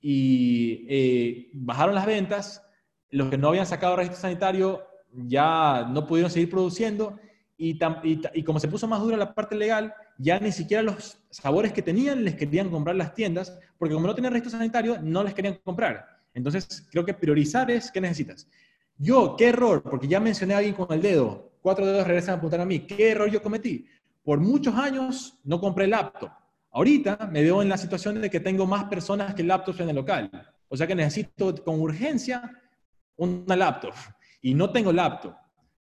y eh, bajaron las ventas, los que no habían sacado registro sanitario ya no pudieron seguir produciendo y, y, como se puso más dura la parte legal, ya ni siquiera los sabores que tenían les querían comprar las tiendas, porque como no tenían registro sanitario, no les querían comprar. Entonces, creo que priorizar es qué necesitas. Yo, qué error, porque ya mencioné a alguien con el dedo, cuatro dedos regresan a apuntar a mí, ¿qué error yo cometí? Por muchos años no compré laptop. Ahorita me veo en la situación de que tengo más personas que laptops en el local. O sea que necesito con urgencia una laptop. Y no tengo laptop.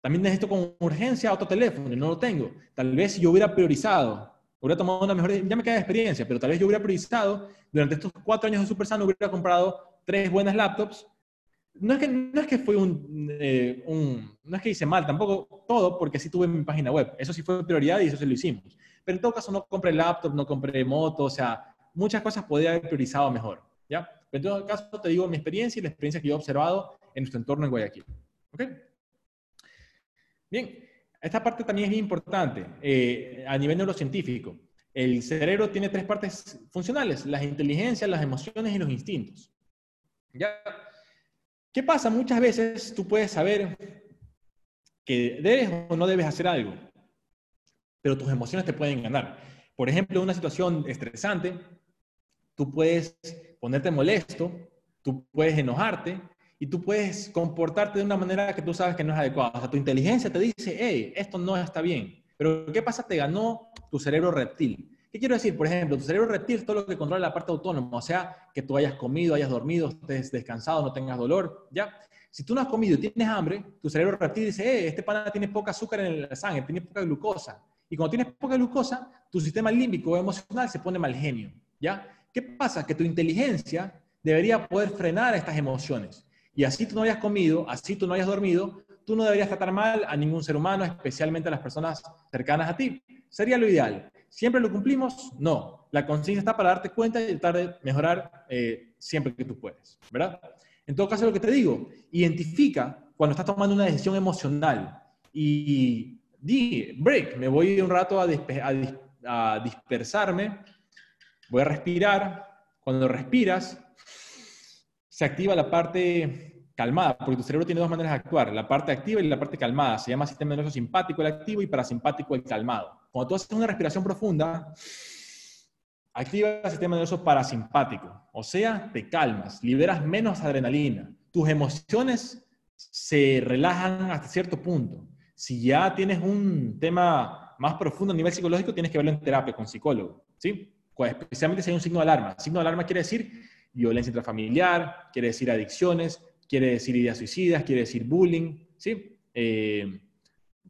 También necesito con urgencia otro teléfono y no lo tengo. Tal vez si yo hubiera priorizado, hubiera tomado una mejor, ya me queda experiencia, pero tal vez yo hubiera priorizado durante estos cuatro años de Super Sano, hubiera comprado tres buenas laptops. No es que, no es que fue eh, un, no es que hice mal, tampoco todo, porque sí tuve mi página web. Eso sí fue prioridad y eso se lo hicimos. Pero en todo caso no compré laptop, no compré moto, o sea, muchas cosas podría haber priorizado mejor, ¿ya? Pero en todo caso te digo mi experiencia y la experiencia que yo he observado en nuestro entorno en Guayaquil. ¿Ok? Bien, esta parte también es importante eh, a nivel neurocientífico. El cerebro tiene tres partes funcionales, las inteligencias, las emociones y los instintos. ¿Ya? ¿Qué pasa? Muchas veces tú puedes saber que debes o no debes hacer algo, pero tus emociones te pueden ganar. Por ejemplo, una situación estresante, tú puedes ponerte molesto, tú puedes enojarte y tú puedes comportarte de una manera que tú sabes que no es adecuada. O sea, tu inteligencia te dice, hey, esto no está bien. Pero ¿qué pasa? Te ganó tu cerebro reptil. ¿Qué quiero decir? Por ejemplo, tu cerebro reptil es todo lo que controla la parte autónoma, o sea, que tú hayas comido, hayas dormido, estés descansado, no tengas dolor, ¿ya? Si tú no has comido y tienes hambre, tu cerebro reptil dice, eh, este pana tiene poca azúcar en la sangre, tiene poca glucosa. Y cuando tienes poca glucosa, tu sistema límbico emocional se pone mal genio, ¿ya? ¿Qué pasa? Que tu inteligencia debería poder frenar estas emociones. Y así tú no hayas comido, así tú no hayas dormido, tú no deberías tratar mal a ningún ser humano, especialmente a las personas cercanas a ti. Sería lo ideal. ¿Siempre lo cumplimos? No. La conciencia está para darte cuenta y tratar de mejorar eh, siempre que tú puedes, ¿verdad? En todo caso, lo que te digo, identifica cuando estás tomando una decisión emocional y di, break, me voy un rato a, a dispersarme, voy a respirar. Cuando respiras, se activa la parte calmada, porque tu cerebro tiene dos maneras de actuar, la parte activa y la parte calmada. Se llama sistema nervioso simpático el activo y parasimpático el calmado. Cuando tú haces una respiración profunda, activa el sistema nervioso parasimpático, o sea, te calmas, liberas menos adrenalina, tus emociones se relajan hasta cierto punto. Si ya tienes un tema más profundo a nivel psicológico, tienes que verlo en terapia con psicólogo, ¿sí? Especialmente si hay un signo de alarma. Signo de alarma quiere decir violencia intrafamiliar, quiere decir adicciones, quiere decir ideas suicidas, quiere decir bullying, ¿sí? Eh,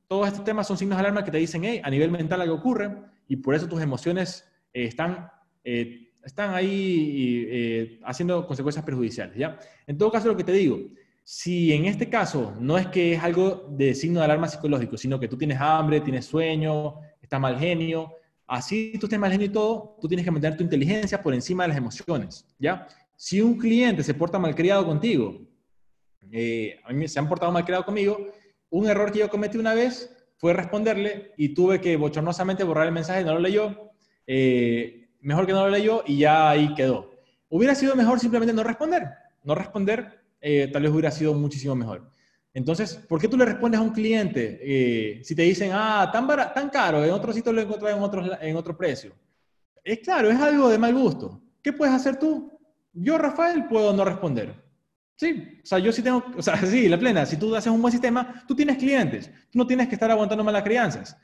todos estos temas son signos de alarma que te dicen, hey, a nivel mental algo ocurre y por eso tus emociones eh, están, eh, están ahí haciendo consecuencias perjudiciales, ¿ya? En todo caso, lo que te digo, si en este caso no es que es algo de signo de alarma psicológico, sino que tú tienes hambre, tienes sueño, estás mal genio, así tú estés mal genio y todo, tú tienes que mantener tu inteligencia por encima de las emociones, ¿ya? Si un cliente se porta malcriado contigo, a mí se han portado malcriado conmigo, un error que yo cometí una vez fue responderle y tuve que bochornosamente borrar el mensaje, no lo leyó. Eh, mejor que no lo leyó y ya ahí quedó. Hubiera sido mejor simplemente no responder. No responder eh, tal vez hubiera sido muchísimo mejor. Entonces, ¿por qué tú le respondes a un cliente eh, si te dicen, ah, tan, tan caro, en otro sitio lo encontré en otro, en otro precio? Es claro, es algo de mal gusto. ¿Qué puedes hacer tú? Yo, Rafael, puedo no responder. Sí, o sea, yo sí tengo, o sea, sí, la plena, si tú haces un buen sistema, tú tienes clientes, tú no tienes que estar aguantando malas crianzas.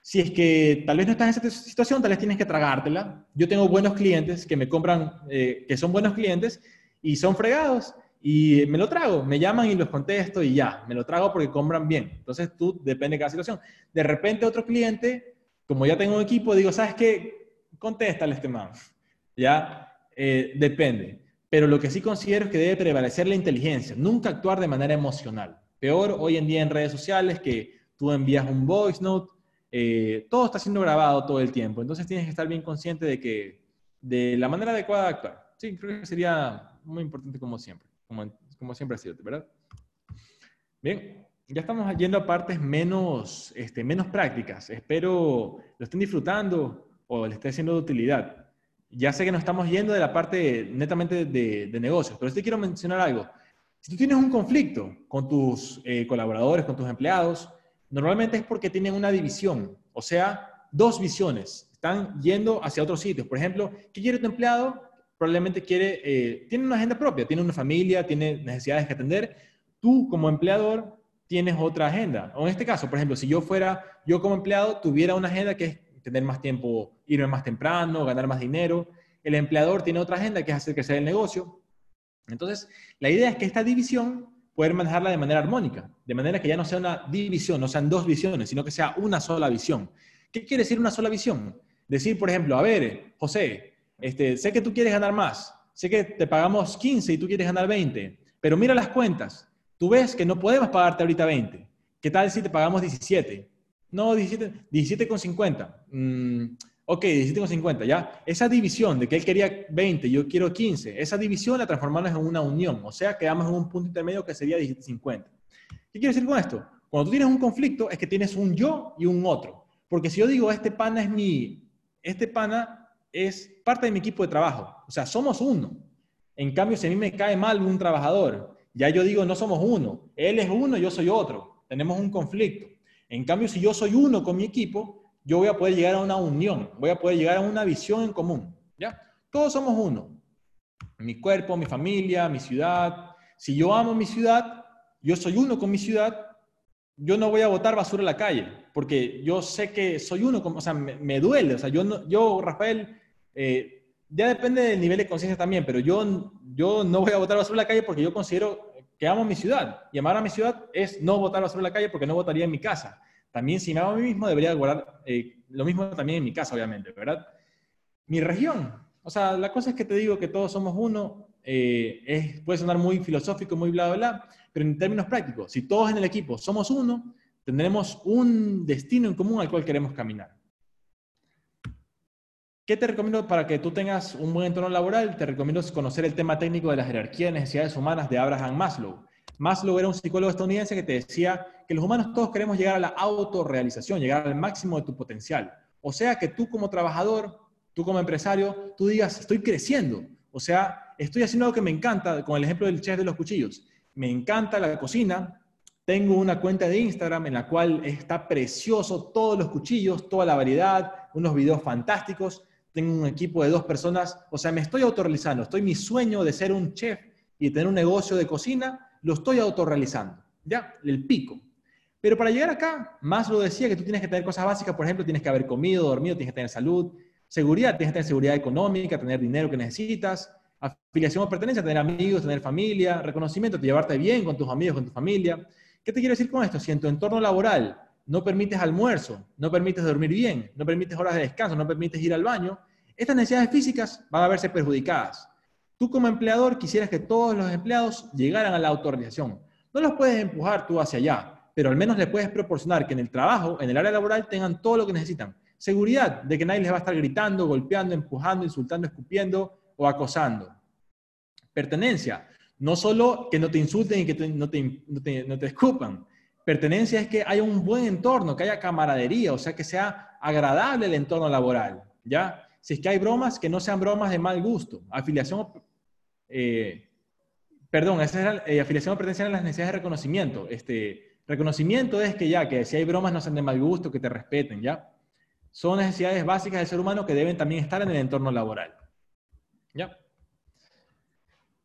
Si es que tal vez no estás en esa situación, tal vez tienes que tragártela. Yo tengo buenos clientes que me compran, eh, que son buenos clientes y son fregados y me lo trago, me llaman y los contesto y ya, me lo trago porque compran bien. Entonces tú depende de cada situación. De repente otro cliente, como ya tengo un equipo, digo, ¿sabes qué? Contéstale este man. Ya, eh, depende. Pero lo que sí considero es que debe prevalecer la inteligencia, nunca actuar de manera emocional. Peor hoy en día en redes sociales que tú envías un voice note, eh, todo está siendo grabado todo el tiempo. Entonces tienes que estar bien consciente de que de la manera adecuada de actuar. Sí, creo que sería muy importante como siempre, como, como siempre ha sido, ¿verdad? Bien, ya estamos yendo a partes menos, este, menos prácticas. Espero lo estén disfrutando o les esté siendo de utilidad ya sé que nos estamos yendo de la parte netamente de, negocios, pero sí quiero mencionar algo. Si tú tienes un conflicto con tus eh, colaboradores, con tus empleados, normalmente es porque tienen una división, o sea, dos visiones, están yendo hacia otros sitios. Por ejemplo, ¿qué quiere tu empleado? Probablemente quiere, eh, tiene una agenda propia, tiene una familia, tiene necesidades que atender. Tú como empleador tienes otra agenda. O en este caso, por ejemplo, si yo fuera, yo como empleado tuviera una agenda que es tener más tiempo, irme más temprano, ganar más dinero. El empleador tiene otra agenda que es hacer crecer el negocio. Entonces, la idea es que esta división poder manejarla de manera armónica, de manera que ya no sea una división, no sean dos visiones, sino que sea una sola visión. ¿Qué quiere decir una sola visión? Decir, por ejemplo, a ver, José, este, sé que tú quieres ganar más, sé que te pagamos 15 y tú quieres ganar 20, pero mira las cuentas. Tú ves que no podemos pagarte ahorita 20. ¿Qué tal si te pagamos 17? No, 17, 17,50. Mm, ok, 17,50, ya. Esa división de que él quería 20, yo quiero 15, esa división la transformamos en una unión, o sea, quedamos en un punto intermedio que sería 17,50. ¿Qué quiere decir con esto? Cuando tú tienes un conflicto es que tienes un yo y un otro. Porque si yo digo, este pana es mi, este pana es parte de mi equipo de trabajo, o sea, somos uno. En cambio, si a mí me cae mal un trabajador, ya yo digo, no somos uno, él es uno, yo soy otro, tenemos un conflicto. En cambio, si yo soy uno con mi equipo, yo voy a poder llegar a una unión, voy a poder llegar a una visión en común. ¿ya? Todos somos uno. Mi cuerpo, mi familia, mi ciudad. Si yo amo mi ciudad, yo soy uno con mi ciudad, yo no voy a botar basura a la calle, porque yo sé que soy uno, o sea, me, duele. O sea, yo, no, yo Rafael, eh, ya depende del nivel de conciencia también, pero yo, yo no voy a botar basura a la calle porque yo considero que amo mi ciudad. Y amar a mi ciudad es no botar basura a la calle porque no votaría en mi casa. También si me amo a mí mismo, debería guardar eh, lo mismo también en mi casa, obviamente, ¿verdad? Mi región. O sea, la cosa es que te digo que todos somos uno. Eh, es, puede sonar muy filosófico, muy bla, bla, bla, pero en términos prácticos, si todos en el equipo somos uno, tendremos un destino en común al cual queremos caminar. ¿Qué te recomiendo para que tú tengas un buen entorno laboral? Te recomiendo conocer el tema técnico de la jerarquía de necesidades humanas de Abraham Maslow. Maslow era un psicólogo estadounidense que te decía que los humanos todos queremos llegar a la autorrealización, llegar al máximo de tu potencial. O sea que tú como trabajador, tú como empresario, tú digas, estoy creciendo. O sea, estoy haciendo algo que me encanta, con el ejemplo del chef de los cuchillos. Me encanta la cocina, tengo una cuenta de Instagram en la cual está precioso todos los cuchillos, toda la variedad, unos videos fantásticos tengo un equipo de dos personas, o sea, me estoy autorrealizando, estoy mi sueño de ser un chef y tener un negocio de cocina, lo estoy autorrealizando, ¿ya? El pico. Pero para llegar acá, más lo decía que tú tienes que tener cosas básicas, por ejemplo, tienes que haber comido, dormido, tienes que tener salud, seguridad, tienes que tener seguridad económica, tener dinero que necesitas, afiliación o pertenencia, tener amigos, tener familia, reconocimiento, llevarte bien con tus amigos, con tu familia. ¿Qué te quiero decir con esto? Si en tu entorno laboral no permites almuerzo, no permites dormir bien, no permites horas de descanso, no permites ir al baño, estas necesidades físicas van a verse perjudicadas. Tú como empleador quisieras que todos los empleados llegaran a la autorización. No los puedes empujar tú hacia allá, pero al menos les puedes proporcionar que en el trabajo, en el área laboral, tengan todo lo que necesitan. Seguridad de que nadie les va a estar gritando, golpeando, empujando, insultando, escupiendo o acosando. Pertenencia. No solo que no te insulten y que no, te, no te escupan, Pertenencia es que haya un buen entorno, que haya camaradería, o sea, que sea agradable el entorno laboral, ¿ya? Si es que hay bromas, que no sean bromas de mal gusto. Afiliación, eh, perdón, esa es eh, afiliación o pertenencia a las necesidades de reconocimiento. Este, reconocimiento es que ya, que si hay bromas no sean de mal gusto, que te respeten, ¿ya? Son necesidades básicas del ser humano que deben también estar en el entorno laboral, ¿ya?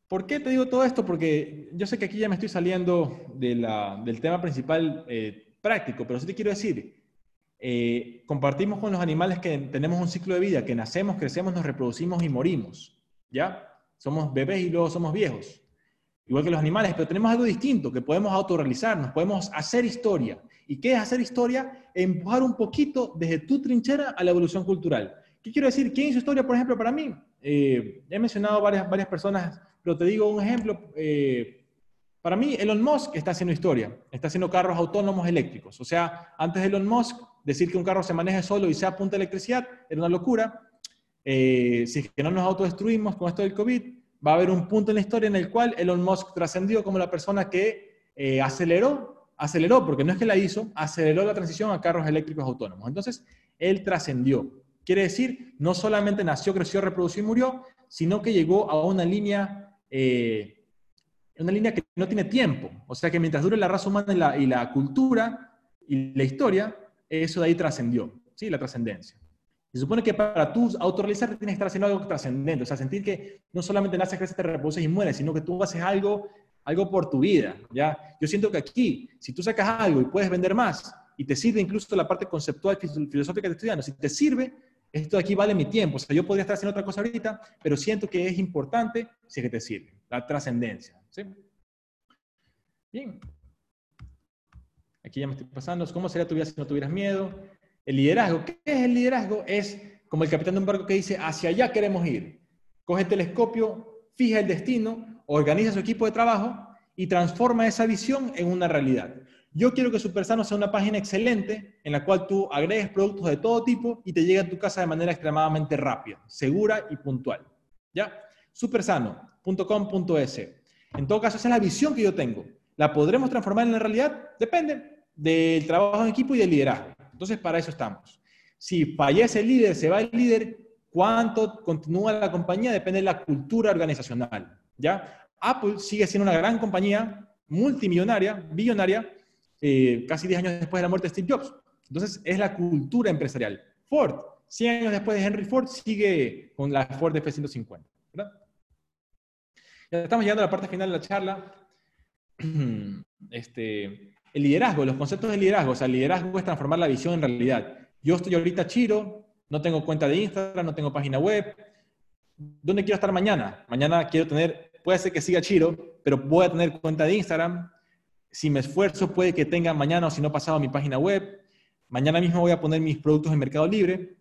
¿Por qué te digo todo esto? Porque yo sé que aquí ya me estoy saliendo del tema principal eh, práctico, pero sí te quiero decir, eh, compartimos con los animales que tenemos un ciclo de vida, que nacemos, crecemos, nos reproducimos y morimos, ¿ya? Somos bebés y luego somos viejos, igual que los animales, pero tenemos algo distinto, que podemos autorrealizarnos, podemos hacer historia. ¿Y qué es hacer historia? Empujar un poquito desde tu trinchera a la evolución cultural. ¿Qué quiero decir? ¿Quién hizo historia, por ejemplo, para mí? Eh, he mencionado varias, varias personas pero te digo un ejemplo. Eh, para mí, Elon Musk está haciendo historia. Está haciendo carros autónomos eléctricos. O sea, antes de Elon Musk, decir que un carro se maneje solo y sea a punta de electricidad era una locura. Eh, si es que no nos autodestruimos con esto del COVID, va a haber un punto en la historia en el cual Elon Musk trascendió como la persona que eh, aceleró, aceleró, porque no es que la hizo, aceleró la transición a carros eléctricos autónomos. Entonces, él trascendió. Quiere decir, no solamente nació, creció, reprodució y murió, sino que llegó a una línea eh, una línea que no tiene tiempo. O sea que mientras dure la raza humana y la, cultura y la historia, eso de ahí trascendió, ¿sí? La trascendencia. Se supone que para tú autorrealizarte tienes que estar haciendo algo trascendente, o sea, sentir que no solamente naces, creces, te reposas y mueres, sino que tú haces algo, algo por tu vida, ¿ya? Yo siento que aquí, si tú sacas algo y puedes vender más, y te sirve incluso la parte conceptual, filosófica de estudiando, si te sirve, esto de aquí vale mi tiempo. O sea, yo podría estar haciendo otra cosa ahorita, pero siento que es importante si es que te sirve. La trascendencia. ¿Sí? Bien. Aquí ya me estoy pasando. ¿Cómo sería tu vida si no tuvieras miedo? El liderazgo. ¿Qué es el liderazgo? Es como el capitán de un barco que dice, hacia allá queremos ir. Coge el telescopio, fija el destino, organiza su equipo de trabajo y transforma esa visión en una realidad. Yo quiero que Supersano sea una página excelente en la cual tú agregues productos de todo tipo y te llegue a tu casa de manera extremadamente rápida, segura y puntual. ¿Ya? Supersano.com.es. En todo caso, esa es la visión que yo tengo. ¿La podremos transformar en la realidad? Depende del trabajo en equipo y del liderazgo. Entonces, para eso estamos. Si fallece el líder, se va el líder, ¿cuánto continúa la compañía? Depende de la cultura organizacional. ¿Ya? Apple sigue siendo una gran compañía multimillonaria, billonaria, eh, casi 10 años después de la muerte de Steve Jobs. Entonces, es la cultura empresarial. Ford 100 años después de Henry Ford, sigue con la Ford F-150. ¿verdad? Ya estamos llegando a la parte final de la charla. Este, el liderazgo, los conceptos de liderazgo. O sea, el liderazgo es transformar la visión en realidad. Yo estoy ahorita chiro, no tengo cuenta de Instagram, no tengo página web. ¿Dónde quiero estar mañana? Mañana quiero tener, puede ser que siga chiro, pero voy a tener cuenta de Instagram. Si me esfuerzo, puede que tenga mañana o si no pasado mi página web. Mañana mismo voy a poner mis productos en Mercado Libre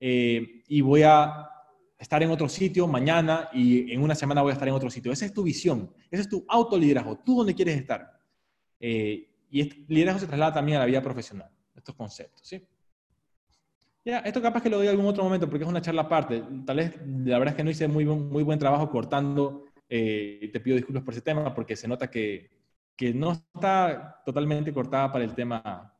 eh, y voy a estar en otro sitio mañana y en una semana voy a estar en otro sitio. Esa es tu visión, ese es tu autoliderazgo, tú dónde quieres estar. Eh, y este liderazgo se traslada también a la vida profesional, estos conceptos. Ya, esto capaz que lo doy en algún otro momento porque es una charla aparte. Tal vez, la verdad es que no hice muy, muy buen trabajo cortando, eh, te pido disculpas por ese tema porque se nota que, que no está totalmente cortada para el tema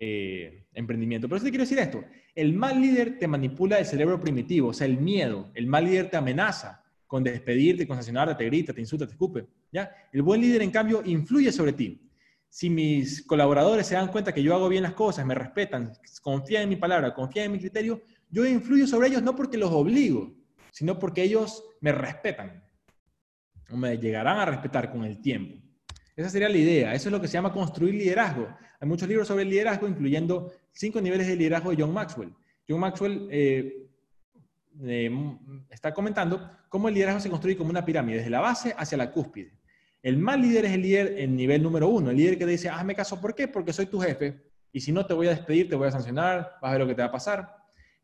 eh, emprendimiento. Pero te quiero decir esto, el mal líder te manipula el cerebro primitivo, o sea, el miedo, el mal líder te amenaza con despedirte, con sancionarte, te grita, te insulta, te escupe. ¿ya? El buen líder, en cambio, influye sobre ti. Si mis colaboradores se dan cuenta que yo hago bien las cosas, me respetan, confían en mi palabra, confían en mi criterio, yo influyo sobre ellos no porque los obligo, sino porque ellos me respetan. O me llegarán a respetar con el tiempo. Esa sería la idea. Eso es lo que se llama construir liderazgo. Hay muchos libros sobre el liderazgo, incluyendo cinco niveles de liderazgo de John Maxwell. John Maxwell eh, eh, está comentando cómo el liderazgo se construye como una pirámide, desde la base hacia la cúspide. El mal líder es el líder en nivel número uno, el líder que dice, hazme caso, ¿por qué? Porque soy tu jefe, y si no te voy a despedir, te voy a sancionar, vas a ver lo que te va a pasar.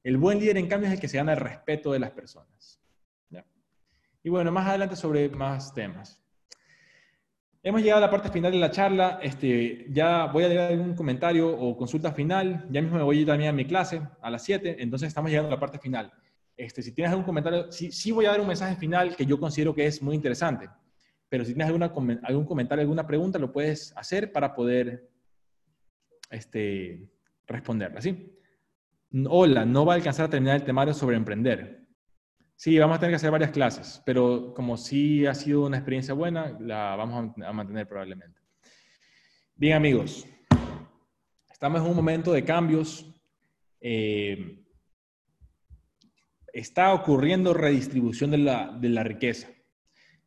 El buen líder, en cambio, es el que se gana el respeto de las personas. Y bueno, más adelante sobre más temas. Hemos llegado a la parte final de la charla. Este, ya voy a leer algún comentario o consulta final. Ya mismo me voy a ir también a mi clase a las 7. Entonces estamos llegando a la parte final. Este, si tienes algún comentario, sí, sí, voy a dar un mensaje final que yo considero que es muy interesante. Pero si tienes alguna, algún comentario, alguna pregunta, lo puedes hacer para poder este, responderla. ¿sí? Hola, no va a alcanzar a terminar el temario sobre emprender. Sí, vamos a tener que hacer varias clases, pero como sí ha sido una experiencia buena, la vamos a mantener probablemente. Bien, amigos, estamos en un momento de cambios. Eh, está ocurriendo redistribución de la, riqueza.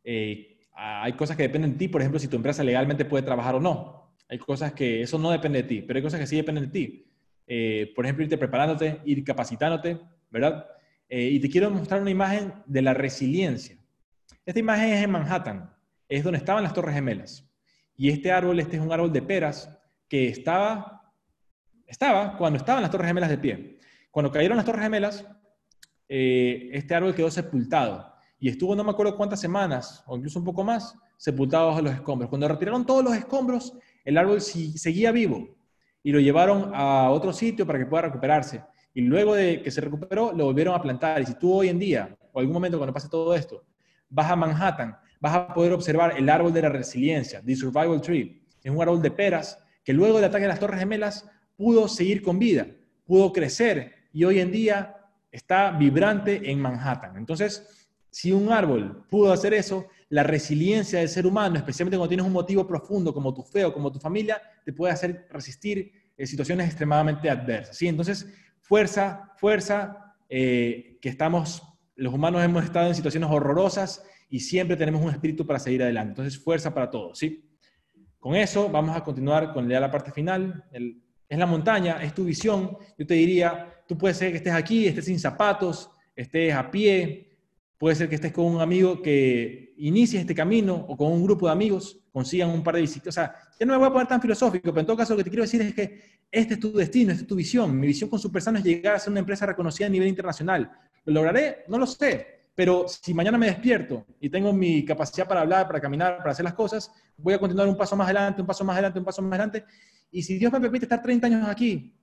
Eh, hay cosas que dependen de ti, por ejemplo, si tu empresa legalmente puede trabajar o no. Hay cosas que eso no depende de ti, pero hay cosas que sí dependen de ti. Eh, por ejemplo, irte preparándote, ir capacitándote, ¿verdad? Eh, y te quiero mostrar una imagen de la resiliencia. Esta imagen es en Manhattan, es donde estaban las Torres Gemelas. Y este árbol, este es un árbol de peras que estaba, estaba cuando estaban las Torres Gemelas de pie. Cuando cayeron las Torres Gemelas, eh, este árbol quedó sepultado y estuvo no me acuerdo cuántas semanas, o incluso un poco más, sepultado bajo los escombros. Cuando retiraron todos los escombros, el árbol seguía vivo y lo llevaron a otro sitio para que pueda recuperarse. Y luego de que se recuperó, lo volvieron a plantar. Y si tú hoy en día, o algún momento cuando pase todo esto, vas a Manhattan, vas a poder observar el árbol de la resiliencia, The Survival Tree. Es un árbol de peras que luego del ataque de las Torres Gemelas pudo seguir con vida, pudo crecer y hoy en día está vibrante en Manhattan. Entonces, si un árbol pudo hacer eso, la resiliencia del ser humano, especialmente cuando tienes un motivo profundo como tu fe o como tu familia, te puede hacer resistir eh, situaciones extremadamente adversas. ¿sí? Entonces, fuerza, fuerza, eh, que estamos, los humanos hemos estado en situaciones horrorosas y siempre tenemos un espíritu para seguir adelante. Entonces, fuerza para todos, ¿sí? Con eso vamos a continuar con la parte final. es la montaña, es tu visión. Yo te diría, tú puedes ser que estés aquí, estés sin zapatos, estés a pie, puede ser que estés con un amigo que inicie este camino o con un grupo de amigos, consigan un par de bicicletas. O sea, ya no me voy a poner tan filosófico, pero en todo caso lo que te quiero decir es que este es tu destino, esta es tu visión. Mi visión con Supersano es llegar a ser una empresa reconocida a nivel internacional. ¿Lo lograré? No lo sé. Pero si mañana me despierto y tengo mi capacidad para hablar, para caminar, para hacer las cosas, voy a continuar un paso más adelante, un paso más adelante, un paso más adelante. Y si Dios me permite estar 30 años aquí,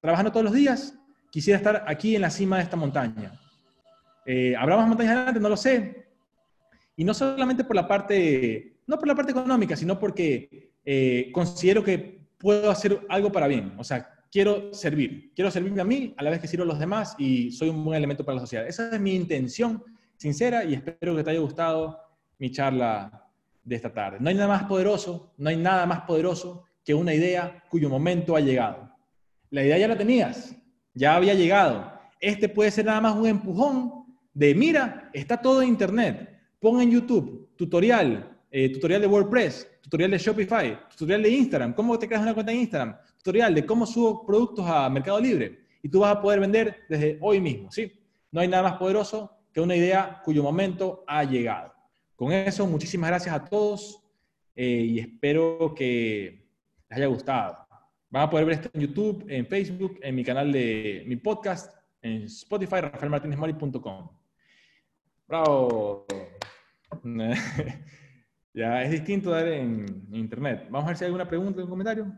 trabajando todos los días, quisiera estar aquí en la cima de esta montaña. Eh, ¿Habrá más montañas adelante? No lo sé. Y no solamente por la parte, no por la parte económica, sino porque eh, considero que puedo hacer algo para bien. O sea, quiero servir. Quiero servirme a mí a la vez que sirvo a los demás y soy un buen elemento para la sociedad. Esa es mi intención sincera y espero que te haya gustado mi charla de esta tarde. No hay nada más poderoso, no hay nada más poderoso que una idea cuyo momento ha llegado. La idea ya la tenías, ya había llegado. este puede ser nada más un empujón de, mira, está todo en Internet. Pon en YouTube tutorial, eh, tutorial de WordPress, tutorial de Shopify, tutorial de Instagram, cómo te creas una cuenta en Instagram, tutorial de cómo subo productos a Mercado Libre. Y tú vas a poder vender desde hoy mismo, ¿sí? No hay nada más poderoso que una idea cuyo momento ha llegado. Con eso, muchísimas gracias a todos eh, y espero que les haya gustado. Van a poder ver esto en YouTube, en Facebook, en mi canal de mi podcast, en Spotify, rafaelmartinezmori.com. Bravo. ya es distinto dar en, internet. Vamos a ver si hay alguna pregunta un comentario.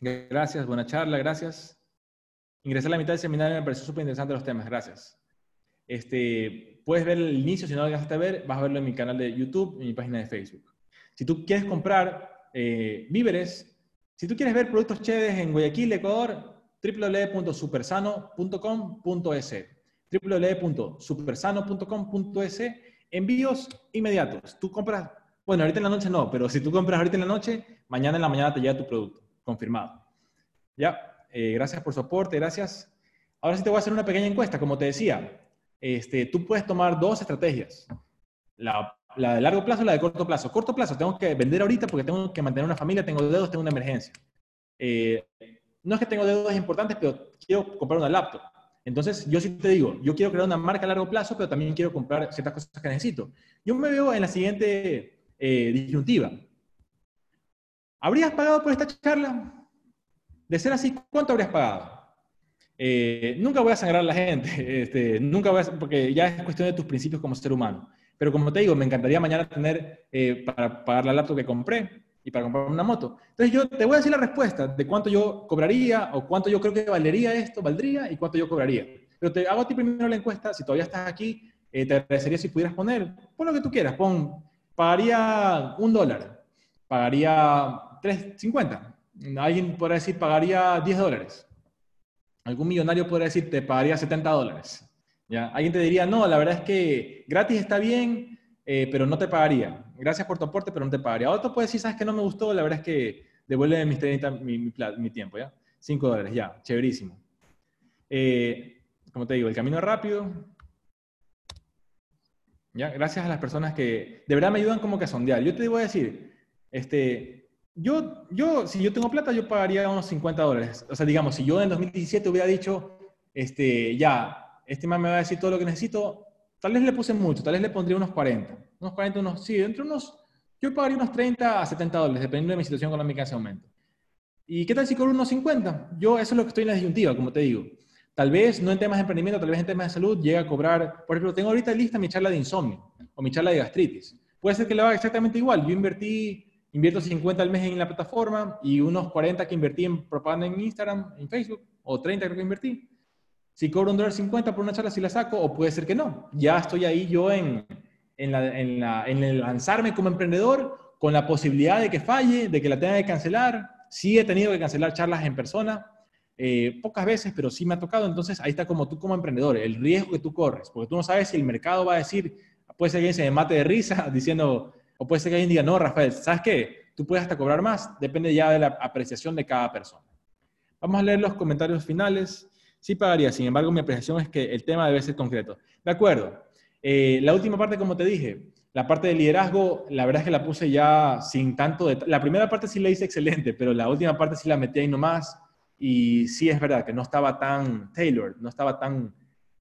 Gracias, buena charla, gracias. Ingresé a la mitad del seminario, me pareció súper interesante los temas, gracias. Este, puedes ver el inicio, si no lo alcanzaste a ver, vas a verlo en mi canal de YouTube y en mi página de Facebook. Si tú quieres comprar eh, víveres, si tú quieres ver productos chéveres en Guayaquil, Ecuador, www.supersano.com.es www.supersano.com.es envíos inmediatos. Tú compras, bueno, ahorita en la noche no, pero si tú compras ahorita en la noche, mañana en la mañana te llega tu producto, confirmado. Ya, eh, gracias por su aporte, gracias. Ahora sí te voy a hacer una pequeña encuesta, como te decía. Este, tú puedes tomar dos estrategias. La, de largo plazo y la de corto plazo. Corto plazo, tengo que vender ahorita porque tengo que mantener una familia, tengo deudos, tengo una emergencia. Eh, no es que tengo deudas importantes, pero quiero comprar una laptop. Entonces, yo sí te digo, yo quiero crear una marca a largo plazo, pero también quiero comprar ciertas cosas que necesito. Yo me veo en la siguiente eh, disyuntiva. ¿Habrías pagado por esta charla? De ser así, ¿cuánto habrías pagado? Eh, nunca voy a sangrar a la gente, este, nunca voy a, porque ya es cuestión de tus principios como ser humano. Pero como te digo, me encantaría mañana tener eh, para pagar la laptop que compré y para comprar una moto. Entonces yo te voy a decir la respuesta de cuánto yo cobraría o cuánto yo creo que valería esto, valdría y cuánto yo cobraría. Pero te hago a ti primero la encuesta, si todavía estás aquí, eh, te agradecería si pudieras poner, pon lo que tú quieras, pon, pagaría un dólar, pagaría 3.50, alguien podrá decir pagaría 10 dólares, algún millonario podría decir te pagaría 70 dólares. ¿ya? Alguien te diría, no, la verdad es que gratis está bien, eh, pero no te pagaría. Gracias por tu aporte, pero no te pagaría. Otro puede decir, sabes que no me gustó, la verdad es que devuelve mis 30, mi, mi, tiempo, ¿ya? 5 dólares, ya, chéverísimo. Eh, como te digo, el camino rápido. ¿ya? Gracias a las personas que de verdad me ayudan como que a sondear. Yo te voy a decir, este, yo, yo, si yo tengo plata, yo pagaría unos 50 dólares. O sea, digamos, si yo en 2017 hubiera dicho, este, ya, este man me va a decir todo lo que necesito, Tal vez le puse mucho, tal vez le pondría unos 40. Unos 40, unos, sí, entre unos, yo pagaría unos 30 a 70 dólares, dependiendo de mi situación económica en ese momento. ¿Y qué tal si cobro unos 50? Yo, eso es lo que estoy en la disyuntiva, como te digo. Tal vez, no en temas de emprendimiento, tal vez en temas de salud, llega a cobrar, por ejemplo, tengo ahorita lista mi charla de insomnio o mi charla de gastritis. Puede ser que le haga exactamente igual. Yo invertí, invierto 50 al mes en la plataforma y unos 40 que invertí en propaganda en Instagram, en Facebook, o 30 creo que invertí. Si cobro un dólar 50 por una charla, si la saco, o puede ser que no. Ya estoy ahí yo en, en, la, en, el lanzarme como emprendedor con la posibilidad de que falle, de que la tenga que cancelar. Sí he tenido que cancelar charlas en persona, eh, pocas veces, pero sí me ha tocado. Entonces ahí está como tú como emprendedor, el riesgo que tú corres, porque tú no sabes si el mercado va a decir, puede ser que alguien se mate de risa diciendo, o puede ser que alguien diga, no, Rafael, ¿sabes qué? Tú puedes hasta cobrar más, depende ya de la apreciación de cada persona. Vamos a leer los comentarios finales. Sí pagaría, sin embargo, mi apreciación es que el tema debe ser concreto. De acuerdo. Eh, la última parte, como te dije, la parte de liderazgo, la verdad es que la puse ya sin tanto de... La primera parte sí la hice excelente, pero la última parte sí la metí ahí nomás. Y sí es verdad que no estaba tan tailored, no estaba tan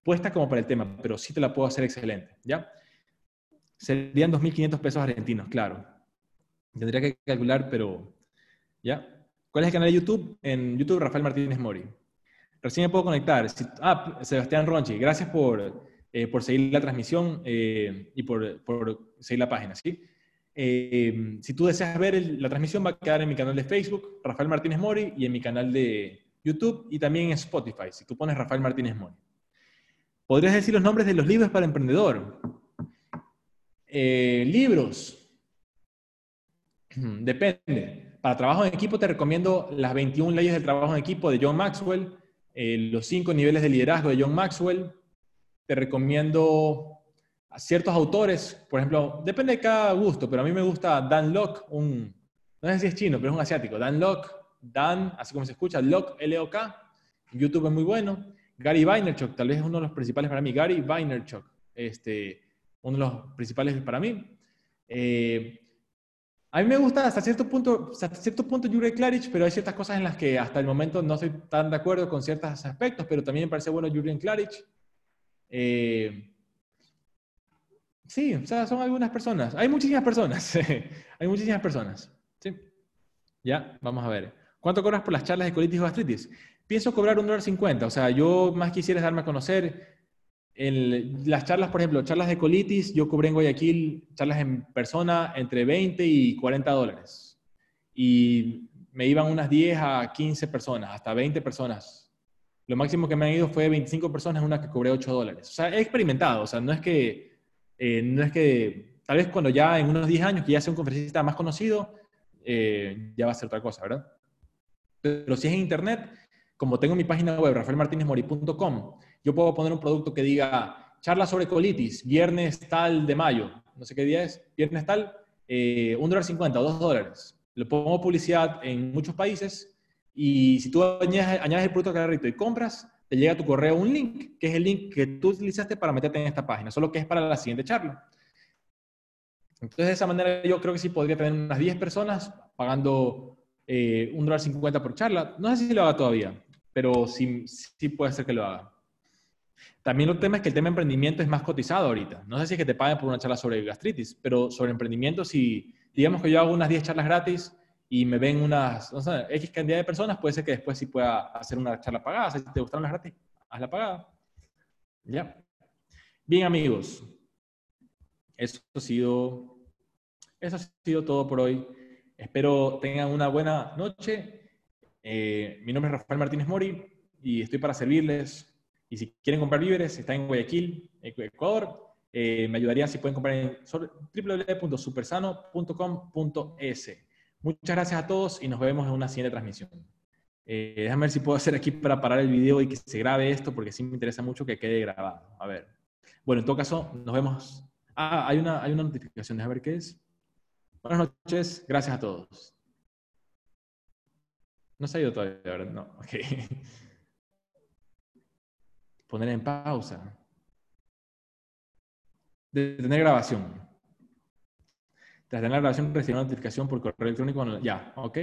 puesta como para el tema, pero sí te la puedo hacer excelente, ¿ya? Serían 2.500 pesos argentinos, claro. Tendría que calcular, pero... ¿Ya? ¿Cuál es el canal de YouTube? En YouTube, Rafael Martínez Mori. Recién me puedo conectar. ah, Sebastián Ronchi, gracias por, eh, por seguir la transmisión eh, y por, por, seguir la página. ¿sí? Eh, si tú deseas ver la transmisión, va a quedar en mi canal de Facebook, Rafael Martínez Mori, y en mi canal de YouTube y también en Spotify, si tú pones Rafael Martínez Mori. ¿Podrías decir los nombres de los libros para emprendedor? libros. Depende. Para trabajo en equipo te recomiendo las 21 leyes del trabajo en equipo de John Maxwell, eh, los cinco niveles de liderazgo de John Maxwell. Te recomiendo a ciertos autores, por ejemplo, depende de cada gusto, pero a mí me gusta Dan Locke, un, no sé si es chino, pero es un asiático. Dan Locke, Dan, así como se escucha, Locke, L-O-K. YouTube es muy bueno. Gary Vaynerchuk, tal vez es uno de los principales para mí. Gary Vaynerchuk, este, uno de los principales para mí. Eh, a mí me gusta hasta cierto punto, hasta cierto punto Jure Klaric, pero hay ciertas cosas en las que hasta el momento no estoy tan de acuerdo con ciertos aspectos, pero también me parece bueno Jure Klaric. Eh, sí, o sea, son algunas personas. Hay muchísimas personas. hay muchísimas personas. Sí. Ya, vamos a ver. ¿Cuánto cobras por las charlas de colitis o gastritis? Pienso cobrar un dólar cincuenta. O sea, yo más quisiera darme a conocer las charlas, por ejemplo, charlas de colitis, yo cobré en Guayaquil charlas en persona entre 20 y 40 dólares. Y me iban unas 10 a 15 personas, hasta 20 personas. Lo máximo que me han ido fue 25 personas, una que cobré 8 dólares. O sea, he experimentado, o sea, no es que, eh, no es que, tal vez cuando ya en unos 10 años que ya sea un conferencista más conocido, eh, ya va a ser otra cosa, ¿verdad? Pero si es en internet, como tengo mi página web, rafaelmartinezmori.com, yo puedo poner un producto que diga charla sobre colitis, viernes tal de mayo, no sé qué día es, viernes tal, eh, un dólar cincuenta o dos dólares. Le pongo publicidad en muchos países y si tú añades, el producto carrito y compras, te llega a tu correo un link, que es el link que tú utilizaste para meterte en esta página, solo que es para la siguiente charla. Entonces, de esa manera yo creo que sí podría tener unas 10 personas pagando eh, un dólar cincuenta por charla. No sé si lo haga todavía, pero sí, sí puede ser que lo haga. También el tema es que el tema de emprendimiento es más cotizado ahorita. No sé si es que te paguen por una charla sobre gastritis, pero sobre emprendimiento, si digamos que yo hago unas 10 charlas gratis y me ven unas, no X cantidad de personas, puede ser que después sí pueda hacer una charla pagada. si te gustaron las gratis, hazla pagada. Ya. Bien, amigos. Eso ha sido, eso ha sido todo por hoy. Espero tengan una buena noche. Eh, mi nombre es Rafael Martínez Mori y estoy para servirles y si quieren comprar víveres, está en Guayaquil, Ecuador. Eh, me ayudarían si pueden comprar en www.supersano.com.es. Muchas gracias a todos y nos vemos en una siguiente transmisión. Eh, déjame ver si puedo hacer aquí para parar el video y que se grabe esto, porque sí me interesa mucho que quede grabado. A ver. Bueno, en todo caso, nos vemos. Ah, hay una, hay una notificación, déjame ver qué es. Buenas noches, gracias a todos. No se ha ido todavía, ¿verdad? No, ok. poner en pausa, detener grabación. Tras tener la grabación, recibir una notificación por correo electrónico. Ya, ok.